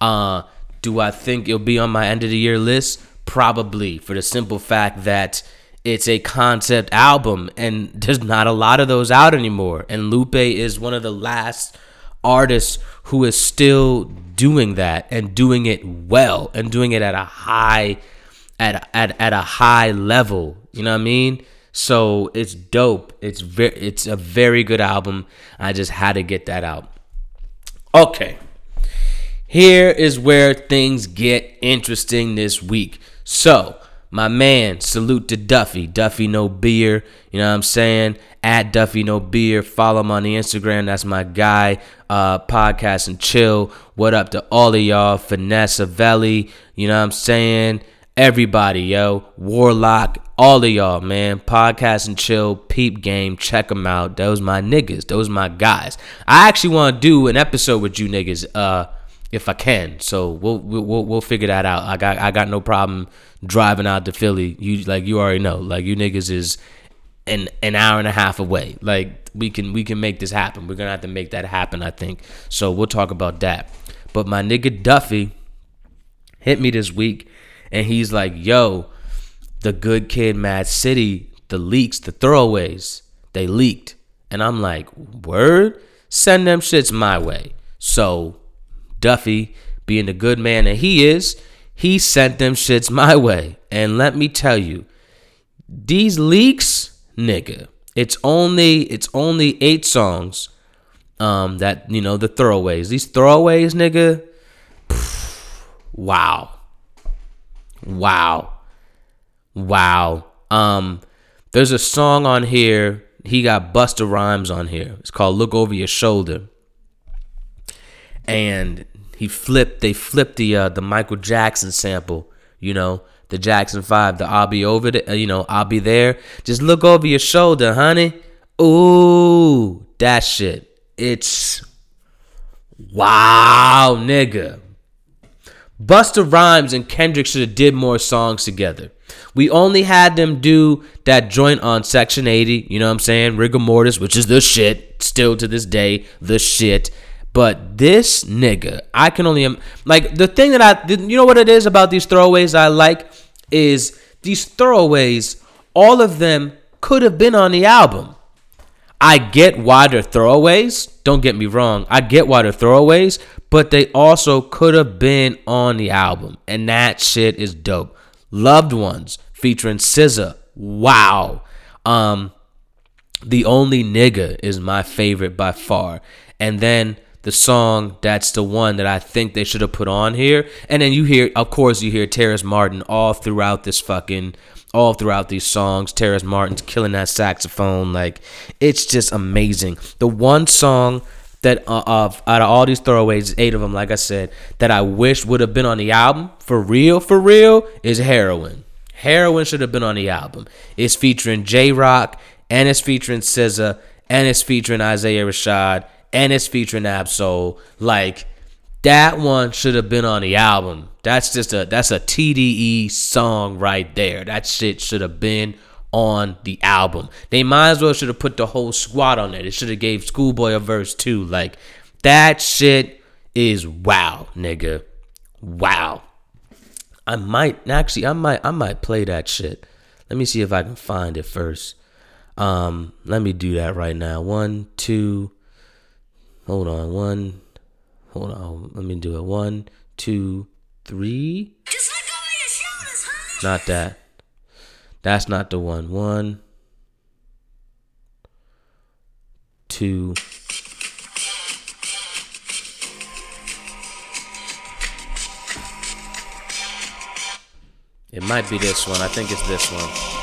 Uh do I think it'll be on my end of the year list? Probably for the simple fact that it's a concept album and there's not a lot of those out anymore. And Lupe is one of the last artists who is still doing that and doing it well and doing it at a high at at, at a high level. You know what I mean? So it's dope. It's very it's a very good album. I just had to get that out. Okay. Here is where things get interesting this week. So, my man, salute to Duffy. Duffy No Beer. You know what I'm saying? At Duffy No Beer. Follow him on the Instagram. That's my guy. Uh, podcast and chill. What up to all of y'all? Finesse Velli. You know what I'm saying? Everybody, yo. Warlock. All of y'all, man. Podcast and chill. Peep game. Check them out. Those my niggas. Those my guys. I actually want to do an episode with you niggas. Uh, if I can. So we'll we'll we'll figure that out. I got I got no problem driving out to Philly. You like you already know. Like you niggas is an an hour and a half away. Like we can we can make this happen. We're gonna have to make that happen. I think. So we'll talk about that. But my nigga Duffy hit me this week, and he's like, "Yo, the good kid, Mad City, the leaks, the throwaways, they leaked." And I'm like, "Word, send them shits my way." So Duffy, being the good man that he is, he sent them shits my way. And let me tell you, these leaks, nigga, it's only it's only eight songs. Um, that you know the throwaways. These throwaways, nigga. pff, wow, wow, wow. Um, there's a song on here. He got Busta Rhymes on here. It's called "Look Over Your Shoulder." and he flipped they flipped the uh, the Michael Jackson sample, you know, the Jackson 5, the I'll be over there, you know, I'll be there. Just look over your shoulder, honey. Ooh, that shit. It's wow, nigga. Busta Rhymes and Kendrick should have did more songs together. We only had them do that joint on Section 80, you know what I'm saying? Rigamortus, which is the shit, still to this day, the shit. But this nigga, I can only like the thing that I you know what it is about these throwaways I like is these throwaways, all of them could have been on the album. I get why they're throwaways. Don't get me wrong. I get why they're throwaways, but they also could have been on the album. And that shit is dope. Loved Ones featuring SZA. Wow. Um The Only Nigga is my favorite by far. And then the song that's the one that I think they should have put on here. And then you hear, of course, you hear Terrace Martin all throughout this fucking, all throughout these songs. Terrace Martin's killing that saxophone. Like, it's just amazing. The one song that uh, of out of all these throwaways, eight of them, like I said, that I wish would have been on the album for real, for real, is Heroin. Heroin should have been on the album. It's featuring Jay Rock and it's featuring SZA and it's featuring Isaiah Rashad and it's featuring Ab-Soul. Like that one should have been on the album. That's just a that's a TDE song right there. That shit should have been on the album. They might as well should have put the whole squad on there. It should have gave Schoolboy a verse too. Like that shit is wow, nigga. Wow. I might actually I might I might play that shit. Let me see if I can find it first. Um, let me do that right now. One, two, hold on. One, hold on. Let me do it. One, two, three. Not that. That's not the one. One, two. It might be this one. I think it's this one.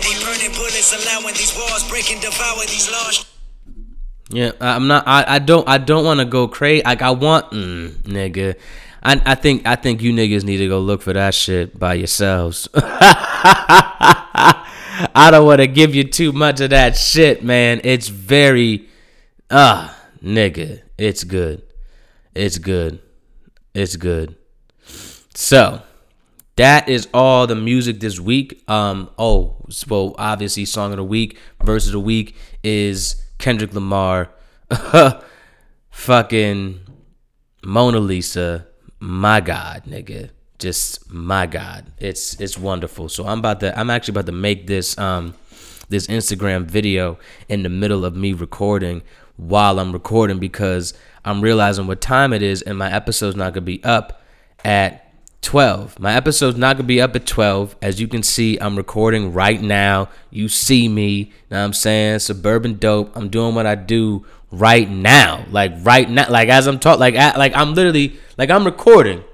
Burning bullets, allowing these walls break and devour these laws. Yeah, I'm not. I, I don't. I don't want to go crazy. Like I want, mm, nigga. I I think I think you niggas need to go look for that shit by yourselves. [LAUGHS] I don't want to give you too much of that shit, man. It's very, ah, nigga. It's good. It's good. It's good. So that is all the music this week. Um. Oh, well, obviously, song of the week, verse of the week is Kendrick Lamar, [LAUGHS] fucking Mona Lisa. My God, nigga, just my God. It's it's wonderful. So I'm about to. I'm actually about to make this um this Instagram video in the middle of me recording while I'm recording because I'm realizing what time it is and my episode's not gonna be up at 12. My episode's not gonna be up at 12. As you can see, I'm recording right now. You see me. Now I'm saying suburban dope. I'm doing what I do right now. Like right now. Like as I'm talking like like I'm literally like I'm recording.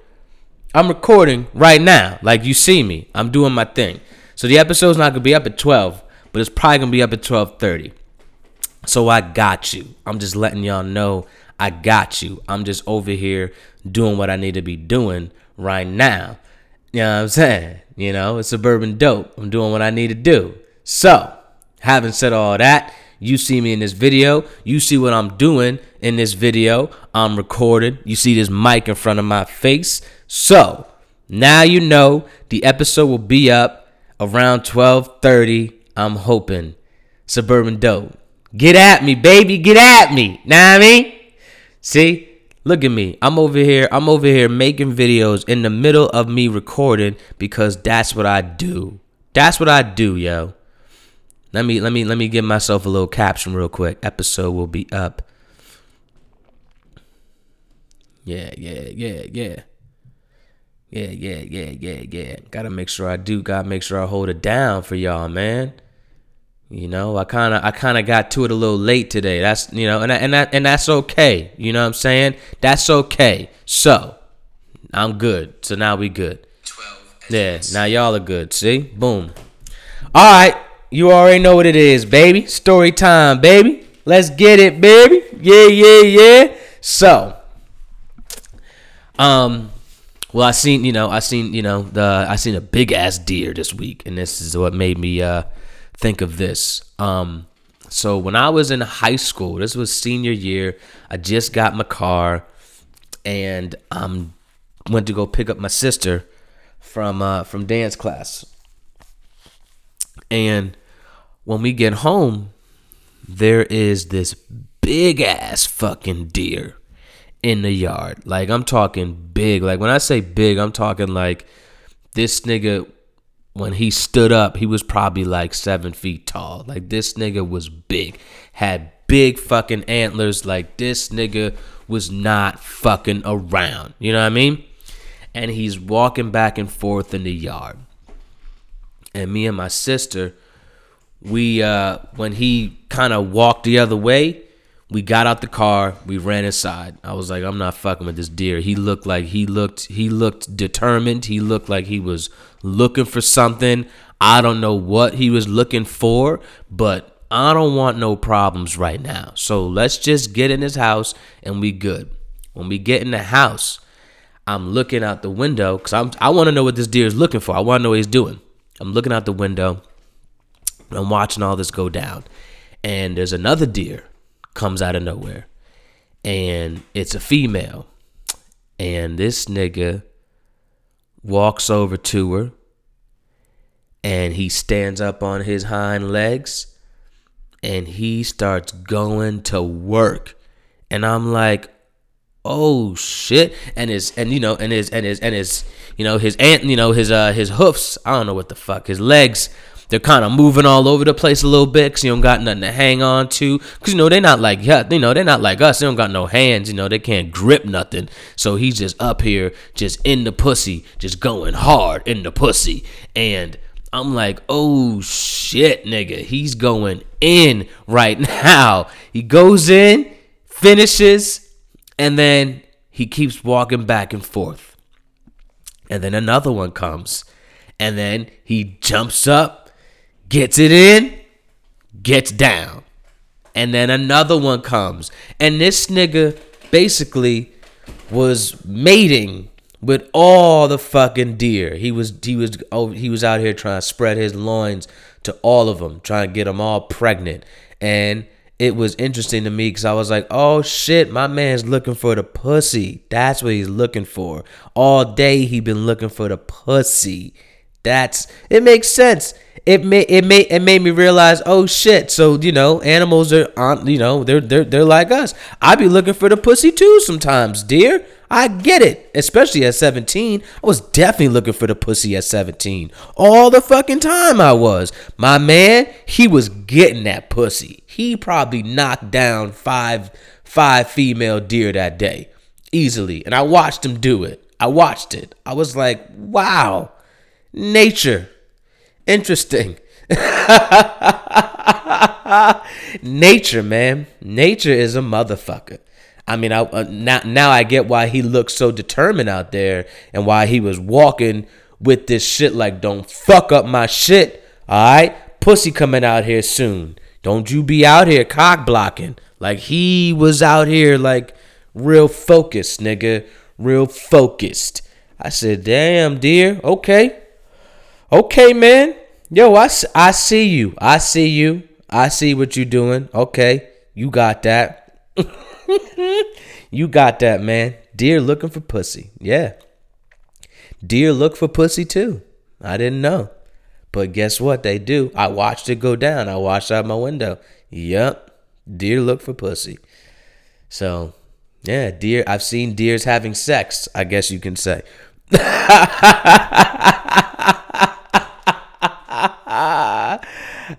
I'm recording right now. Like you see me. I'm doing my thing. So the episode's not gonna be up at 12, but it's probably gonna be up at 12:30. So I got you. I'm just letting y'all know I got you. I'm just over here doing what I need to be doing right now. You know what I'm saying? You know, it's suburban dope. I'm doing what I need to do. So, having said all that, you see me in this video. You see what I'm doing in this video. I'm recording. You see this mic in front of my face. So, now you know the episode will be up around 12:30. I'm hoping. Suburban dope. Get at me, baby. Get at me. What I mean? See? Look at me. I'm over here. I'm over here making videos in the middle of me recording because that's what I do. That's what I do, yo. Let me let me let me give myself a little caption real quick. Episode will be up. Yeah, yeah, yeah, yeah. Yeah, yeah, yeah, yeah, yeah. Gotta make sure I do. Gotta make sure I hold it down for y'all, man. You know, I kind of I kind of got to it a little late today. That's you know, and I, and that and that's okay. You know what I'm saying? That's okay. So, I'm good. So now we good. Twelve. Yeah, now y'all are good. See? Boom. All right, you already know what it is, baby. Story time, baby. Let's get it, baby. Yeah, yeah, yeah. So, um, well, I seen you know I seen you know the I seen a big ass deer this week, and this is what made me uh think of this. Um, so when I was in high school, this was senior year. I just got my car, and um went to go pick up my sister from uh, from dance class. And when we get home, there is this big ass fucking deer in the yard. Like I'm talking big. Like when I say big, I'm talking like this nigga when he stood up, he was probably like seven feet tall. Like this nigga was big, had big fucking antlers. Like this nigga was not fucking around. You know what I mean? And he's walking back and forth in the yard. And me and my sister, we uh when he kind of walked the other way, we got out the car, we ran inside. I was like, I'm not fucking with this deer. He looked like he looked he looked determined. He looked like he was looking for something. I don't know what he was looking for, but I don't want no problems right now. So let's just get in his house and we good. When we get in the house, I'm looking out the window because I'm I want to know what this deer is looking for. I want to know what he's doing. I'm looking out the window. I'm watching all this go down, and there's another deer comes out of nowhere, and it's a female. And this nigga walks over to her and he stands up on his hind legs and he starts going to work. And I'm like, oh shit. And his and you know, and his and his and his you know, his ant you know, his uh his hoofs, I don't know what the fuck, his legs, they're kind of moving all over the place a little bit because you don't got nothing to hang on to. Because, you know, they're not like, yeah, you know, they're not like us. They don't got no hands. You know, they can't grip nothing. So he's just up here, just in the pussy, just going hard in the pussy. And I'm like, oh shit, nigga. He's going in right [LAUGHS] now. He goes in, finishes, and then he keeps walking back and forth. And then another one comes. And then he jumps up, gets it in, gets down. And then another one comes. And this nigga basically was mating with all the fucking deer. He was he was oh he was out here trying to spread his loins to all of them, trying to get them all pregnant. And it was interesting to me because I was like, oh shit, my man's looking for the pussy. That's what he's looking for. All day he been looking for the pussy. That's it makes sense. It made it made it made me realize, oh shit. So you know, animals are on. You know, they're they're they're like us. I be looking for the pussy too sometimes, deer. I get it, especially at 17. I was definitely looking for the pussy at 17. All the fucking time I was. My man, he was getting that pussy. He probably knocked down five five female deer that day easily, and I watched him do it. I watched it. I was like, wow, nature, interesting. [LAUGHS] nature, man, nature is a motherfucker. I mean, I, uh, now now I get why he looked so determined out there and why he was walking with this shit like, don't fuck up my shit. All right, pussy coming out here soon. Don't you be out here cock blocking. Like he was out here like real focused, nigga, real focused. I said, damn, deer, okay, okay, man. Yo, I, I see you. I see you. I see what you're doing. Okay, you got that. [LAUGHS] you got that, man. Deer looking for pussy. Yeah. Deer look for pussy too. I didn't know. But guess what? They do. I watched it go down. I watched out my window. Yup. Deer look for pussy. So, yeah, deer. I've seen deers having sex, I guess you can say. [LAUGHS]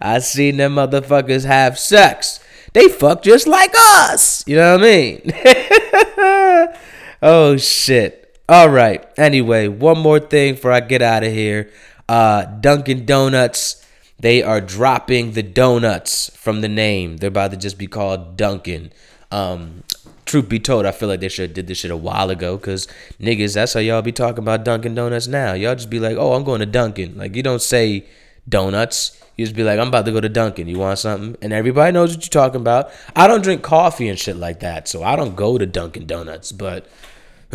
I seen them motherfuckers have sex. They fuck just like us. You know what I mean? [LAUGHS] oh shit. All right. Anyway, one more thing before I get out of here. Uh, Dunkin' Donuts. They are dropping the donuts from the name. They're about to just be called Dunkin'. Um, truth be told, I feel like they should have did this shit a while ago. Cause niggas, that's how y'all be talking about Dunkin' Donuts now. Y'all just be like, oh, I'm going to Dunkin'. Like you don't say donuts. You just be like, I'm about to go to Dunkin'. You want something? And everybody knows what you're talking about. I don't drink coffee and shit like that, so I don't go to Dunkin' Donuts. But [CLEARS THROAT]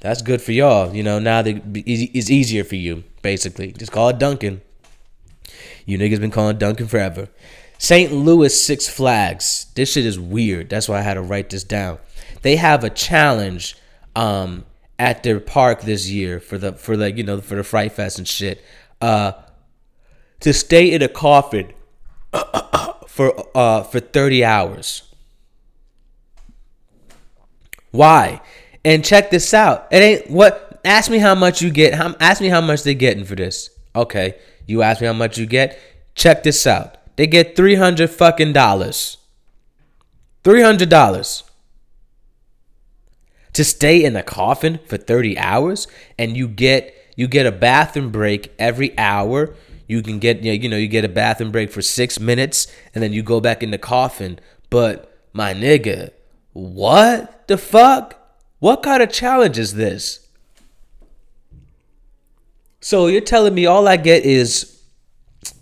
that's good for y'all. You know, now that it's easier for you, basically. Just call it Dunkin'. You niggas been calling Dunkin' forever. St. Louis Six Flags. This shit is weird. That's why I had to write this down. They have a challenge um, at their park this year for the for like you know for the Fright Fest and shit. Uh, to stay in a coffin [COUGHS] for uh for 30 hours. Why? And check this out. It ain't what ask me how much you get. How, ask me how much they're getting for this. Okay. You ask me how much you get. Check this out. They get 300 fucking dollars. $300 to stay in a coffin for 30 hours and you get you get a bathroom break every hour you can get you know you get a bathroom break for six minutes and then you go back in the coffin. But my nigga what the fuck? What kind of challenge is this? So you're telling me all i get is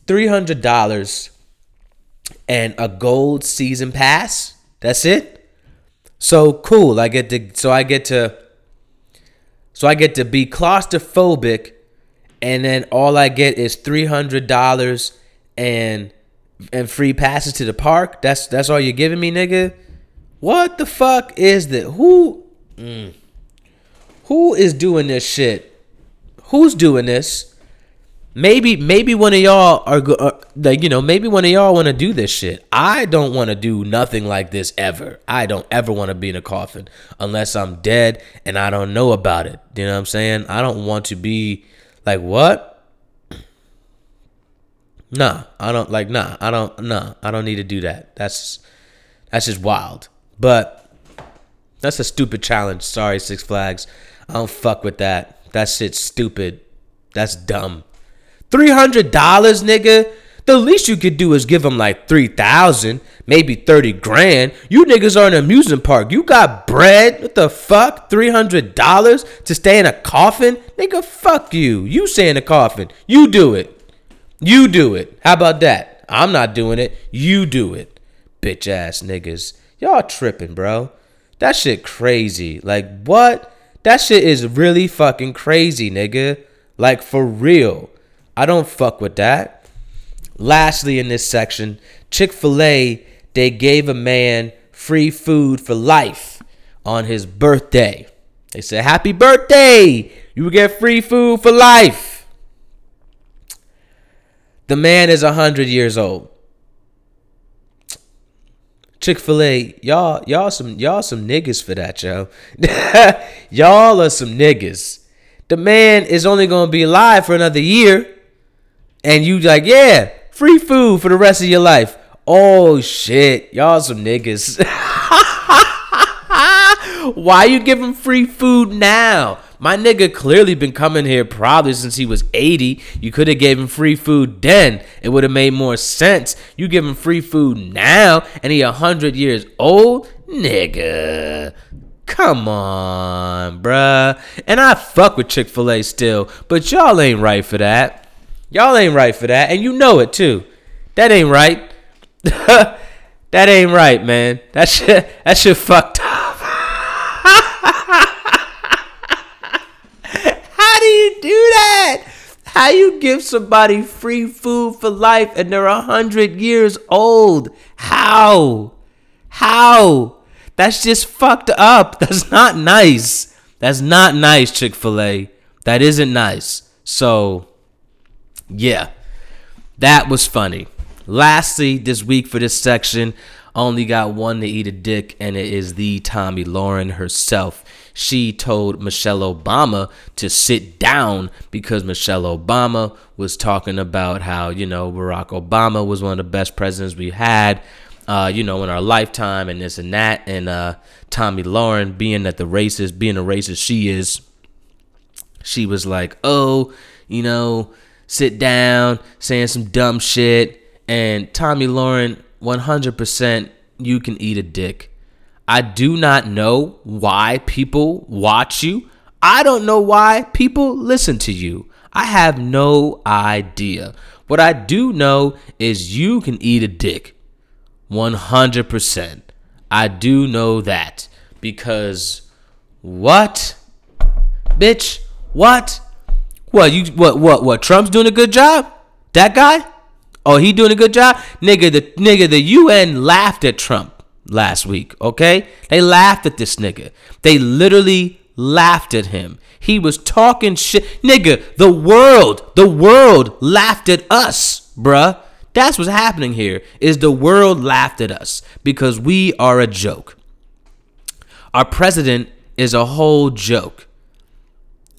$300 and a gold season pass? That's it? So cool. I get to so I get to so I get to be claustrophobic and then all I get is three hundred dollars and and free passes to the park. That's that's all you're giving me, nigga. What the fuck is that? Who mm. who is doing this shit? Who's doing this? Maybe maybe one of y'all are uh, like you know maybe one of y'all want to do this shit. I don't want to do nothing like this ever. I don't ever want to be in a coffin unless I'm dead and I don't know about it. You know what I'm saying? I don't want to be like what? Nah, I don't like nah. I don't nah. I don't need to do that. That's that's just wild. But that's a stupid challenge. Sorry, Six Flags. I don't fuck with that. That shit's stupid. That's dumb. Three hundred dollars, nigga. The least you could do is give them like three thousand, maybe thirty grand. You niggas are in an amusement park. You got bread. What the fuck? Three hundred dollars to stay in a coffin, nigga. Fuck you. You stay in a coffin. You do it. You do it. How about that? I'm not doing it. You do it. Bitch ass niggas. Y'all tripping, bro. That shit crazy. Like, what? That shit is really fucking crazy, nigga. Like, for real. I don't fuck with that. Lastly, in this section, Chick fil A, they gave a man free food for life on his birthday. They said, Happy birthday! You will get free food for life. The man is 100 years old. Chick-fil-A, y'all, y'all some y'all some niggas for that, yo. [LAUGHS] y'all are some niggas. The man is only gonna be alive for another year. And you like, yeah, free food for the rest of your life. Oh shit, y'all some niggas. [LAUGHS] Why you him free food now? My nigga clearly been coming here probably since he was 80. You could have gave him free food then. It would have made more sense. You give him free food now and he 100 years old? Nigga. Come on, bruh. And I fuck with Chick-fil-A still, but y'all ain't right for that. Y'all ain't right for that, and you know it too. That ain't right. [LAUGHS] that ain't right, man. That shit that shit fucked up. [LAUGHS] How do you do that? How you give somebody free food for life and they're a hundred years old? How? How? That's just fucked up. [LAUGHS] That's not nice. That's not nice, Chick fil A. That isn't nice. So, yeah, that was funny. Lastly, this week for this section, only got one to eat a dick, and it is the Tomi Lahren herself. She told Michelle Obama to sit down because Michelle Obama was talking about how, you know, Barack Obama was one of the best presidents we had, uh, you know, in our lifetime, and this and that. And uh, Tomi Lahren, being that the racist, being a racist she is, she was like, oh, you know, sit down, saying some dumb shit. And Tomi Lahren, 100%, you can eat a dick. I do not know why people watch you. I don't know why people listen to you. I have no idea. What I do know is you can eat a dick. 100%. I do know that because what? Bitch, what? What you what what what Trump's doing a good job? That guy? Oh, he doing a good job? Nigga, the nigga the UN laughed at Trump last week, okay? They laughed at this nigga. They literally laughed at him. He was talking shit. Nigga, the world, the world laughed at us, bruh. That's what's happening here is the world laughed at us because we are a joke. Our president is a whole joke.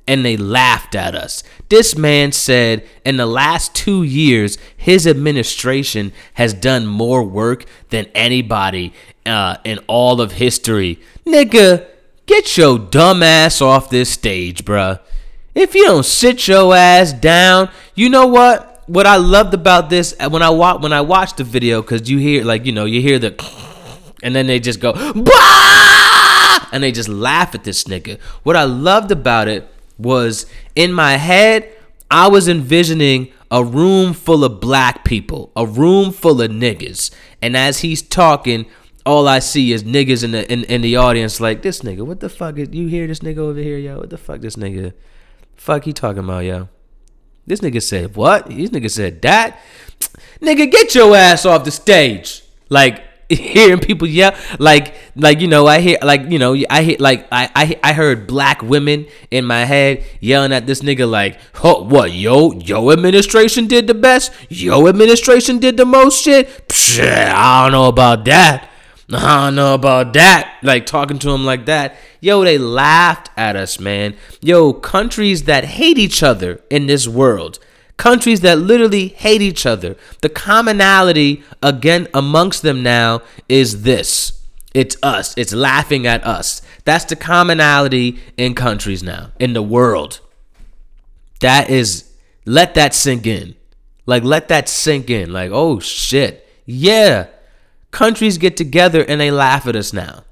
And they laughed at us. This man said in the last two years, his administration has done more work than anybody uh, in all of history. Nigga, get your dumb ass off this stage, bruh. If you don't sit your ass down, you know what? What I loved about this uh, when I wa- when I watched the video, cause you hear like you know you hear the, [COUGHS] and then they just go bah! and they just laugh at this nigga. What I loved about it was in my head, I was envisioning a room full of black people, a room full of niggas, and as he's talking, all I see is niggas in the in, in the audience like this nigga. What the fuck is you hear this nigga over here, yo? What the fuck this nigga? Fuck he talking about, yo? This nigga said what? This nigga said that. Nigga, get your ass off the stage. Like [LAUGHS] hearing people yell like like you know I hear like you know I hear like I I, I heard black women in my head yelling at this nigga like oh what yo yo administration did the best? Yo administration did the most shit? Psh, I don't know about that. I don't know about that. Like talking to him like that. Yo they laughed at us man. Yo countries that hate each other in this world countries that literally hate each other. The commonality again amongst them now is this. It's us. It's laughing at us. That's the commonality in countries now, in the world. That is let that sink in. Like let that sink in. Like, oh shit. Yeah. Countries get together and they laugh at us now.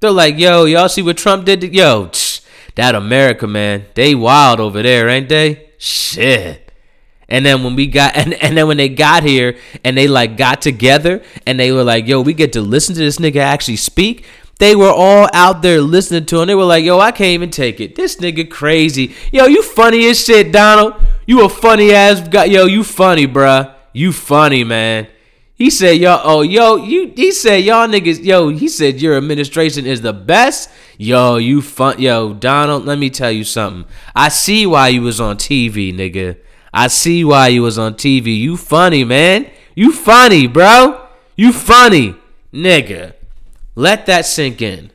They're like, yo, y'all see what Trump did? To, yo, tch, that America, man. They wild over there, ain't they? Shit. And then when we got and, and then when they got here and they like got together and they were like, yo, we get to listen to this nigga actually speak. They were all out there listening to him. They were like, yo, I can't even take it. This nigga crazy. Yo, you funny as shit, Donald. You a funny ass guy. Yo, you funny, bruh. You funny, man. He said, yo, oh, yo, you, he said, y'all niggas, yo, he said, your administration is the best. Yo, you fun, yo, Donald, let me tell you something. I see why you was on TV, nigga. I see why you was on TV. You funny, man. You funny, bro. You funny, nigga. Let that sink in.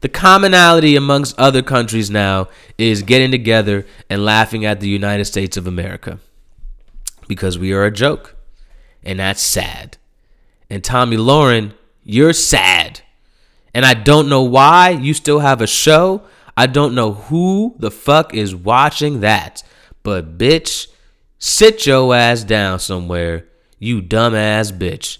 The commonality amongst other countries now is getting together and laughing at the United States of America because we are a joke. And that's sad. And Tomi Lahren, you're sad. And I don't know why you still have a show. I don't know who the fuck is watching that. But bitch, sit your ass down somewhere, you dumbass bitch.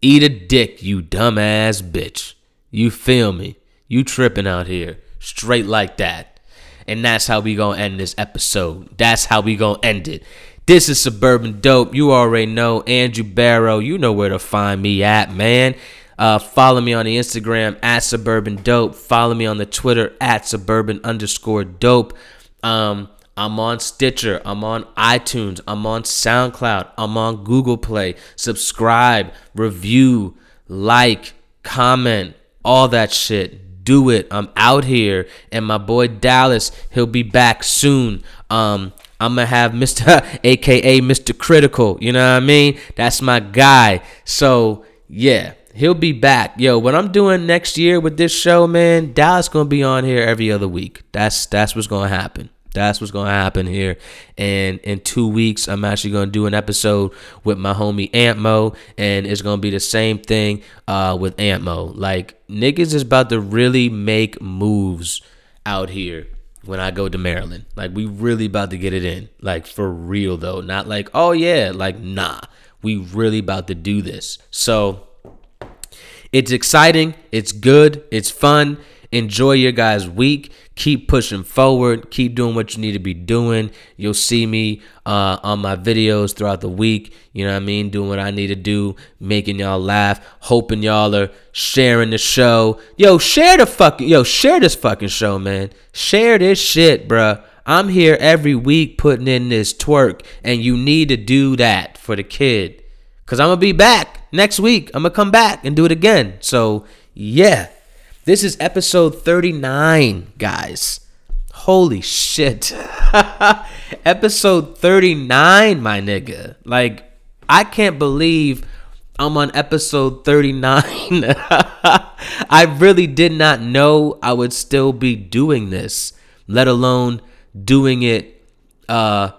Eat a dick, you dumbass bitch. You feel me? You tripping out here, straight like that. And that's how we gonna end this episode. That's how we gonna end it. This is Suburban Dope. You already know Andrew Barrow. You know where to find me at, man. Uh, follow me on the Instagram at Suburban Dope. Follow me on the Twitter at Suburban underscore Dope. Um, I'm on Stitcher. I'm on iTunes. I'm on SoundCloud. I'm on Google Play. Subscribe, review, like, comment, all that shit. Do it. I'm out here. And my boy Dallas, he'll be back soon. Um, I'm gonna have Mr. aka Mr. Critical. You know what I mean? That's my guy. So yeah, he'll be back. Yo, what I'm doing next year with this show, man, Dallas gonna be on here every other week. That's that's what's gonna happen. That's what's gonna happen here. And in two weeks, I'm actually gonna do an episode with my homie Antmo, and it's gonna be the same thing uh, with Antmo. Like niggas is about to really make moves out here when I go to Maryland. Like we really about to get it in. Like for real though. Not like, oh yeah, like nah. We really about to do this. So it's exciting, it's good, it's fun. Enjoy your guys' week. Keep pushing forward. Keep doing what you need to be doing. You'll see me uh, on my videos throughout the week. You know what I mean? Doing what I need to do, making y'all laugh. Hoping y'all are sharing the show. Yo, share the fucking yo, share this fucking show, man. Share this shit, bruh. I'm here every week putting in this twerk, and you need to do that for the kid. Cause I'm gonna be back next week. I'm gonna come back and do it again. So yeah. This is episode 39, guys. Holy shit. [LAUGHS] episode 39, my nigga. Like, I can't believe I'm on episode 39. [LAUGHS] I really did not know I would still be doing this, let alone doing it uh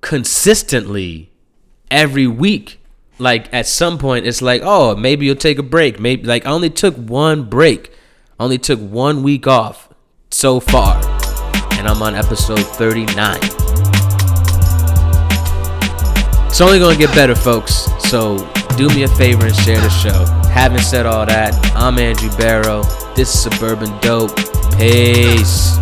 consistently every week like at some point it's like oh maybe you'll take a break. Maybe like i only took one break. Only took one week off so far. And i'm on episode 39 it's only gonna get better folks. So do me a favor and share the show. Having said all that i'm andrew barrow. This is suburban dope. Peace